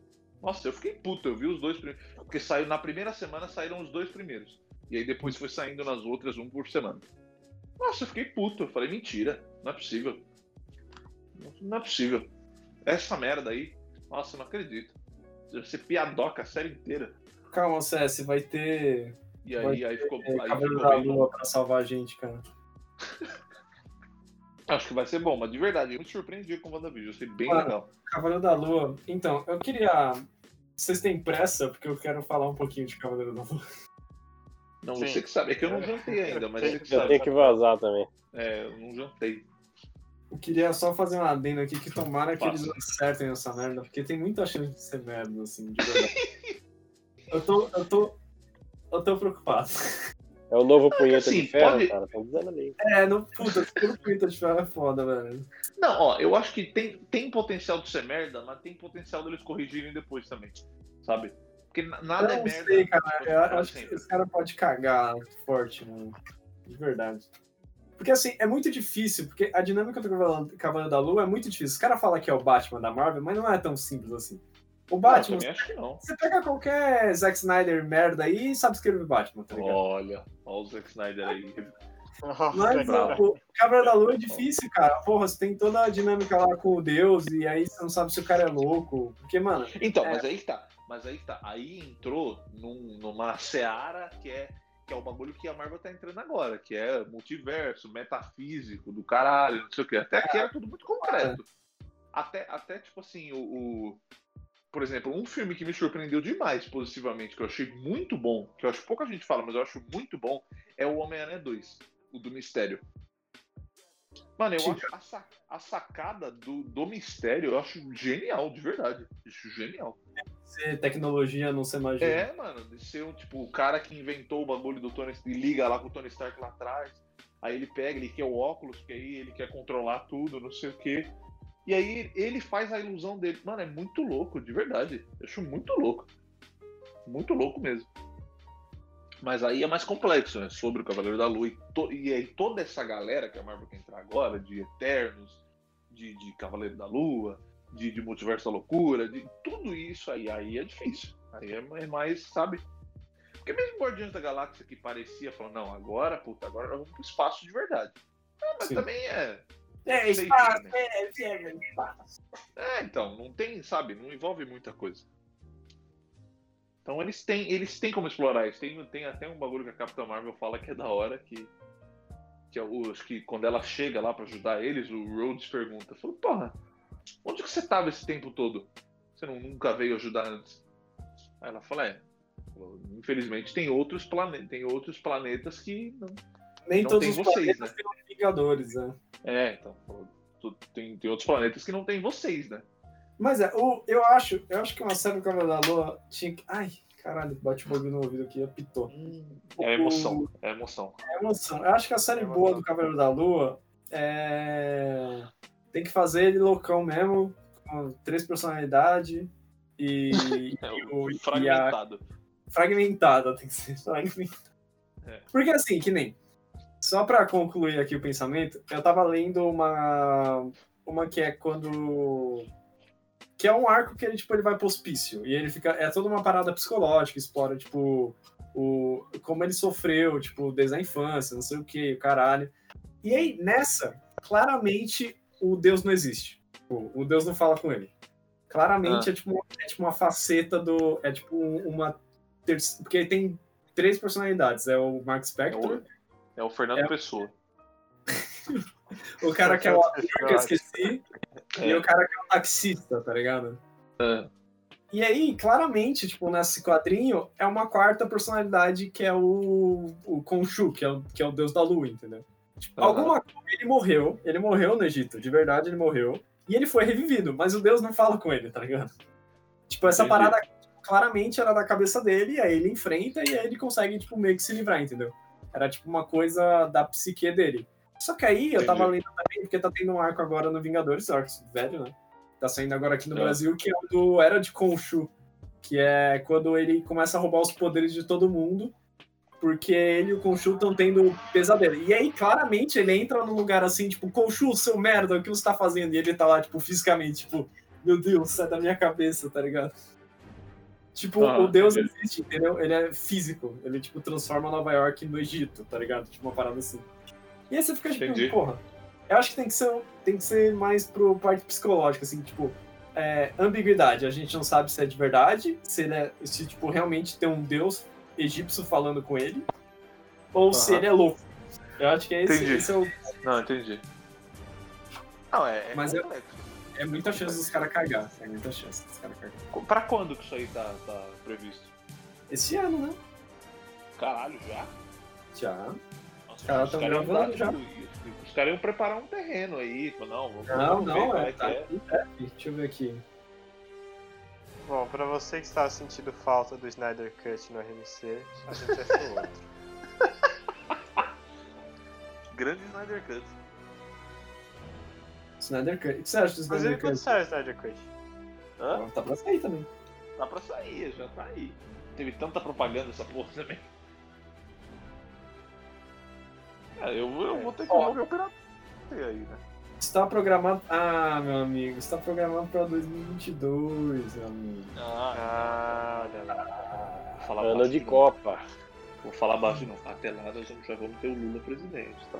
Nossa, eu fiquei puto, eu vi os dois primeiros. Porque saiu, na primeira semana saíram os dois primeiros. E aí depois foi saindo nas outras, um por semana. Nossa, eu fiquei puto. Eu falei, mentira, não é possível. Não é possível. Essa merda aí, nossa, eu não acredito. Você piadoca a série inteira.
Calma, CS, vai ter.
E aí,
vai
aí ficou.
ter
Aí
Cavaleiro
ficou
da
bem.
Lua pra salvar a gente, cara. *laughs*
Acho que vai ser bom, mas de verdade, eu me surpreendi com o WandaVision. Eu achei bem
Mano,
legal.
Cavaleiro da Lua. Então, eu queria. Vocês têm pressa? Porque eu quero falar um pouquinho de Cavaleiro da Lua.
Não,
Sim.
você que sabe. É que eu não jantei ainda, mas você que
Já
sabe.
tem que vazar também.
É, eu não jantei.
Eu queria só fazer um adendo aqui que tomara que eles acertem essa merda, porque tem muita chance de ser merda, assim, de verdade. eu tô. Eu tô. Eu tô preocupado.
É o novo punheta
assim,
de ferro,
pode-
cara. Estão dizendo ali.
É, no, puta, tudo punheta de ferro é foda, velho.
Não, ó, eu acho que tem, tem potencial de ser merda, mas tem potencial deles corrigirem depois também. Sabe? Porque na- nada
eu
é
não
merda.
sei, cara. Eu acho que esse cara pode cagar forte, mano. De verdade. Porque assim, é muito difícil, porque a dinâmica do Cavaleiro- da Lua é muito difícil. Os caras falam que é o Batman da Marvel, mas não é tão simples assim. O
Não, eu
Batman,
também acho que não.
você pega qualquer Zack Snyder merda aí e sabe escrever Batman, tá ligado?
Olha, olha o Zack Snyder aí.
Mas o Cavaleiro da Lua é difícil, cara. Porra, você tem toda a dinâmica lá com o Deus, e aí você não sabe se o cara é louco. Porque, mano,
Então,
É.
mas aí que tá. Mas aí que tá. Aí entrou num- numa seara que é, que é o bagulho que a Marvel tá entrando agora, que é multiverso, metafísico, do caralho, não sei o quê. Até aqui era tudo muito concreto. Até, até tipo assim, o, o- Por exemplo, um filme que me surpreendeu demais positivamente, que eu achei muito bom, que eu acho que pouca gente fala, mas eu acho muito bom, é o Homem-Aranha 2, o do Mistério. Mano, eu
Sim.
acho a, sa- a sacada do, do mistério, eu acho genial, de verdade. Acho genial.
se tecnologia não ser magia.
É, mano, de ser um, tipo, o cara que inventou o bagulho do Tony e liga lá com o Tony Stark lá atrás. Aí ele pega, ele quer o óculos, que aí ele quer controlar tudo, não sei o quê. E aí ele faz a ilusão dele. Mano, é muito louco, de verdade. Eu acho muito louco. Muito louco mesmo. Mas aí é mais complexo, né? Sobre o Cavaleiro da Lua. E, to- e aí toda essa galera que a Marvel quer entrar agora, de Eternos, de, de Cavaleiro da Lua, de, de Multiverso da Loucura, de tudo isso aí, aí é difícil. Aí é, é mais, sabe? Porque mesmo Guardiões da Galáxia que parecia, falando, não, agora, puta, agora nós vamos pro espaço de verdade. Ah, mas
Sim.
também é.
É, espaço,
né?
é, é, espaço.
É, então, não tem, sabe, não envolve muita coisa. Então eles têm, eles têm como explorar isso. Tem, tem até um bagulho que a Capitã Marvel fala que é da hora, que, que é o, que quando ela chega lá pra ajudar eles, o Rhodes pergunta, falou, porra, onde que você tava esse tempo todo? Você não, nunca veio ajudar antes? Aí ela fala, é, infelizmente tem outros, plane tem outros planetas que não,
Nem
Não
todos
tem
os
vocês,
planetas têm Vingadores, né?
É, então, falou, tem, tem outros planetas que não tem vocês, né?
Mas é, o, eu acho, eu acho que uma série do Cavaleiro da Lua tinha que. Ai, caralho, bate o no ouvido aqui, apitou.
É emoção, é emoção.
É emoção. Eu acho que a série
É
boa do Cavaleiro da Lua é. Tem que fazer ele loucão mesmo, com três personalidades e. *laughs*
É,
e o- e a-
fragmentado.
fragmentada, tem que ser fragmentada.
É.
Porque assim, que nem. Só pra concluir aqui o pensamento, eu tava lendo uma. Uma que é quando. Que é um arco que ele, tipo, ele vai pro hospício. E ele fica. É toda uma parada psicológica, explora, tipo, o, como ele sofreu, tipo, desde a infância, não sei o que, o caralho. E aí, nessa, claramente o Deus não existe. Tipo, o Deus não fala com ele. Claramente é, tipo, uma- é tipo uma faceta do. É tipo uma. Porque ele tem três personalidades. É o Mark
É
Spector,
o, é o Fernando
É.
Pessoa. *laughs*
o cara que é o ator que eu esqueci, e
É.
o cara que é o taxista, tá ligado?
É.
E aí, claramente, tipo, nesse quadrinho, é uma quarta personalidade que é o, o Khonshu, que é o, que é o deus da lua, entendeu? Tipo,
Aham.
alguma coisa, ele morreu, ele morreu no Egito, de verdade ele morreu, e ele foi revivido, mas o deus não fala com ele, tá ligado? Tipo, essa
Entendi.
parada claramente era da cabeça dele, aí ele enfrenta e aí ele consegue, tipo, meio que se livrar, entendeu? Era tipo uma coisa da psique dele. Só que aí eu tava lendo também, porque tá tendo um arco agora no Vingadores, arco velho, né? Tá saindo agora aqui no
É.
Brasil, que é o do Era de Khonshu, que é quando ele começa a roubar os poderes de todo mundo, porque ele e o Khonshu estão tendo pesadelo. E aí, claramente, ele entra num lugar assim, tipo, Khonshu, seu merda, o que você tá fazendo? E ele tá lá, tipo, fisicamente, tipo, meu Deus, sai da minha cabeça, tá ligado? Tipo, ah, o Deus existe, entendeu? Ele é físico. Ele, tipo, transforma Nova York no Egito, tá ligado? Tipo, uma parada assim. E aí você fica, tipo, Entendi. porra. Eu acho que tem que ser, tem que ser mais pro parte psicológica, assim, tipo, é, ambiguidade. A gente não sabe se é de verdade, se ele é, se, tipo, realmente tem um Deus egípcio falando com ele, ou uhum. se ele é louco. Eu acho que é esse, esse é o.
Não, entendi. Não, é,
é Mas. É, é muita chance dos caras cagar. É muita chance dos caras cagar.
Pra quando que isso aí tá, tá previsto?
Esse ano, né?
Caralho, já?
Já.
Nossa, os caras já. Os caras iam preparar um terreno aí. Não, vamos,
não, não, é, tá é. é. Deixa eu ver aqui.
Bom, pra você que estava sentindo falta do Snyder Cut no RMC, a gente achou outro. *laughs*
Grande Snyder Cut.
Snyder Cut. O que você acha do Snyder Cut?
quando sai o Snyder Cut?
Hã? Tá pra sair também.
Tá pra sair, já tá aí. Teve tanta propaganda essa porra também. É, eu, eu vou ter que oh. meu pirata aí, né?
Está programado. Ah, meu amigo, está programado para 2022, meu amigo.
Ah, olha lá.
Ano de Copa.
Vou falar baixo não. Até lá nós já vamos ter o Lula presidente. Tá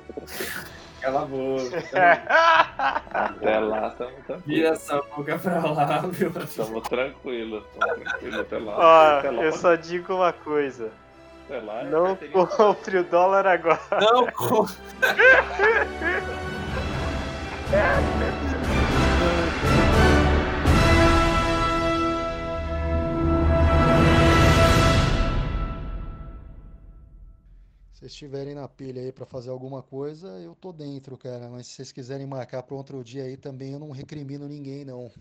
Cala a boca. *laughs*
Até lá estamos tranquilos.
Vira essa boca pra lá, meu amigo.
Estamos tranquilos, estamos tranquilos até lá.
Ó,
até lá
eu só digo uma coisa.
Até lá, é
não compre o dólar agora.
Não compre.
Se estiverem na pilha aí para fazer alguma coisa, eu tô dentro, cara. Mas se vocês quiserem marcar para outro dia aí também, eu não recrimino ninguém, não.